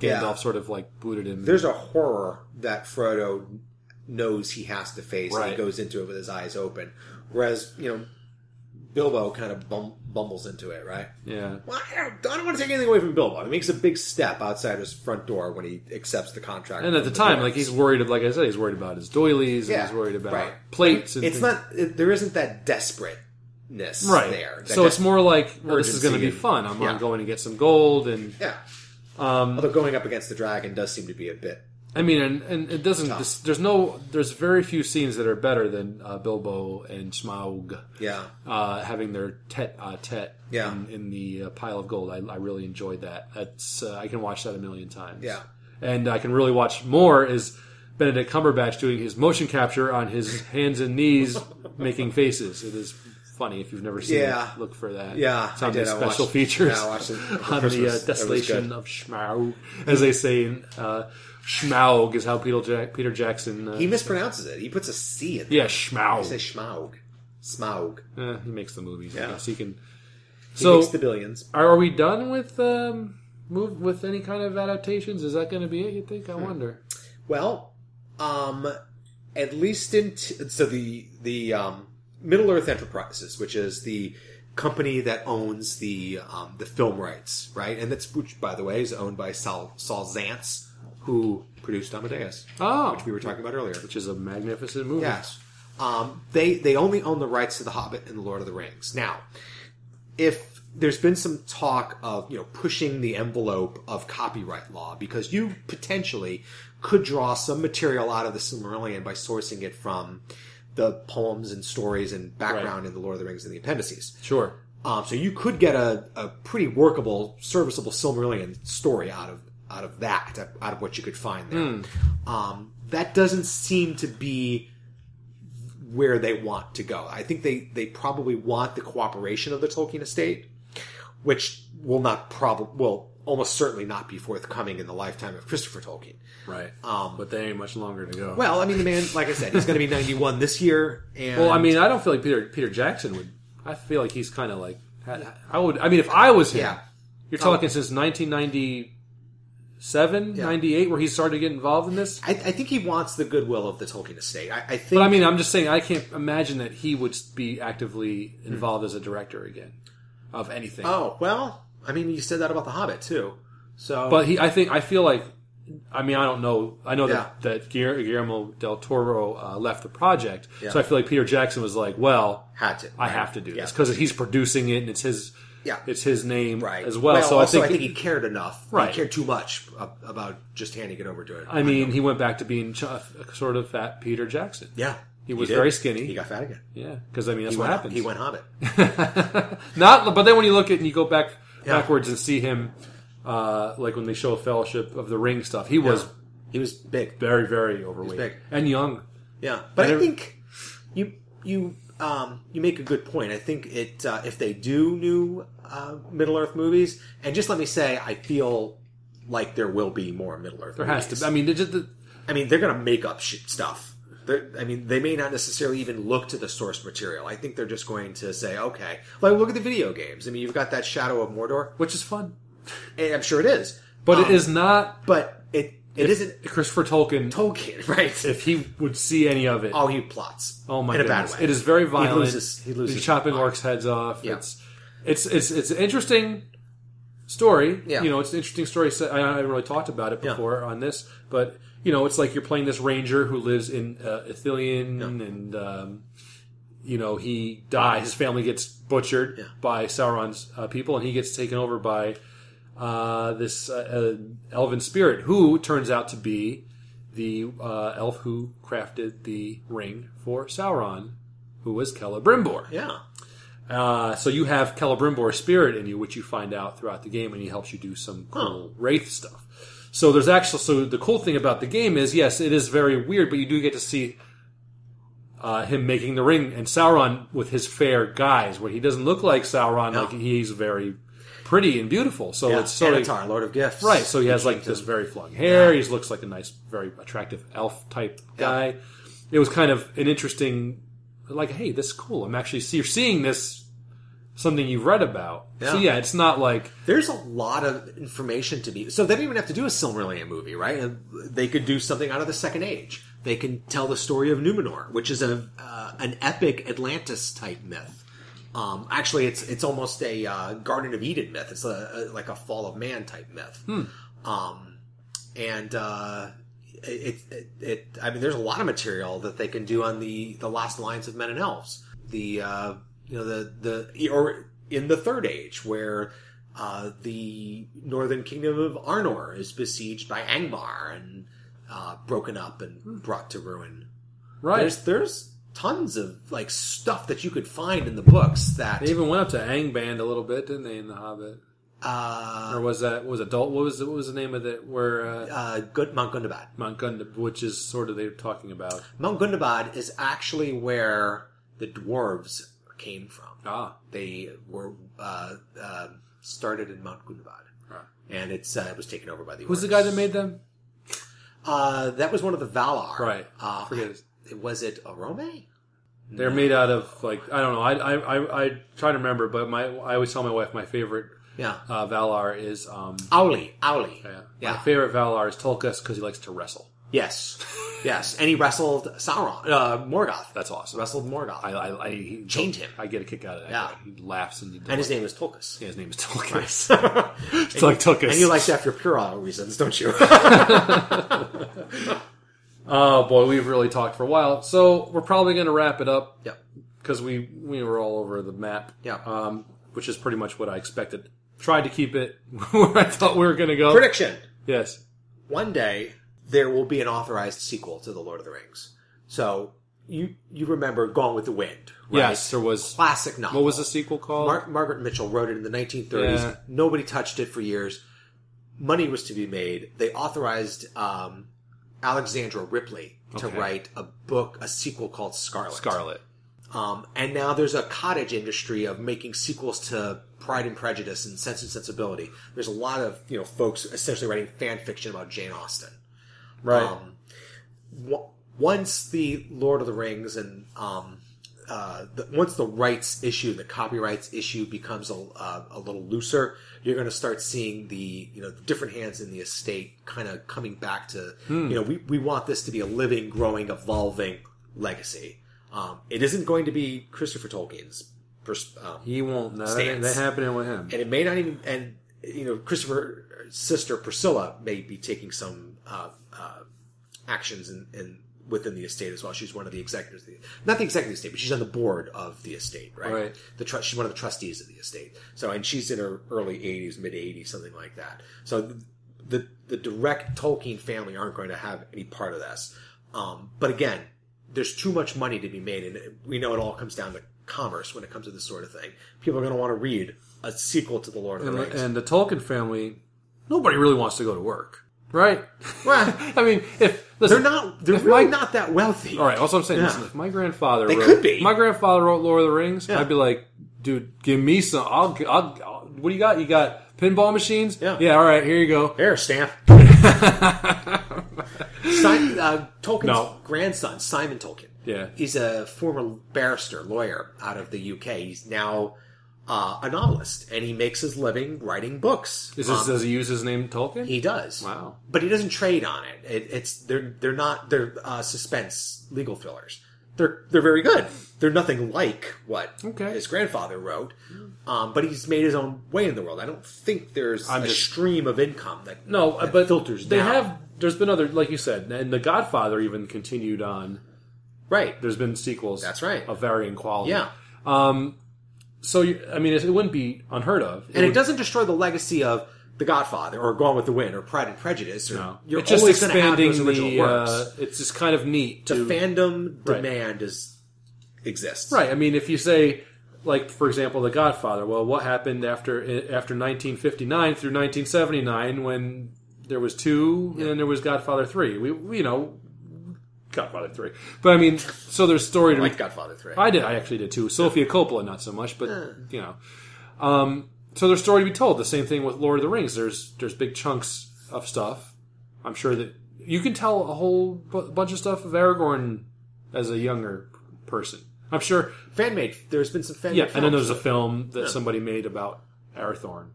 Gandalf Yeah. sort of like booted him. There's a horror that Frodo knows he has to face, and he goes into it with his eyes open. Whereas, you know, Bilbo kind of bum- bumbles into it, right? yeah, Well, I don't, I don't want to take anything away from Bilbo. He makes a big step outside his front door when he accepts the contract. and at the from time, dwarves. like he's worried. Like I said, he's worried about his doilies. Yeah, and he's worried about right. plates. And it's things. not. It, there isn't that desperateness right there. So it's more like, well, this is going to be fun. I'm yeah. going to get some gold, and Yeah. Um, Although going up against the dragon does seem to be a bit. I mean, and, and it doesn't. This, there's no. There's very few scenes that are better than uh, Bilbo and Smaug. Yeah. uh, having their tet a tet Yeah. in, in the uh, pile of gold. I, I really enjoyed that. That's uh, I can watch that a million times. Yeah. and I can really watch more is Benedict Cumberbatch doing his motion capture on his hands and knees, making faces. It is funny if you've never seen Yeah. it. Look for that. Yeah, it's on I did. the special watched- features yeah, it on Christmas. the uh, Desolation of Schmaug, as they say in. Uh, Schmaug is how Peter, Jack, Peter Jackson. Uh, He mispronounces it. He puts a C in there. yeah, He Schmaug. says Schmaug. Smaug. Eh, he makes the movies. Yeah. I guess he can. He So makes the billions. Are, are we done with um, move with any kind of adaptations? Is that going to be it? You think? I wonder. Well, um, at least in t- so the the um, Middle Earth Enterprises, which is the company that owns the um, the film rights, right? And that's which, by the way, is owned by Saul, Saul Zaentz, who produced Amadeus, Oh, which we were talking about earlier. which is a magnificent movie. Yes. Um, they they only own the rights to The Hobbit and The Lord of the Rings. Now, if there's been some talk of you know pushing the envelope of copyright law because you potentially could draw some material out of the Silmarillion by sourcing it from the poems and stories and background in the Lord of the Rings and the appendices. Sure. Um, so you could get a, a pretty workable, serviceable Silmarillion story out of out of that, out of what you could find there. Um, that doesn't seem to be where they want to go. I think they they probably want the cooperation of the Tolkien estate, which will not probably will almost certainly not be forthcoming in the lifetime of Christopher Tolkien. Right. Um, but they ain't much longer to go. Well, I mean, the man, like I said, he's going to be 91 this year. And Well, I mean, I don't feel like Peter Peter Jackson would. I feel like he's kind of like I would. I mean, if I was him, Yeah. you're talking since 1997, 98, where he started to get involved in this. I, I think he wants the goodwill of the Tolkien estate. I, I think. But I mean, I'm just saying, I can't imagine that he would be actively involved as a director again of anything. oh well, I mean, you said that about the Hobbit too. So, But he, I think, I feel like, I mean, I don't know. I know Yeah. that, that Guillermo del Toro uh, left the project, Yeah. so I feel like Peter Jackson was like, well, had to. I right? have to do Yeah. this because he's producing it and it's his, Yeah. it's his name right as well. so also, I think, he cared enough. Right. He cared too much about just handing it over to it. I mean, he went back to being ch- sort of fat Peter Jackson. yeah, He was did. very skinny. He got fat again. Yeah, because I mean that's He what went, happens. He went Hobbit. Not, but then when you look at and you go back. Backwards and see him, uh, like when they show Fellowship of the Ring stuff, he was He was big. very, very overweight big. and young. Yeah, but I Better- think you you um, you make a good point. I think it uh, if they do new uh, Middle Earth movies, and just let me say, I feel like there will be more Middle Earth. There has movies. to. I mean, just, the, I mean, they're going to make up shit stuff. I mean, they may not necessarily even look to the source material. I think they're just going to say, okay, like look at the video games. I mean, you've got that Shadow of Mordor, which is fun, and I'm sure it is, but Um, it is not But it it isn't Christopher Tolkien. Tolkien, right? if he would see any of it, oh, he plots. Oh my god. in goodness! a bad way. It is very violent. He loses. He loses. He's chopping mind. orcs' heads off. Yeah. It's it's it's it's an interesting story. Yeah. You know, it's an interesting story. I haven't really talked about it Yeah. before on this, but you know, it's like you're playing this ranger who lives in uh, Ithilien, and um, you know he dies. His family gets butchered Yeah. by Sauron's uh, people, and he gets taken over by uh, this uh, uh, elven spirit, who turns out to be the uh, elf who crafted the ring for Sauron, who was Celebrimbor. Yeah. Uh, so you have Celebrimbor's spirit in you, which you find out throughout the game, and he helps you do some cool wraith stuff. So there's actually so the cool thing about the game is yes, it is very weird, but you do get to see uh, him making the ring and Sauron with his fair guise, where he doesn't look like Sauron, No. like he's very pretty and beautiful. So Yeah. it's sort of Annatar, Lord of Gifts. Right, so he has like this very flung hair. He looks like a nice, very attractive elf type guy. It was kind of an interesting, like, hey, this is cool. I'm actually see, you're seeing this something you've read about. So Yeah. yeah, it's not like There's a lot of information to be. So they don't even have to do a Silmarillion movie, right? They could do something out of the Second Age. They can tell the story of Numenor, which is a uh, an epic Atlantis type myth. Um, actually, it's it's almost a uh, Garden of Eden myth. It's a, a like a Fall of Man type myth. Um, and uh, it, it, it I mean, there's a lot of material that they can do on the the last lines of Men and Elves. The uh, you know the the or in the Third Age where uh, the northern kingdom of Arnor is besieged by Angmar and uh, broken up and brought to ruin. right. There's there's tons of like stuff that you could find in the books that they even went up to Angband a little bit, didn't they, in the Hobbit? uh, Or was that was adult? What was what was the name of it? Where uh, uh, Good Mount Gundabad. Mount which is sort of they're talking about. Mount Gundabad is actually where the dwarves came from. Ah, They were uh, uh, started in Mount Gundabad, and it's uh, it was taken over by the. who's the guy that made them? Uh, that was one of the Valar. Right. Uh, Forget it. Was it Oromë? They're made out of like I don't know. I I I, I try to remember, but my I always tell my wife my favorite Yeah. uh, Valar is um Aulë. Aulë. yeah. Yeah. my favorite Valar is Tulkas because he likes to wrestle. Yes. yes. And he wrestled Sauron. Uh, Morgoth. That's awesome. Wrestled Morgoth. I I, I he, Chained him. I get a kick out of that. Yeah. guy. He laughs and he and his name is Tulkas. yeah, his name is Tulkas. it's like Tulkas. And you like that for puerile reasons, don't you? Oh boy, we've really talked for a while, so we're probably going to wrap it up yep. because we we were all over the map. Yeah. Um, which is pretty much what I expected. Tried to keep it where I thought we were going to go. Prediction: Yes. One day there will be an authorized sequel to the Lord of the Rings. So you you remember Gone with the Wind? Right? Yes, there was. classic novel. What was the sequel called? Mar- Margaret Mitchell wrote it in the 1930s. Yeah. Nobody touched it for years. Money was to be made. They authorized um, Alexandra Ripley to Okay. write a book, a sequel called Scarlett. Scarlett. Um, and now there's a cottage industry of making sequels to Pride and Prejudice and Sense and Sensibility. There's a lot of you know folks essentially writing fan fiction about Jane Austen. Right. Um, w- once the Lord of the Rings and um, uh, the, once the rights issue, the copyrights issue becomes a, uh, a little looser, you're going to start seeing the you know the different hands in the estate kind of coming back to you know we, we want this to be a living, growing, evolving legacy. Um, it isn't going to be Christopher Tolkien's. Pers- um, he won't. No, that that happening with him. and it may not even and you know Christopher's sister Priscilla may be taking some uh, uh, actions in, in within the estate as well. She's one of the executors, of the, not the executive estate, but she's on the board of the estate, right? Right. The tr- she's one of the trustees of the estate. So and she's in her early 80s, mid 80s, something like that. So the, the the direct Tolkien family aren't going to have any part of this. Um, but again, there's too much money to be made, and we know it all comes down to commerce when it comes to this sort of thing. People are going to want to read a sequel to the Lord of the Rings. and the Tolkien family, nobody really wants to go to work, right? Well, I mean, if listen, they're not. They're really my- not that wealthy. All right, Also, I'm saying. Yeah. Listen, if my grandfather, They wrote, could be. My grandfather wrote Lord of the Rings. Yeah. I'd be like, dude, give me some. I'll, I'll, I'll. What do you got? You got pinball machines? Yeah. Yeah. All right, here you go. Here, stamp. Simon, uh, Tolkien's No. grandson, Simon Tolkien. Yeah. He's a former barrister, lawyer out of the UK. He's now uh, a novelist, and he makes his living writing books. Is this, Um, does he use his name Tolkien? he does. Wow. But he doesn't trade on it. it it's they're they're not they're uh, suspense legal thrillers. They're they're very good. They're nothing like what Okay. his grandfather wrote. Um, but he's made his own way in the world. I don't think there's I'm a just- stream of income that no, that but filters They down. have. There's been other, like you said, and The Godfather even continued on. right. There's been sequels. That's right. Of varying quality. Yeah. So I mean, it, it wouldn't be unheard of. and it would- doesn't destroy the legacy of The Godfather or Gone with the Wind or Pride and Prejudice. Or, No. You're it's just always going have expanding the. works. Uh, it's just kind of neat the to fandom Right. demand is exists. Right. I mean, if you say, like, for example, The Godfather. Well, what happened after after 1959 through 1979 when there was two and then there was Godfather three? We, we you know, Godfather three. But I mean, so there's story to Like Godfather 3. I did. I actually did too. Sofia Coppola, not so much, but you know. Um, so there's story to be told. The same thing with Lord of the Rings. There's there's big chunks of stuff. I'm sure that you can tell a whole bu- bunch of stuff of Aragorn as a younger person. I'm sure. fan made. There's been some fan Yeah, and then there's a film that somebody made about Arathorn.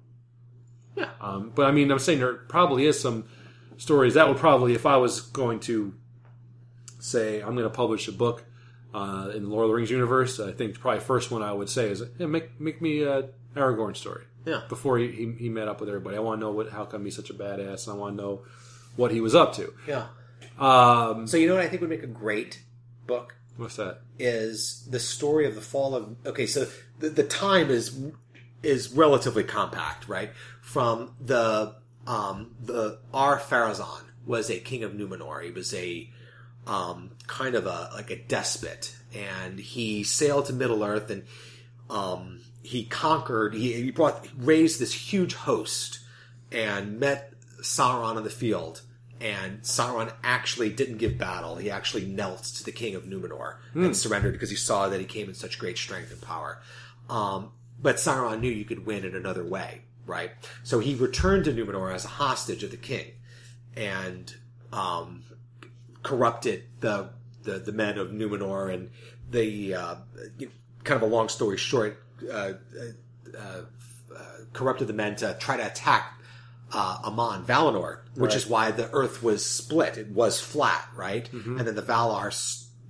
Yeah. Um, but I mean, I'm saying there probably is some stories that would probably, if I was going to say I'm going to publish a book uh, in the Lord of the Rings universe, I think probably first one I would say is yeah, make make me a Aragorn story. Yeah. Before he, he, he met up with everybody, I want to know what how come he's such a badass, and I want to know what he was up to. Yeah. Um, So you know what I think would make a great book what's that? is the story of the fall of. Okay, so the, the time is is relatively compact, right? From the um the Ar-Pharazôn was a king of Numenor. He was a um kind of a like a despot, and he sailed to Middle Earth and um he conquered. He, he brought raised this huge host and met Sauron on the field. And Sauron actually didn't give battle. He actually knelt to the king of Numenor and surrendered because he saw that he came in such great strength and power. Um, but Sauron knew you could win in another way, right? So he returned to Numenor as a hostage of the king and um, corrupted the, the the men of Numenor and the uh, kind of a long story short, uh, uh, uh, corrupted the men to try to attack uh, Aman, Valinor, which is why the Earth was split. It was flat, right? And then the Valar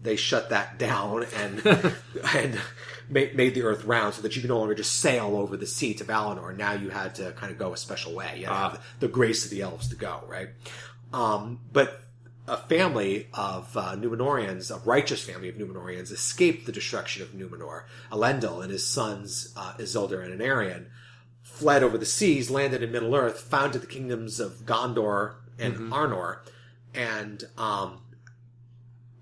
they shut that down and and made, made the Earth round so that you could no longer just sail over the sea to Valinor. Now you had to kind of go a special way. You had have the, the grace of the elves to go, right? Um, but a family of uh, Numenorians, a righteous family of Numenorians, escaped the destruction of Numenor. Elendil and his sons uh, Isildur and Anarion fled over the seas, landed in Middle Earth, founded the kingdoms of Gondor and Arnor, and um,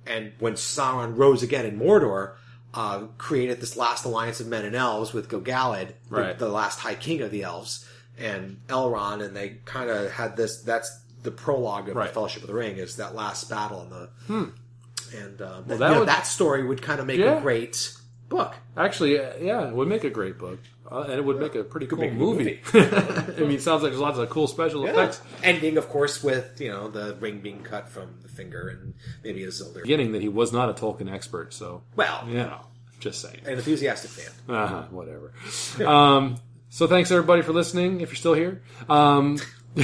and when Sauron rose again in Mordor, uh, created this last alliance of men and elves with Gilgalad, the- the, last High King of the elves, and Elrond, and they kind of had this. That's the prologue of Right. the Fellowship of the Ring is that last battle in the. And uh, that, that you know, would- that story would kind of make Yeah. a great book. Actually, uh, yeah, it would make a great book, uh, and it would make a pretty cool a good movie. I mean, it sounds like there's lots of cool special effects. Ending, of course, with you know the ring being cut from the finger and maybe a Isildur. Beginning that he was not a Tolkien expert, so Well, you know, just saying. an enthusiastic fan. Uh-huh, whatever. Um, so thanks everybody for listening. If you're still here, um,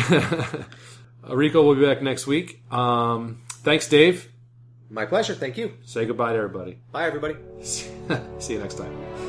Rico will be back next week. Um, thanks, Dave. My pleasure. Thank you. Say goodbye to everybody. Bye, everybody. See you next time.